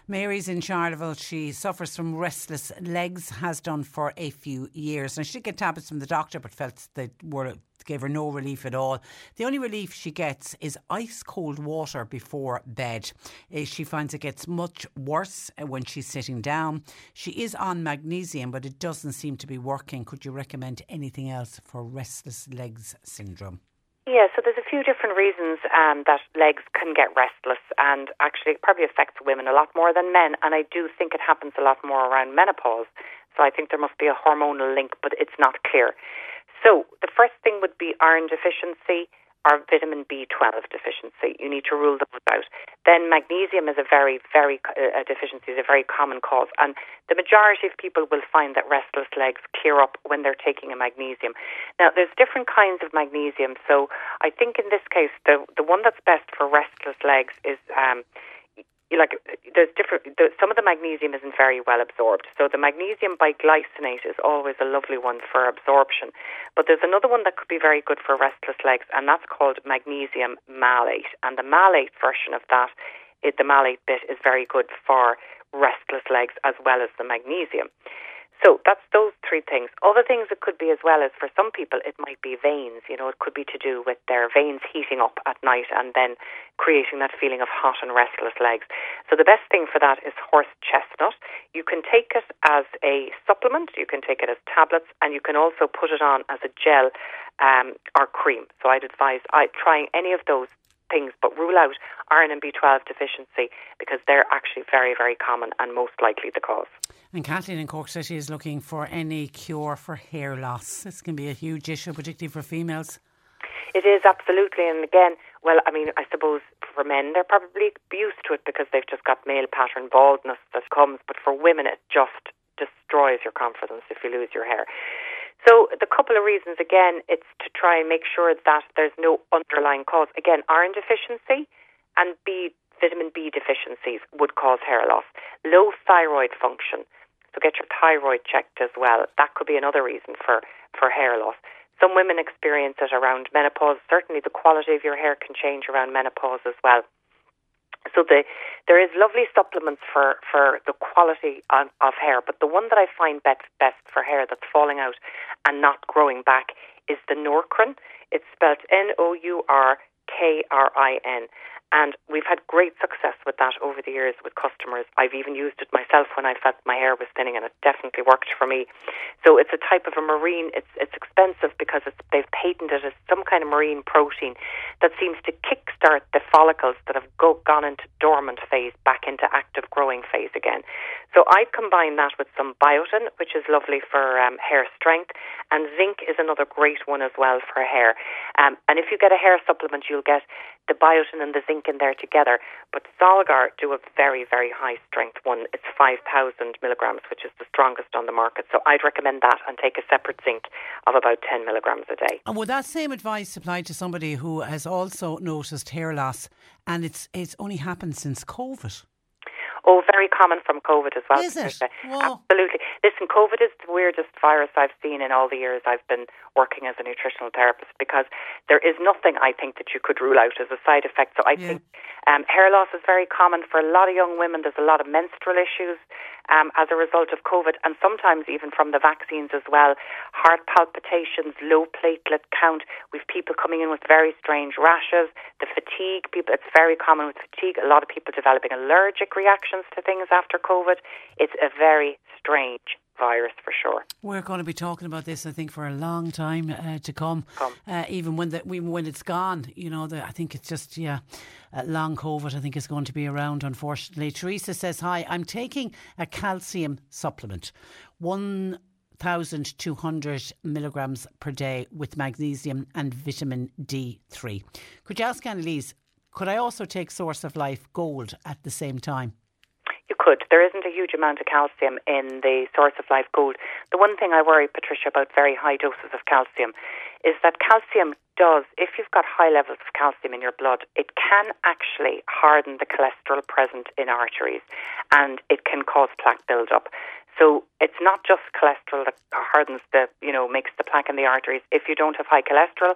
[SPEAKER 3] Mary's in Charleville. She suffers from restless legs, has done for a few years. And she get tablets from the doctor, but felt they were gave her no relief at all. The only relief she gets is ice cold water before bed. Eh, she finds it gets much worse eh, when she's sitting down. She is on magnesium, but it doesn't seem to be working. Could you recommend anything else for restless legs syndrome?
[SPEAKER 13] Yeah, so there's a few different reasons um, that legs can get restless, and actually, it probably affects women a lot more than men. And I do think it happens a lot more around menopause. So I think there must be a hormonal link, but it's not clear. So the first thing would be iron deficiency or vitamin B12 deficiency. You need to rule those out. Then magnesium is a very, very uh, deficiency is a very common cause, and the majority of people will find that restless legs clear up when they're taking a magnesium. Now, there's different kinds of magnesium. So I think in this case, the the one that's best for restless legs is um, like there's different. Some of the magnesium isn't very well absorbed, so the magnesium biglycinate is always a lovely one for absorption. But there's another one that could be very good for restless legs, and that's called magnesium malate. And the malate version of that, it, the malate bit, is very good for restless legs as well as the magnesium. So that's those three things. Other things it could be as well as for some people it might be veins. You know, it could be to do with their veins heating up at night and then creating that feeling of hot and restless legs. So the best thing for that is horse chestnut. You can take it as a supplement, you can take it as tablets, and you can also put it on as a gel um, or cream. So I'd advise I, trying any of those things, but rule out iron and B12 deficiency because they're actually very, very common and most likely the cause.
[SPEAKER 3] And Kathleen in Cork City is looking for any cure for hair loss. This can be a huge issue, particularly for females.
[SPEAKER 13] It is absolutely, and again, well, I mean, I suppose for men they're probably used to it because they've just got male pattern baldness that comes, but for women it just destroys your confidence if you lose your hair. So the couple of reasons again, it's to try and make sure that there's no underlying cause. Again, iron deficiency and B vitamin B deficiencies would cause hair loss. Low thyroid function. So get your thyroid checked as well. That could be another reason for, for hair loss. Some women experience it around menopause. Certainly the quality of your hair can change around menopause as well. So the, there is lovely supplements for, for the quality of, of hair, but the one that I find best, best for hair that's falling out and not growing back is the Nourkrin. It's spelled N O U R K R I N. And we've had great success with that over the years with customers. I've even used it myself when I felt my hair was thinning, and it definitely worked for me. So it's a type of a marine. It's it's expensive because it's, they've patented it as some kind of marine protein that seems to kickstart the follicles that have go, gone into dormant phase back into active growing phase again. So I combine that with some biotin, which is lovely for um, hair strength, and zinc is another great one as well for hair. Um, and if you get a hair supplement, you'll get the biotin and the zinc in there together. But Solgar do a very, very high strength one. It's 5,000 milligrams, which is the strongest on the market. So I'd recommend that and take a separate zinc of about 10 milligrams a day.
[SPEAKER 3] And would that same advice apply to somebody who has also noticed hair loss and it's, it's only happened since COVID?
[SPEAKER 13] Oh, very common from COVID as well.
[SPEAKER 3] Is it?
[SPEAKER 13] Absolutely. Listen, COVID is the weirdest virus I've seen in all the years I've been working as a nutritional therapist because there is nothing I think that you could rule out as a side effect. So I yeah. think um, hair loss is very common for a lot of young women. There's a lot of menstrual issues um, as a result of COVID, and sometimes even from the vaccines as well. Heart palpitations, low platelet count. We've people coming in with very strange rashes. The fatigue, people, it's very common with fatigue. A lot of people developing allergic reactions to things after COVID. It's a very strange virus for sure.
[SPEAKER 3] We're going to be talking about this, I think, for a long time uh, to come. come. Uh, even when the, when it's gone, you know, the, I think it's just yeah, uh, long COVID. I think is going to be around. Unfortunately, Teresa says, "Hi, I'm taking a calcium supplement, one." 1,200 milligrams per day with magnesium and vitamin D3. Could you ask Annalise, could I also take Source of Life Gold at the same time?
[SPEAKER 13] You could. There isn't a huge amount of calcium in the Source of Life Gold. The one thing I worry, Patricia, about very high doses of calcium is that calcium does, if you've got high levels of calcium in your blood, it can actually harden the cholesterol present in arteries and it can cause plaque buildup. So it's not just cholesterol that hardens the, you know, makes the plaque in the arteries. If you don't have high cholesterol,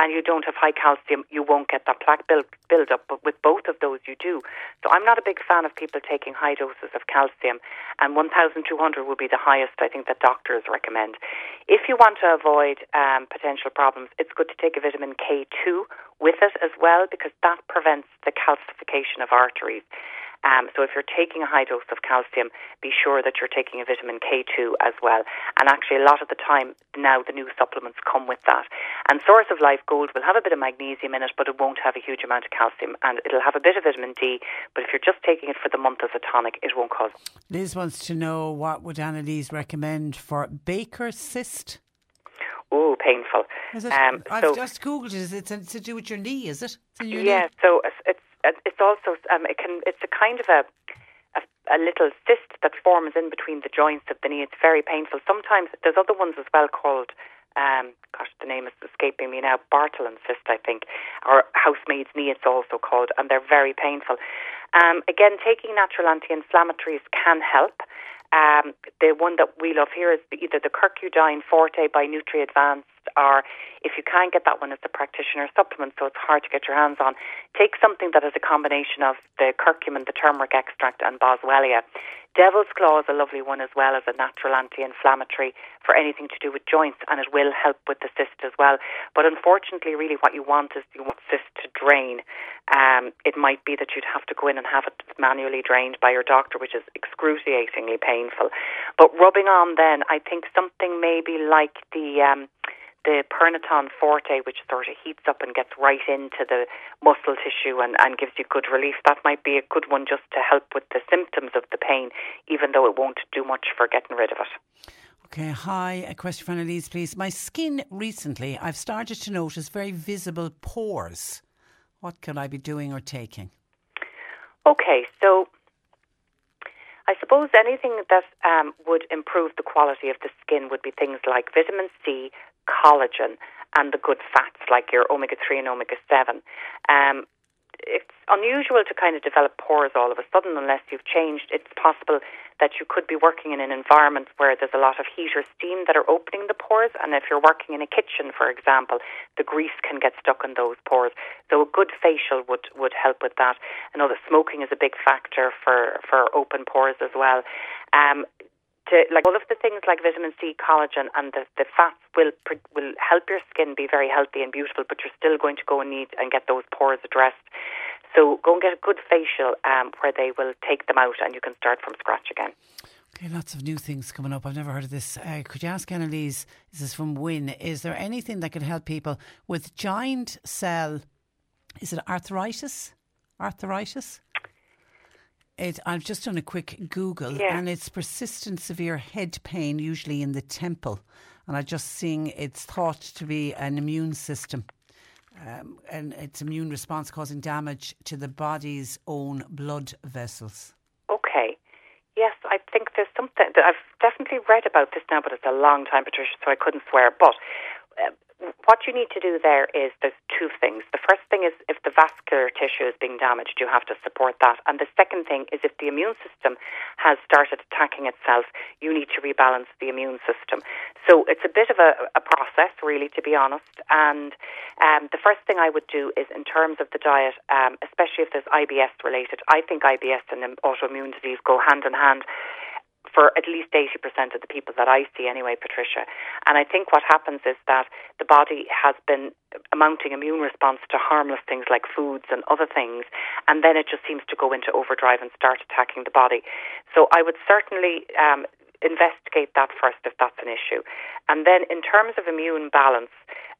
[SPEAKER 13] and you don't have high calcium, you won't get that plaque build, build up. But with both of those, you do. So I'm not a big fan of people taking high doses of calcium, and 1,200 would be the highest I think that doctors recommend. If you want to avoid um, potential problems, it's good to take a vitamin K2 with it as well because that prevents the calcification of arteries. Um, so if you're taking a high dose of calcium, be sure that you're taking a vitamin K2 as well. And actually, a lot of the time now, the new supplements come with that. And Source of Life Gold will have a bit of magnesium in it, but it won't have a huge amount of calcium. And it'll have a bit of vitamin D, but if you're just taking it for the month as a tonic, it won't cause.
[SPEAKER 3] Liz wants to know what would Annalise recommend for Baker cyst?
[SPEAKER 13] Oh, painful.
[SPEAKER 3] It? Um, I've so, just googled it. it. Is it to do with your knee? Is it?
[SPEAKER 13] yeah. So it's it's also um, it can it's a kind of a, a a little cyst that forms in between the joints of the knee. It's very painful. Sometimes there's other ones as well called um, gosh, the name is escaping me now, Bartholin cyst, I think, or housemaid's knee, it's also called, and they're very painful. Um, again, taking natural anti-inflammatories can help. Um, the one that we love here is either the Curcudyn Forte by Nutri Advanced, or if you can't get that one, it's a practitioner supplement, so it's hard to get your hands on. Take something that is a combination of the curcumin, the turmeric extract, and boswellia. Devil's Claw is a lovely one as well as a natural anti-inflammatory for anything to do with joints, and it will help with the cyst as well. But unfortunately, really, what you want is you want cyst to drain. Um, it might be that you'd have to go in and have it manually drained by your doctor, which is excruciatingly painful. But rubbing on, then I think something maybe like the um, the Pernaton Forte, which sort of heats up and gets right into the muscle tissue and, and gives you good relief, that might be a good one just to help with the symptoms of the pain, even though it won't do much for getting rid of it.
[SPEAKER 3] Okay, hi. A question for Annalise, please. My skin recently, I've started to notice very visible pores. What can I be doing or taking?
[SPEAKER 13] Okay, so I suppose anything that um, would improve the quality of the skin would be things like vitamin C, collagen, and the good fats like your omega 3 and omega 7. Um, it's unusual to kind of develop pores all of a sudden unless you've changed. It's possible that you could be working in an environment where there's a lot of heat or steam that are opening the pores. And if you're working in a kitchen, for example, the grease can get stuck in those pores. So a good facial would, would help with that. I know that smoking is a big factor for, for open pores as well. Um, to like all of the things like vitamin C, collagen, and the, the fats will will help your skin be very healthy and beautiful. But you're still going to go and need and get those pores addressed. So go and get a good facial um, where they will take them out, and you can start from scratch again.
[SPEAKER 3] Okay, lots of new things coming up. I've never heard of this. Uh, could you ask Annalise? This is from Win. Is there anything that could help people with giant cell? Is it arthritis? Arthritis? It, I've just done a quick Google
[SPEAKER 13] yeah.
[SPEAKER 3] and it's persistent severe head pain, usually in the temple. And I'm just seeing it's thought to be an immune system. Um, and its immune response causing damage to the body's own blood vessels.
[SPEAKER 13] Okay. Yes, I think there's something that I've definitely read about this now, but it's a long time, Patricia, so I couldn't swear. But uh, what you need to do there is there's two things. The first thing is if the vascular tissue is being damaged, you have to support that. And the second thing is if the immune system has started attacking itself, you need to rebalance the immune system. So it's a bit of a, a process, really, to be honest. And um, the first thing I would do is in terms of the diet, um, especially if there's IBS related, I think IBS and autoimmune disease go hand in hand for at least 80% of the people that I see anyway, Patricia. And I think what happens is that the body has been mounting immune response to harmless things like foods and other things, and then it just seems to go into overdrive and start attacking the body. So I would certainly um, investigate that first if that's an issue. And then in terms of immune balance,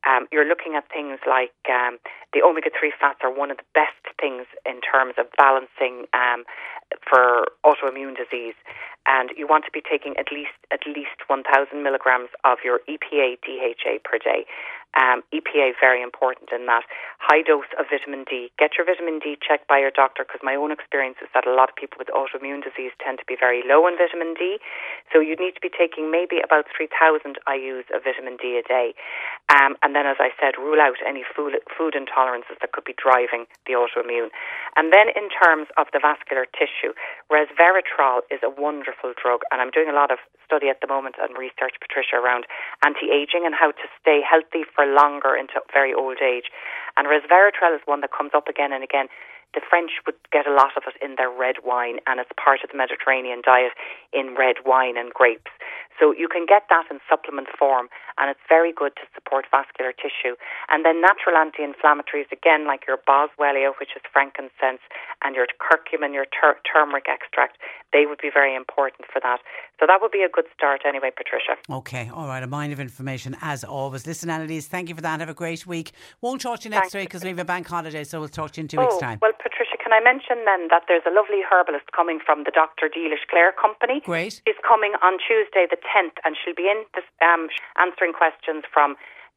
[SPEAKER 13] um, you're looking at things like um, the omega 3 fats are one of the best things in terms of balancing um, for autoimmune disease. And you want to be taking at least at least 1,000 milligrams of your EPA DHA per day. Um, EPA very important in that. High dose of vitamin D. Get your vitamin D checked by your doctor because my own experience is that a lot of people with autoimmune disease tend to be very low in vitamin D. So you need to be taking maybe about 3,000 IUs of vitamin D a day. Um, and then, as I said, rule out any food, food intolerances that could be driving the autoimmune. And then, in terms of the vascular tissue, resveratrol is a wonderful drug. And I'm doing a lot of study at the moment and research, Patricia, around anti aging and how to stay healthy for longer into very old age. And resveratrol is one that comes up again and again. The French would get a lot of it in their red wine, and it's part of the Mediterranean diet in red wine and grapes. So you can get that in supplement form, and it's very good to support vascular tissue. And then natural anti-inflammatories, again, like your boswellia, which is frankincense, and your curcumin, your tur- turmeric extract, they would be very important for that. So that would be a good start anyway, Patricia.
[SPEAKER 3] Okay, all right. A mind of information as always. Listen, Annalise, thank you for that. Have a great week. Won't talk to you next Thanks. week because we have a bank holiday, so we'll talk to you in two
[SPEAKER 13] oh,
[SPEAKER 3] weeks' time.
[SPEAKER 13] Well, Patricia, can I mention then that there's a lovely herbalist coming from the Dr. Dealish Clare Company?
[SPEAKER 3] Great.
[SPEAKER 13] She's coming on Tuesday the 10th, and she'll be in this, um, answering questions from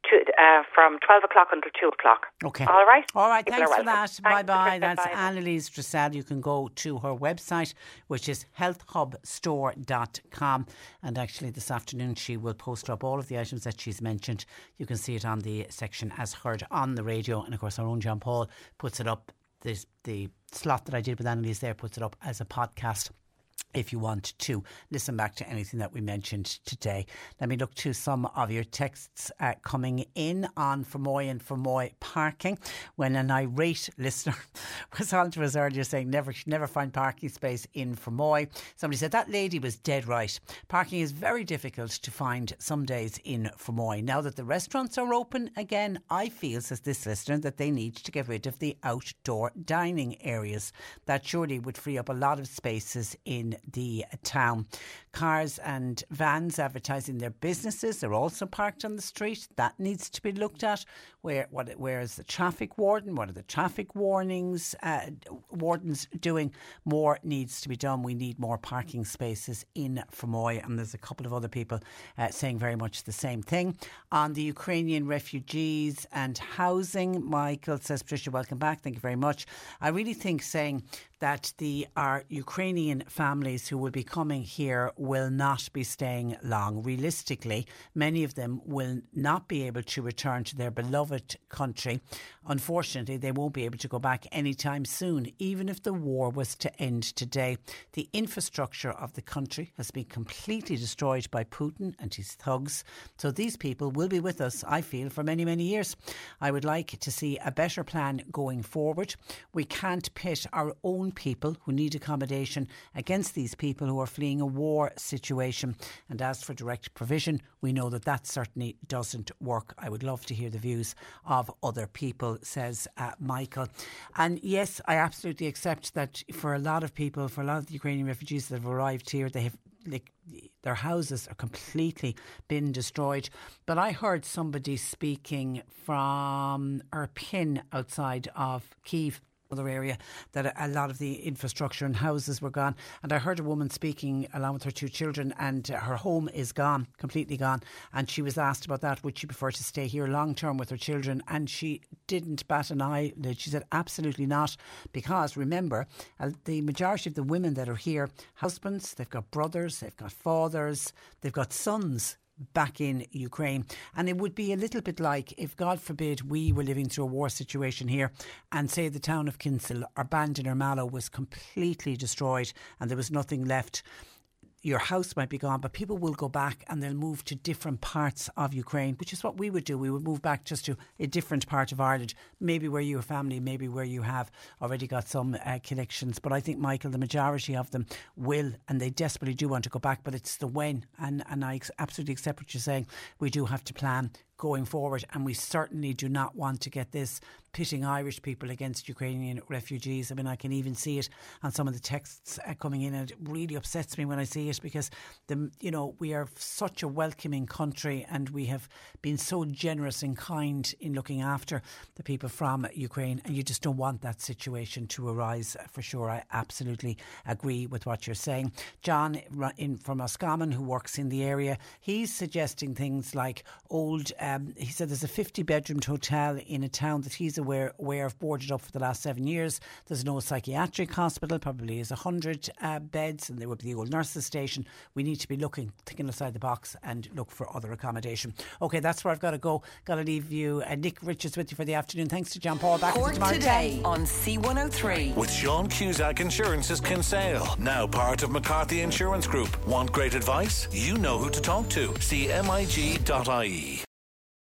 [SPEAKER 13] to, uh, from 12 o'clock until 2 o'clock.
[SPEAKER 3] Okay.
[SPEAKER 13] All right?
[SPEAKER 3] All right, thanks for that. Bye bye.
[SPEAKER 13] That's
[SPEAKER 3] bye. Annalise Dressel. You can go to her website, which is healthhubstore.com. And actually, this afternoon, she will post up all of the items that she's mentioned. You can see it on the section as heard on the radio. And of course, our own John Paul puts it up. The slot that I did with Annalise there puts it up as a podcast if you want to listen back to anything that we mentioned today. Let me look to some of your texts uh, coming in on Fermoy and Fermoy parking. When an irate listener was on to us earlier saying never never find parking space in Fermoy, somebody said that lady was dead right. Parking is very difficult to find some days in Fermoy. Now that the restaurants are open again, I feel, says this listener, that they need to get rid of the outdoor dining areas. That surely would free up a lot of spaces in in the town. Cars and vans advertising their businesses are also parked on the street. That needs to be looked at. Where what where is the traffic warden? What are the traffic warnings uh, wardens doing? More needs to be done. We need more parking spaces in Fermoy, and there's a couple of other people uh, saying very much the same thing on the Ukrainian refugees and housing. Michael says, Patricia, welcome back. Thank you very much. I really think saying that the our Ukrainian families who will be coming here will not be staying long. Realistically, many of them will not be able to return to their beloved country. Unfortunately, they won't be able to go back anytime soon, even if the war was to end today. The infrastructure of the country has been completely destroyed by Putin and his thugs. So these people will be with us, I feel, for many, many years. I would like to see a better plan going forward. We can't pit our own people who need accommodation against these people who are fleeing a war situation. And as for direct provision, we know that that certainly doesn't work. I would love to hear the views of other people, says uh, Michael. And yes, I absolutely accept that for a lot of people, for a lot of the Ukrainian refugees that have arrived here, they have like their houses are completely been destroyed. But I heard somebody speaking from Irpin outside of Kiev other area that a lot of the infrastructure and houses were gone. And I heard a woman speaking along with her two children, and her home is gone, completely gone. And she was asked about that. Would she prefer to stay here long term with her children? And she didn't bat an eyelid. She said, absolutely not. Because remember, uh, the majority of the women that are here, husbands, they've got brothers, they've got fathers, they've got sons back in Ukraine. And it would be a little bit like if, God forbid, we were living through a war situation here and say the town of Kinsale or Bandon or Mallow was completely destroyed and there was nothing left your house might be gone, but people will go back and they'll move to different parts of Ukraine, which is what we would do. We would move back just to a different part of Ireland, maybe where you have family, maybe where you have already got some uh, connections. But I think, Michael, the majority of them will, and they desperately do want to go back, but it's the when. And, and I absolutely accept what you're saying. We do have to plan going forward. And we certainly do not want to get this pitting Irish people against Ukrainian refugees. I mean, I can even see it on some of the texts uh, coming in, and it really upsets me when I see it because the you know we are such a welcoming country, and we have been so generous and kind in looking after the people from Ukraine, and you just don't want that situation to arise uh, for sure. I absolutely agree with what you're saying, John in from Roscommon, who works in the area. He's suggesting things like old. Um, he said there's a 50 bedroomed hotel in a town that he's aware, aware of boarded up for the last seven years. There's no psychiatric hospital, probably is 100 uh, beds, and there would be the old nurses station. We need to be looking, thinking outside the box and look for other accommodation. Okay, that's where I've got to go. Got to leave you. Uh, Nick Richards with you for the afternoon. Thanks to John Paul. Back
[SPEAKER 2] Cork
[SPEAKER 3] tomorrow
[SPEAKER 2] today on C103.
[SPEAKER 6] With Sean Cusack Insurance's Kinsale, now part of McCarthy Insurance Group. Want great advice? You know who to talk to. See MIG.ie.